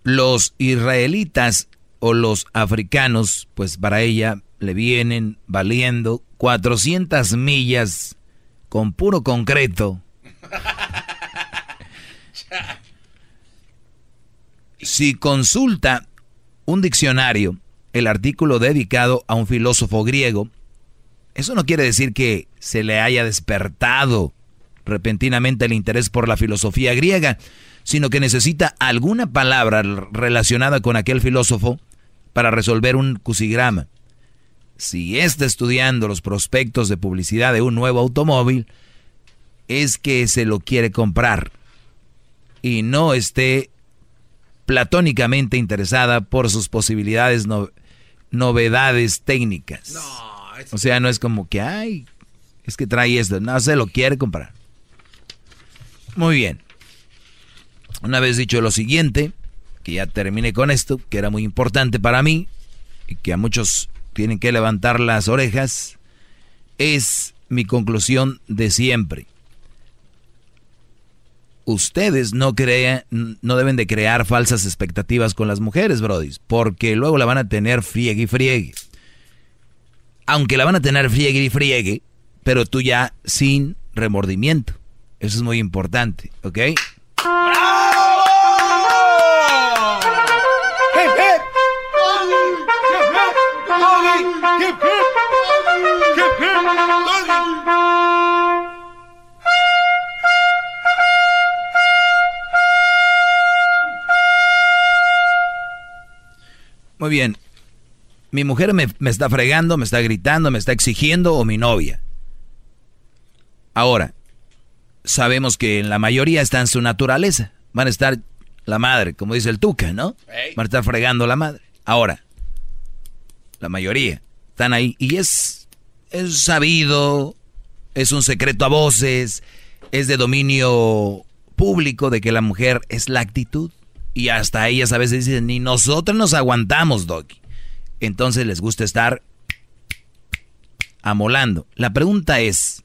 los israelitas o los africanos, pues para ella le vienen valiendo 400 millas con puro concreto. Si consulta un diccionario, el artículo dedicado a un filósofo griego, eso no quiere decir que se le haya despertado repentinamente el interés por la filosofía griega, sino que necesita alguna palabra relacionada con aquel filósofo para resolver un cusigrama. Si está estudiando los prospectos de publicidad de un nuevo automóvil, es que se lo quiere comprar y no esté platónicamente interesada por sus posibilidades, novedades técnicas. O sea, no es como que, ay, es que trae esto. No, se lo quiere comprar. Muy bien. Una vez dicho lo siguiente, que ya terminé con esto, que era muy importante para mí, y que a muchos tienen que levantar las orejas, es mi conclusión de siempre. Ustedes no, crean, no deben de crear falsas expectativas con las mujeres, brodis, porque luego la van a tener friegue y friegue aunque la van a tener friegue y friegue, pero tú ya sin remordimiento. Eso es muy importante, ¿ok? Muy bien, mi mujer me, está fregando, me está gritando, me está exigiendo o mi novia. Ahora, sabemos que en la mayoría está en su naturaleza. Van a estar la madre, como dice el Tuca, ¿no? Van a estar fregando la madre. Ahora, la mayoría están ahí. Y es, es sabido, es un secreto a voces, es de dominio público de que la mujer es la actitud. Y hasta ellas a veces dicen, ni nosotros nos aguantamos, Doggy entonces les gusta estar amolando. La pregunta es,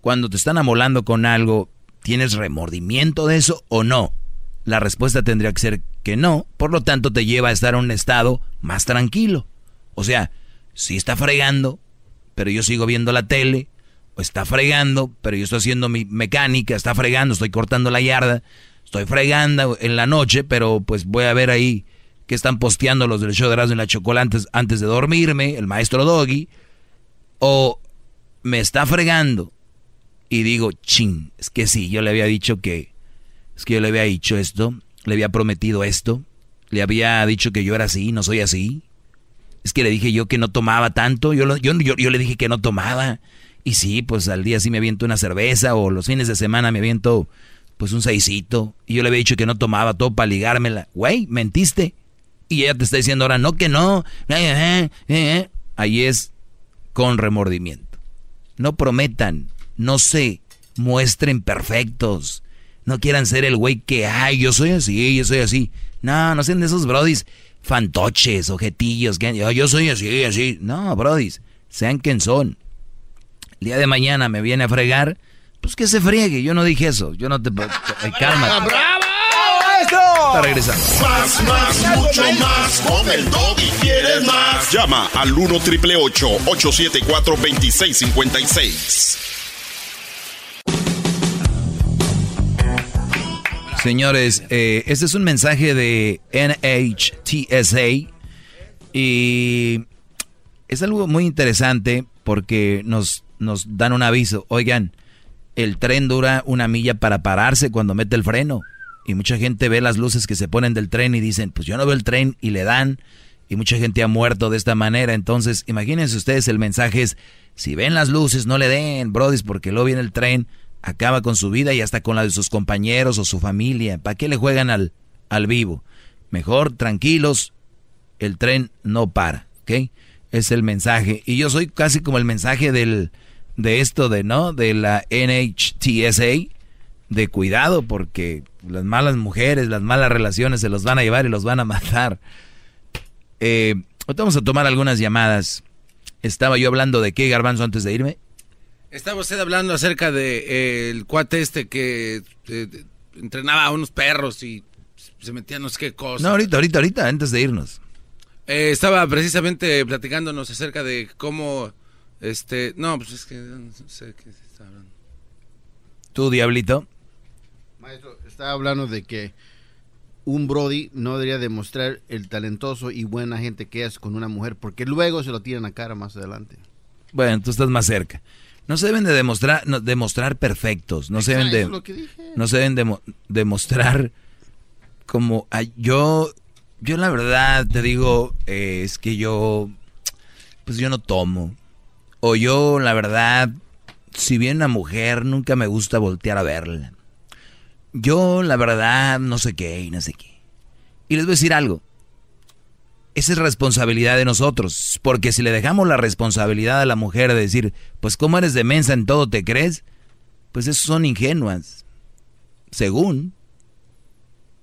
cuando te están amolando con algo, ¿tienes remordimiento de eso o no? La respuesta tendría que ser que no, por lo tanto te lleva a estar en un estado más tranquilo. O sea, si está fregando, pero yo sigo viendo la tele, o está fregando, pero yo estoy haciendo mi mecánica, está fregando, estoy cortando la yarda, estoy fregando en la noche, pero pues voy a ver ahí que están posteando los del show de Erasmo y la Chocolate antes, de dormirme, el maestro Doggy, o me está fregando y digo, ching, es que sí, yo le había dicho que, es que yo le había dicho esto, le había prometido esto, le había dicho que yo era así, no soy así. Es que le dije yo que no tomaba tanto, yo, yo, yo, le dije que no tomaba. Y sí, pues al día sí me aviento una cerveza o los fines de semana me aviento pues un seisito. Y yo le había dicho que no tomaba todo para ligármela. Güey, mentiste. Y ella te está diciendo ahora, no que no. Eh, eh, Ahí es con remordimiento. No prometan, no se muestren perfectos. No quieran ser el güey que, ay, yo soy así, yo soy así. No, no sean de esos brodis fantoches, objetillos, que yo, soy así, así. No, brodis, sean quien son. El día de mañana me viene a fregar, pues que se friegue. Yo no dije eso. Yo no te. Calma. ¡Bravo! maestro! Está regresando. Más, más, mucho más. Con el y quieres más. Llama al 1 triple 874 2656. Señores, eh, este es un mensaje de NHTSA y es algo muy interesante porque nos, nos dan un aviso. Oigan, el tren dura una milla para pararse cuando mete el freno. Y mucha gente ve las luces que se ponen del tren y dicen, pues yo no veo el tren y le dan. Y mucha gente ha muerto de esta manera. Entonces, imagínense ustedes, el mensaje es, si ven las luces, no le den, brodis, porque luego viene el tren, acaba con su vida y hasta con la de sus compañeros o su familia. ¿Para qué le juegan al, al vivo? Mejor, tranquilos, el tren no para, ¿ok? Es el mensaje. Y yo soy casi como el mensaje del, de esto de, ¿no? De la NHTSA, de cuidado porque las malas mujeres, las malas relaciones se los van a llevar y los van a matar. Eh, vamos a tomar algunas llamadas. Estaba yo hablando de qué, Garbanzo, antes de irme. Estaba usted hablando acerca de eh, el cuate este que eh, entrenaba a unos perros y se metía no sé qué cosa. No, ahorita, ahorita, ahorita, antes de irnos. Eh, estaba precisamente platicándonos acerca de cómo, este, no, pues es que no sé qué está hablando. ¿Tú, Diablito? Maestro, estaba hablando de que un Brody no debería demostrar el talentoso y buena gente que es con una mujer, porque luego se lo tiran a cara más adelante. Bueno, tú estás más cerca. No se deben de demostrar, no, demostrar perfectos, no se deben de, no se deben de demostrar como yo yo la verdad te digo, eh, es que yo, pues yo no tomo. O yo la verdad, si bien una mujer, nunca me gusta voltear a verla. Yo la verdad, no sé qué y no sé qué. Y les voy a decir algo. Esa es responsabilidad de nosotros. Porque si le dejamos la responsabilidad a la mujer de decir, pues cómo eres de mensa en todo te crees, pues esos son ingenuas. Según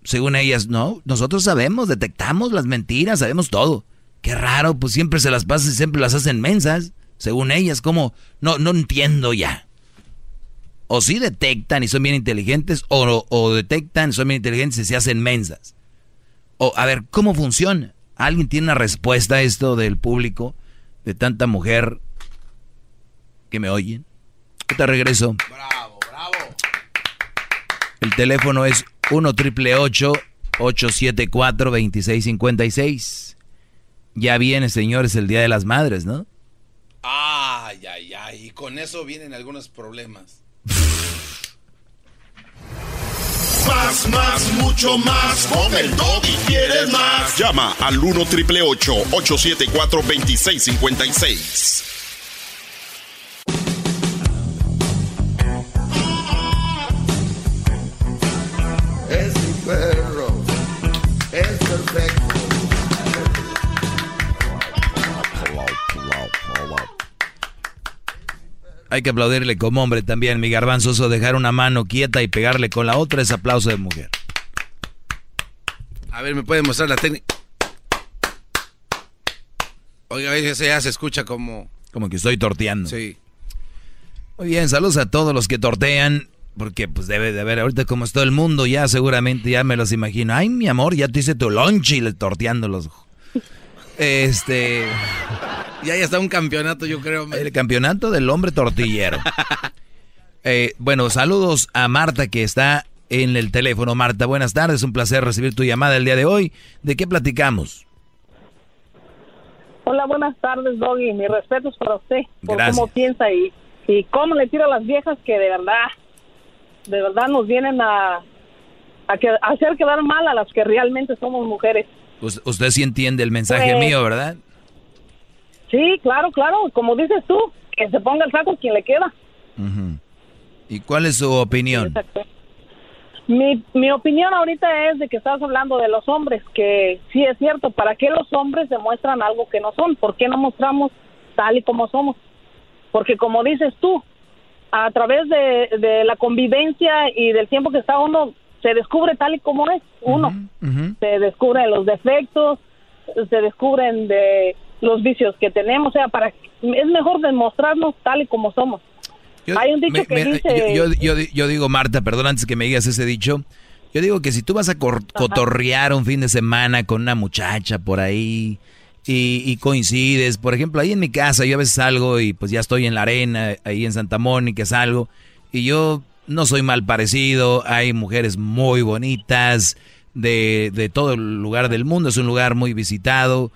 según ellas, no, nosotros sabemos, detectamos las mentiras, sabemos todo. Qué raro, pues siempre se las pasan y siempre las hacen mensas, según ellas, como, no, no entiendo ya. O sí detectan y son bien inteligentes, o, o detectan y son bien inteligentes y se hacen mensas. O, a ver, ¿cómo funciona? ¿Alguien tiene una respuesta a esto del público, de tanta mujer que me oyen? Te regreso. Bravo, bravo. El teléfono es 1 triple 874 2656. Ya viene, señores, el Día de las Madres, ¿no? Ay, ay, ay. Y con eso vienen algunos problemas. Más, más, mucho más. Con el y quieres más. Llama al 1 triple 874 2656. Hay que aplaudirle como hombre también, mi garbanzoso, dejar una mano quieta y pegarle con la otra es aplauso de mujer. A ver, ¿me puede mostrar la técnica? Oiga, ese ya se escucha como... Como que estoy torteando. Sí. Muy bien, saludos a todos los que tortean, porque pues debe de haber, ahorita como es todo el mundo, ya seguramente ya me los imagino. Ay, mi amor, ya te hice tu lunch y le torteándolos. Este... Ya ya está un campeonato, yo creo. El campeonato del hombre tortillero. Eh, bueno, saludos a Marta que está en el teléfono. Marta, buenas tardes, un placer recibir tu llamada el día de hoy. ¿De qué platicamos? Hola, buenas tardes, Doggy. Mis respetos para usted por Gracias. cómo piensa y, y cómo le tira a las viejas que de verdad, de verdad nos vienen a, a, que- a hacer quedar mal a las que realmente somos mujeres. Us- usted sí entiende el mensaje Pues- mío, ¿verdad? Sí, claro, claro. Como dices tú, que se ponga el saco quien le queda. ¿Y cuál es su opinión? Exacto. Mi, mi opinión ahorita es de que estás hablando de los hombres, que sí es cierto, ¿para qué los hombres demuestran algo que no son? ¿Por qué no mostramos tal y como somos? Porque como dices tú, a través de, de la convivencia y del tiempo que está uno, se descubre tal y como es uno. Se descubren los defectos, se descubren de los vicios que tenemos, o sea, para es mejor demostrarnos tal y como somos. Hay un dicho Me- que me- dice... yo, yo digo, Marta, perdón, antes que me digas ese dicho, Yo digo que si tú vas a cotorrear un fin de semana con una muchacha por ahí y, y, coincides, por ejemplo, ahí en mi casa yo a veces salgo y pues ya estoy en la arena, ahí en Santa Mónica salgo y yo no soy mal parecido, hay mujeres muy bonitas de, de todo el lugar del mundo, es un lugar muy visitado.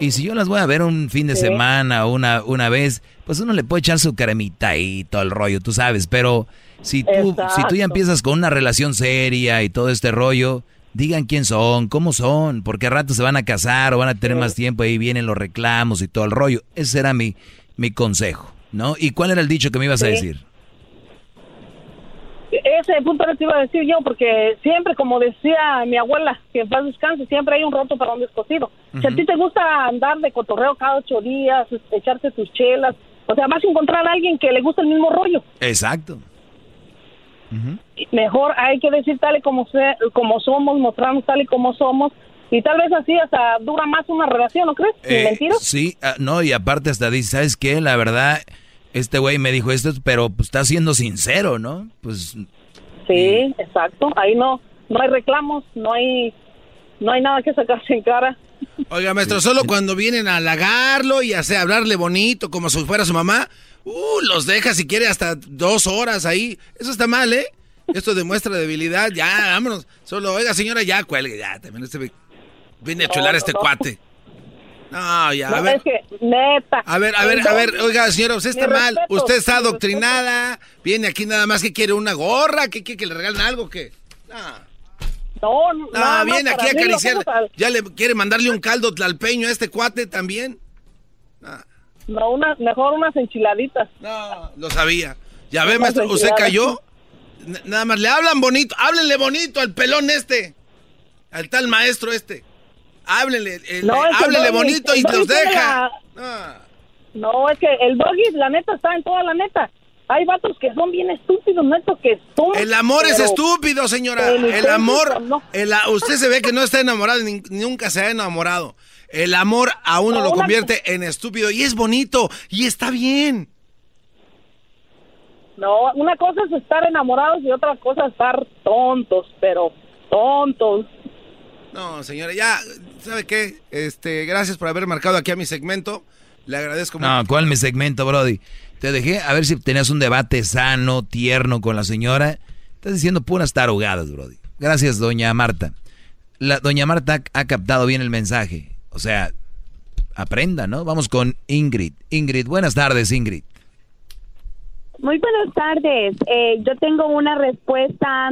Y si yo las voy a ver un fin de semana o una, una vez, pues uno le puede echar su cremita y todo el rollo, tú sabes. Pero si tú, si tú ya empiezas con una relación seria y todo este rollo, digan quién son, cómo son, porque a rato se van a casar o van a tener más tiempo, ahí vienen los reclamos y todo el rollo. Ese era mi, mi consejo, ¿no? ¿Y cuál era el dicho que me ibas a decir? Ese punto te iba a decir yo, porque siempre, como decía mi abuela, que en paz descanse, siempre hay un roto para un descosido. Si a ti te gusta andar de cotorreo cada ocho días, echarte tus chelas, o sea, vas a encontrar a alguien que le gusta el mismo rollo. Exacto. Mejor hay que decir tal y como, se, como somos, mostrarnos tal y como somos, y tal vez así hasta dura más una relación, ¿no crees? Eh, sí, ah, no, y aparte hasta dice, ¿sabes qué? La verdad este güey me dijo esto, pero pues, está siendo sincero, ¿no? Pues Sí, exacto. Ahí no no hay reclamos, no hay no hay nada que sacarse en cara. Oiga, maestro, solo cuando vienen a halagarlo y a hablarle bonito como si fuera su mamá, uh, los deja si quiere hasta dos horas ahí. Eso está mal, ¿eh? Esto demuestra debilidad. Ya, vámonos. Solo, oiga, señora, ya cuelgue. Ya, también este viene a chular a este cuate. No, ya, a ver. Es que, neta. A ver, a ver, a ver, oiga, señora, usted está mal. usted está adoctrinada. Viene aquí nada más que quiere una gorra, que quiere que le regalen algo, que. No, no. No, viene aquí a acariciar. Ya le quiere mandarle un caldo tlalpeño a este cuate también. No, una, mejor unas enchiladitas. No, lo sabía. Ya ve, maestro, usted cayó. nada más le hablan bonito, háblenle bonito al pelón este. Al tal maestro este. Háblenle, háblenle bonito y los deja. No, es que el doggy, la neta, está en toda la neta. Hay vatos que son bien estúpidos, neto, que son... El amor es estúpido, señora. El, amor... El, usted se ve que no está enamorado, ni, nunca se ha enamorado. El amor a uno lo convierte en estúpido y es bonito y está bien. No, una cosa es estar enamorados y otra cosa es estar tontos, pero tontos. No, señora, ya, ¿sabe qué? Este, gracias por haber marcado aquí a mi segmento. Le agradezco mucho. No, ¿cuál mi segmento, Brody? Te dejé a ver si tenías un debate sano, tierno con la señora. Estás diciendo puras tarugadas, Brody. Gracias, doña Marta. La doña Marta ha captado bien el mensaje. O sea, aprenda, ¿no? Vamos con Ingrid. Ingrid, buenas tardes, Ingrid. Muy buenas tardes. Eh, yo tengo una respuesta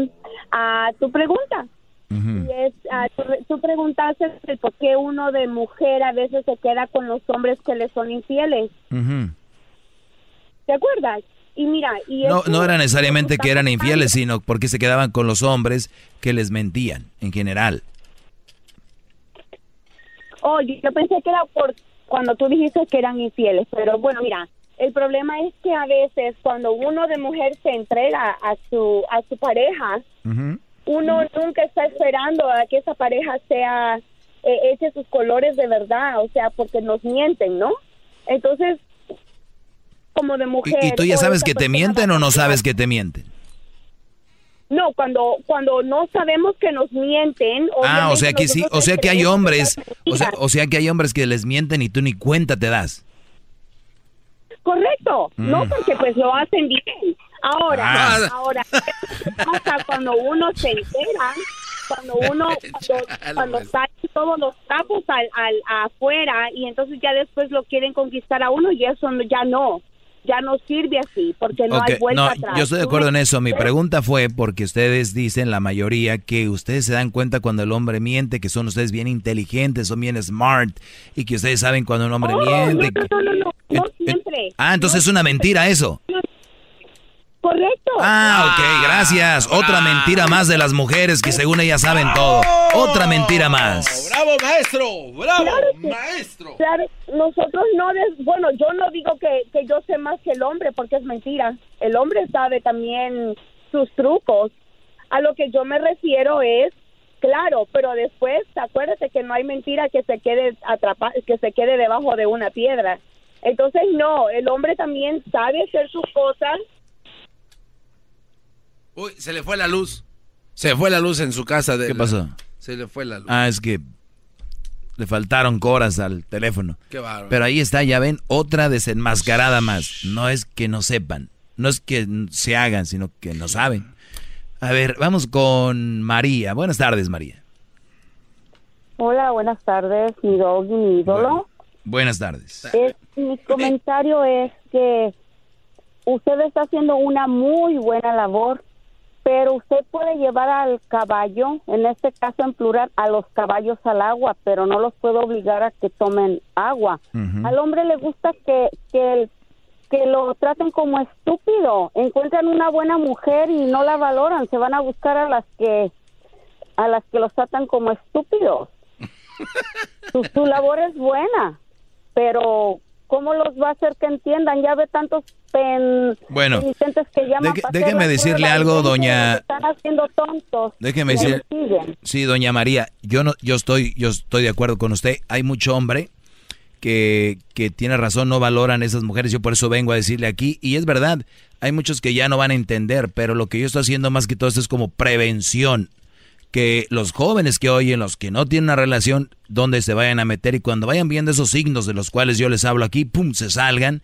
a tu pregunta. Y es, ah, tú, preguntaste por qué uno de mujer a veces se queda con los hombres que le son infieles. ¿Te acuerdas? Y mira, y no, no era necesariamente que eran infieles, sino porque se quedaban con los hombres que les mentían en general. Oh, yo pensé que era por cuando tú dijiste que eran infieles, pero bueno, mira, el problema es que a veces cuando uno de mujer se entrega a su a su pareja, uno nunca está esperando a que esa pareja sea eh, eche sus colores de verdad, o sea, porque nos mienten, ¿no? Entonces, como de mujer. ¿Y, tú ya sabes que te mienten o no sabes que te mienten? No, cuando cuando no sabemos que nos mienten. Ah, o sea que sí, o sea que hay hombres, o sea, o sea que hay hombres que les mienten y tú ni cuenta te das. Correcto, no mm. porque pues lo hacen bien. Ahora, ah. ahora, pasa cuando uno se entera? Cuando uno, cuando, salen todos los trapos al, al, afuera y entonces ya después lo quieren conquistar a uno y eso ya no ya no sirve así, porque no hay vuelta atrás. Yo estoy de acuerdo en eso. Mi pregunta fue porque ustedes dicen, la mayoría, que ustedes se dan cuenta cuando el hombre miente, que son ustedes bien inteligentes, son bien smart, y que ustedes saben cuando un hombre oh, miente. No, no, no, no, siempre. Ah, entonces es una mentira eso. Correcto. Ah, ok, gracias. Otra mentira más de las mujeres que según ellas saben todo. Otra mentira más. Bravo, maestro. Bravo, maestro. nosotros no, bueno, yo no digo que, que yo sé más que el hombre porque es mentira. El hombre sabe también sus trucos. A lo que yo me refiero es claro, pero después acuérdate que no hay mentira que se quede atrapada, que se quede debajo de una piedra. Entonces no, el hombre también sabe hacer sus cosas Uy, se le fue la luz. Se fue la luz en su casa. De ¿Qué la- pasó? Se le fue la luz. Ah, es que le faltaron coras al teléfono. Qué bárbaro. Pero ahí está, ya ven, otra desenmascarada más. No es que no sepan, no es que se hagan, sino que no saben. A ver, vamos con María. Buenas tardes, María. Hola, buenas tardes, mi dog y mi ídolo. Buenas tardes. Es- mi comentario es que usted está haciendo una muy buena labor, pero usted puede llevar al caballo, en este caso en plural, a los caballos al agua, pero no los puede obligar a que tomen agua. Al hombre le gusta que, que, el- que lo traten como estúpido. Encuentran una buena mujer y no la valoran, se van a buscar a las que a las que los tratan como estúpidos. su, su labor es buena, pero ¿cómo los va a hacer que entiendan? Ya ve tantos pen, Bueno, que llaman hacer déjeme decirle algo, doña- Están haciendo tontos. Déjeme decir, sí, doña María, yo no, yo estoy, yo estoy de acuerdo con usted. Hay mucho hombre que, que tiene razón, no valoran esas mujeres. Yo por eso vengo a decirle aquí, y es verdad, hay muchos que ya no van a entender, pero lo que yo estoy haciendo más que todo esto es como prevención. Que los jóvenes que oyen, los que no tienen una relación, donde se vayan a meter y cuando vayan viendo esos signos de los cuales yo les hablo aquí, pum, se salgan.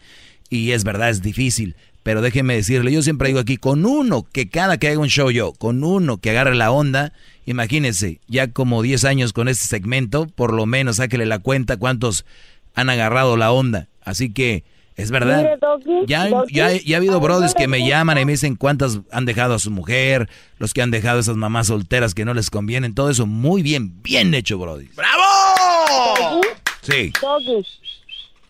Y es verdad, es difícil. Pero déjenme decirle, yo siempre digo aquí, con uno que cada que haga un show yo, con uno que agarre la onda, imagínense, ya como 10 años con este segmento, por lo menos sáquele la cuenta cuántos han agarrado la onda. Así que es verdad. Mire, Doggy, Ya, Doggy, ya, ya ha habido brothers que me llaman y me dicen cuántas han dejado a su mujer, los que han dejado a esas mamás solteras que no les convienen, todo eso muy bien, bien hecho, brody. Doggy, Sí. Doggy,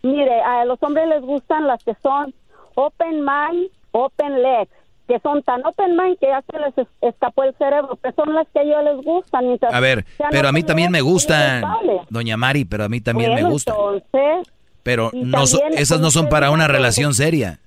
mire, a los hombres les gustan las que son open mind, open legs, que son tan open mind que ya se les es- escapó el cerebro, que son las que a ellos les gustan. mientras A ver, pero a mí también me legs, gustan, doña Mari, pero a mí también me gustan. Entonces, Pero no esas no son para una relación seria.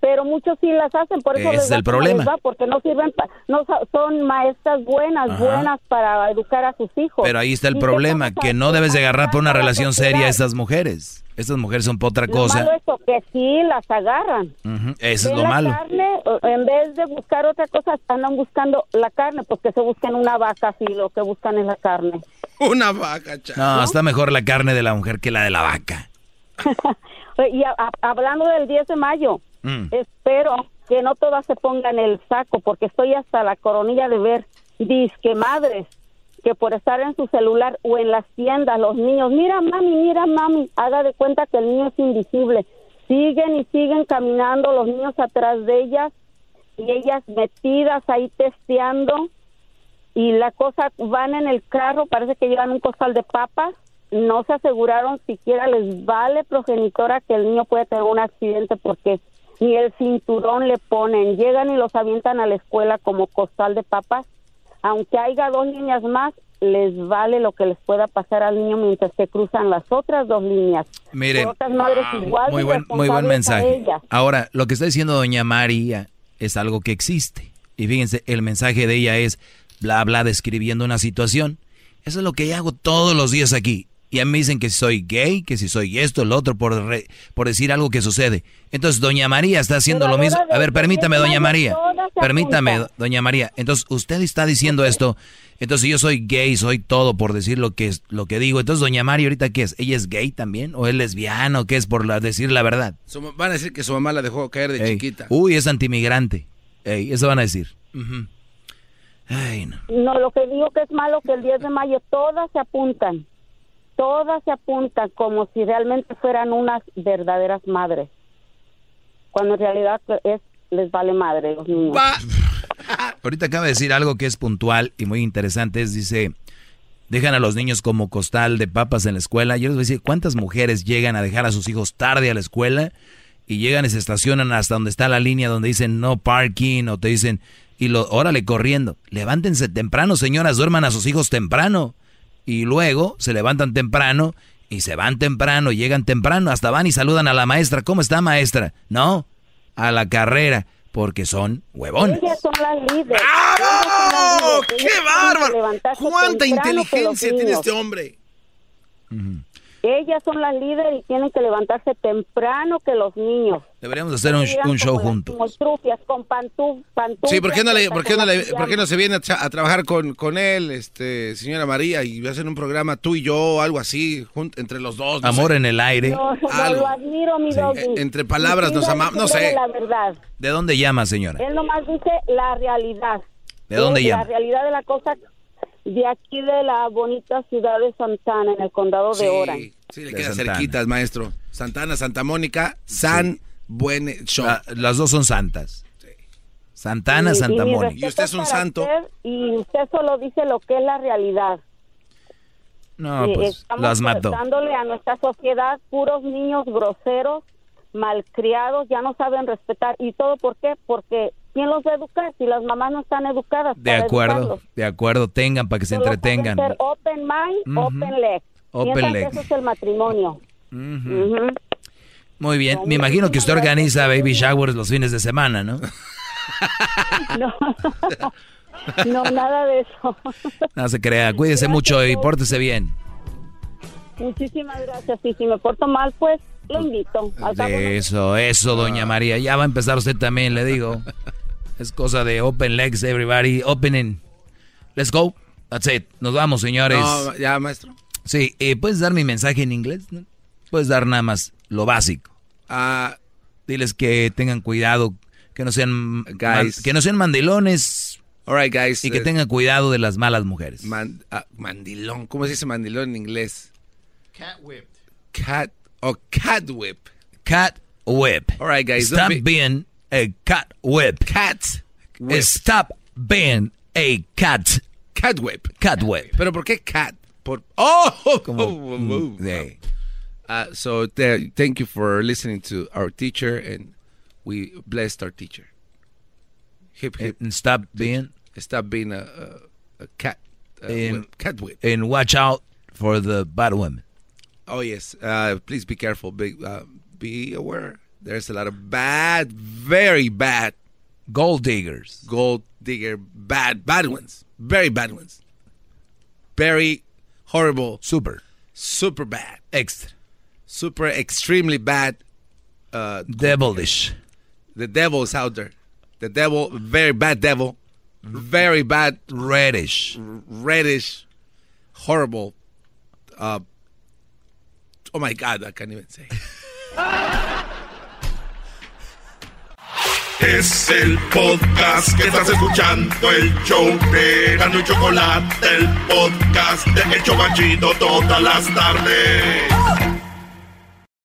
pero muchos sí las hacen, por eso les es va el problema. les va, porque no sirven, pa- no son maestras buenas, Ajá. buenas para educar a sus hijos. Pero ahí está el ¿Y qué problema, que no debes de agarrar por una relación seria a estas mujeres. Estas mujeres son por otra Lo malo cosa. es eso, que sí las agarran. Ujú, Eso es lo la malo. carne, en vez de buscar otra cosa, andan buscando la carne, porque se buscan una vaca si lo que buscan es la carne. Una vaca, chaval. No, está mejor la carne de la mujer que la de la vaca. y a- a- hablando del 10 de mayo, Mm. espero que no todas se pongan el saco, porque estoy hasta la coronilla de ver disque madres que por estar en su celular o en las tiendas, los niños, mira mami, mira mami, haga de cuenta que el niño es invisible. Siguen y siguen caminando los niños atrás de ellas y ellas metidas ahí testeando y la cosa van en el carro, parece que llevan un costal de papas, no se aseguraron siquiera les vale progenitora que el niño puede tener un accidente porque ni el cinturón le ponen, llegan y los avientan a la escuela como costal de papas, aunque haya dos líneas más, les vale lo que les pueda pasar al niño mientras se cruzan las otras dos líneas. Miren, otras madres igual muy buen, muy mensaje. Ahora, lo que está diciendo doña María es algo que existe. Y fíjense, el mensaje de ella es bla, bla, describiendo una situación. Eso es lo que hago todos los días aquí. Y a mí me dicen que si soy gay, que si soy esto, lo otro, por, re- por decir algo que sucede. Entonces, doña María está haciendo Pero lo mismo. A ver, permítame, doña María. se Permítame, doña María. Entonces, usted está diciendo esto. Entonces, yo soy gay, soy todo por decir lo que, es, lo que digo. Entonces, doña María, ¿ahorita qué es? ¿Ella es gay también? ¿O es lesbiana? ¿O qué es por la- decir la verdad? Van a decir que su mamá la dejó caer de Ey, chiquita. Uy, es antimigrante. Ey, eso van a decir. Ay, no. No, lo que digo que es malo que el 10 de mayo todas se apuntan, todas se apuntan como si realmente fueran unas verdaderas madres, cuando en realidad es les vale madre los niños. Ahorita acaba de decir algo que es puntual y muy interesante. Es, dice, dejan a los niños como costal de papas en la escuela. Yo les voy a decir, ¿cuántas mujeres llegan a dejar a sus hijos tarde a la escuela? Y llegan y se estacionan hasta donde está la línea donde dicen no parking o te dicen, y lo, órale corriendo. Levántense temprano, señoras, duerman a sus hijos temprano. Y luego se levantan temprano y se van temprano, llegan temprano, hasta van y saludan a la maestra. ¿Cómo está maestra? No, a la carrera, porque son huevones. Ellas son las líderes. ¡Bravo! Ellas son las líderes. ¡Qué bárbaro! ¡Cuánta inteligencia tiene este hombre! Ellas son las líderes y tienen que levantarse temprano que los niños. Deberíamos hacer un, show como juntos. Como trufias, con pantuf, pantuflas, Sí, ¿por qué no, le, por qué no, le- por qué no se viene a, tra- a trabajar con, con él, este, señora María, y hacen un programa tú y yo, algo así, entre los dos? no Amor sé. en el aire. No, lo admiro, mi doggy. Eh, entre palabras nos Sí, amamos, no sé. La verdad. ¿De dónde llama, señora? Él nomás dice la realidad. ¿De dónde llama? La realidad de la cosa de aquí de la bonita ciudad de Santana, en el condado de Orange. Sí, le queda cerquitas, maestro. Santana, Santa Mónica, San Buen Show. La- las dos son santas. Santana, Y- Santa y mi Mónica. respeto para usted, y usted solo dice lo que es la realidad. No, Eh, pues estamos las mató. dándole a nuestra sociedad puros niños groseros, malcriados, ya no saben respetar. ¿Y todo por qué? Porque ¿quién los va a educar si las mamás no están educadas? De para acuerdo, educarlos? de acuerdo, tengan para que se entretengan. ser open mind, Ujú. open leg. Open leg. eso es el matrimonio. Ujú. Ujú. Muy bien, me imagino que usted organiza baby showers los fines de semana, ¿no? No. no, nada de eso. No se crea, cuídese mucho y pórtese bien. Muchísimas gracias. Y si me porto mal, pues lo invito. Eso, eso, doña María. Ya va a empezar usted también, le digo. Es cosa de open legs, everybody. Opening. Let's go. That's it. Nos vamos, señores. No, ya, maestro. Sí, eh, ¿puedes dar mi mensaje en inglés? no? Puedes dar nada más lo básico. Ah, Diles que tengan cuidado, que no sean Guys. man- que no sean mandilones all right, guys. y que tengan cuidado de las malas mujeres. man- ah, mandilón. ¿Cómo se dice mandilón en inglés? Cat whipped. Cat. Oh, cat whip. Cat whip. All right, guys. Stop be- being a cat whip. Cat whip. Stop being a cat Cat whip. cat whip. ¿Pero por qué cat? Por... ¡Oh! Como- Oh, oh, oh. Sí. Uh, so th- thank you for listening to our teacher, and we blessed our teacher. Hip hip. And stop being Stop being a, a, a cat. And- whip. Cat whip. and watch out for the bad women. Oh yes. Uh, please be careful. Be uh, be aware. There's a lot of bad, very bad Gold diggers. gold digger, bad, bad ones, very bad ones, very horrible, Super. super bad, Extra. super extremely bad. Uh, Devilish. the devil is out there. The devil, very bad devil, very bad, Reddish. reddish, horrible. Uh, oh my God, I can't even say. Es el podcast que estás escuchando, el show de y Chocolate, el podcast de El Chobachito todas las tardes.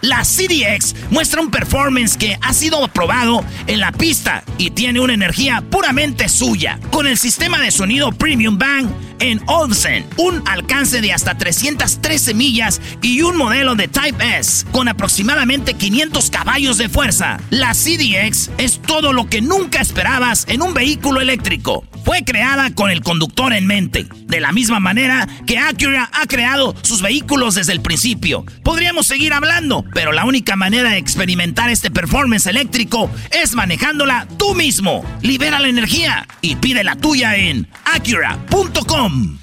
la CDX muestra un performance que ha sido aprobado en la pista y tiene una energía puramente suya. Con el sistema de sonido Premium Bang en Olsen, un alcance de hasta 313 millas y un modelo de Type S con aproximadamente 500 caballos de fuerza. La CDX es todo lo que nunca esperabas en un vehículo eléctrico. Fue creada con el conductor en mente, de la misma manera que Acura ha creado sus vehículos desde el principio. Podríamos seguir hablando, pero la única manera de experimentar este performance eléctrico es manejándola tú mismo. Libera la energía y pide la tuya en acura.com.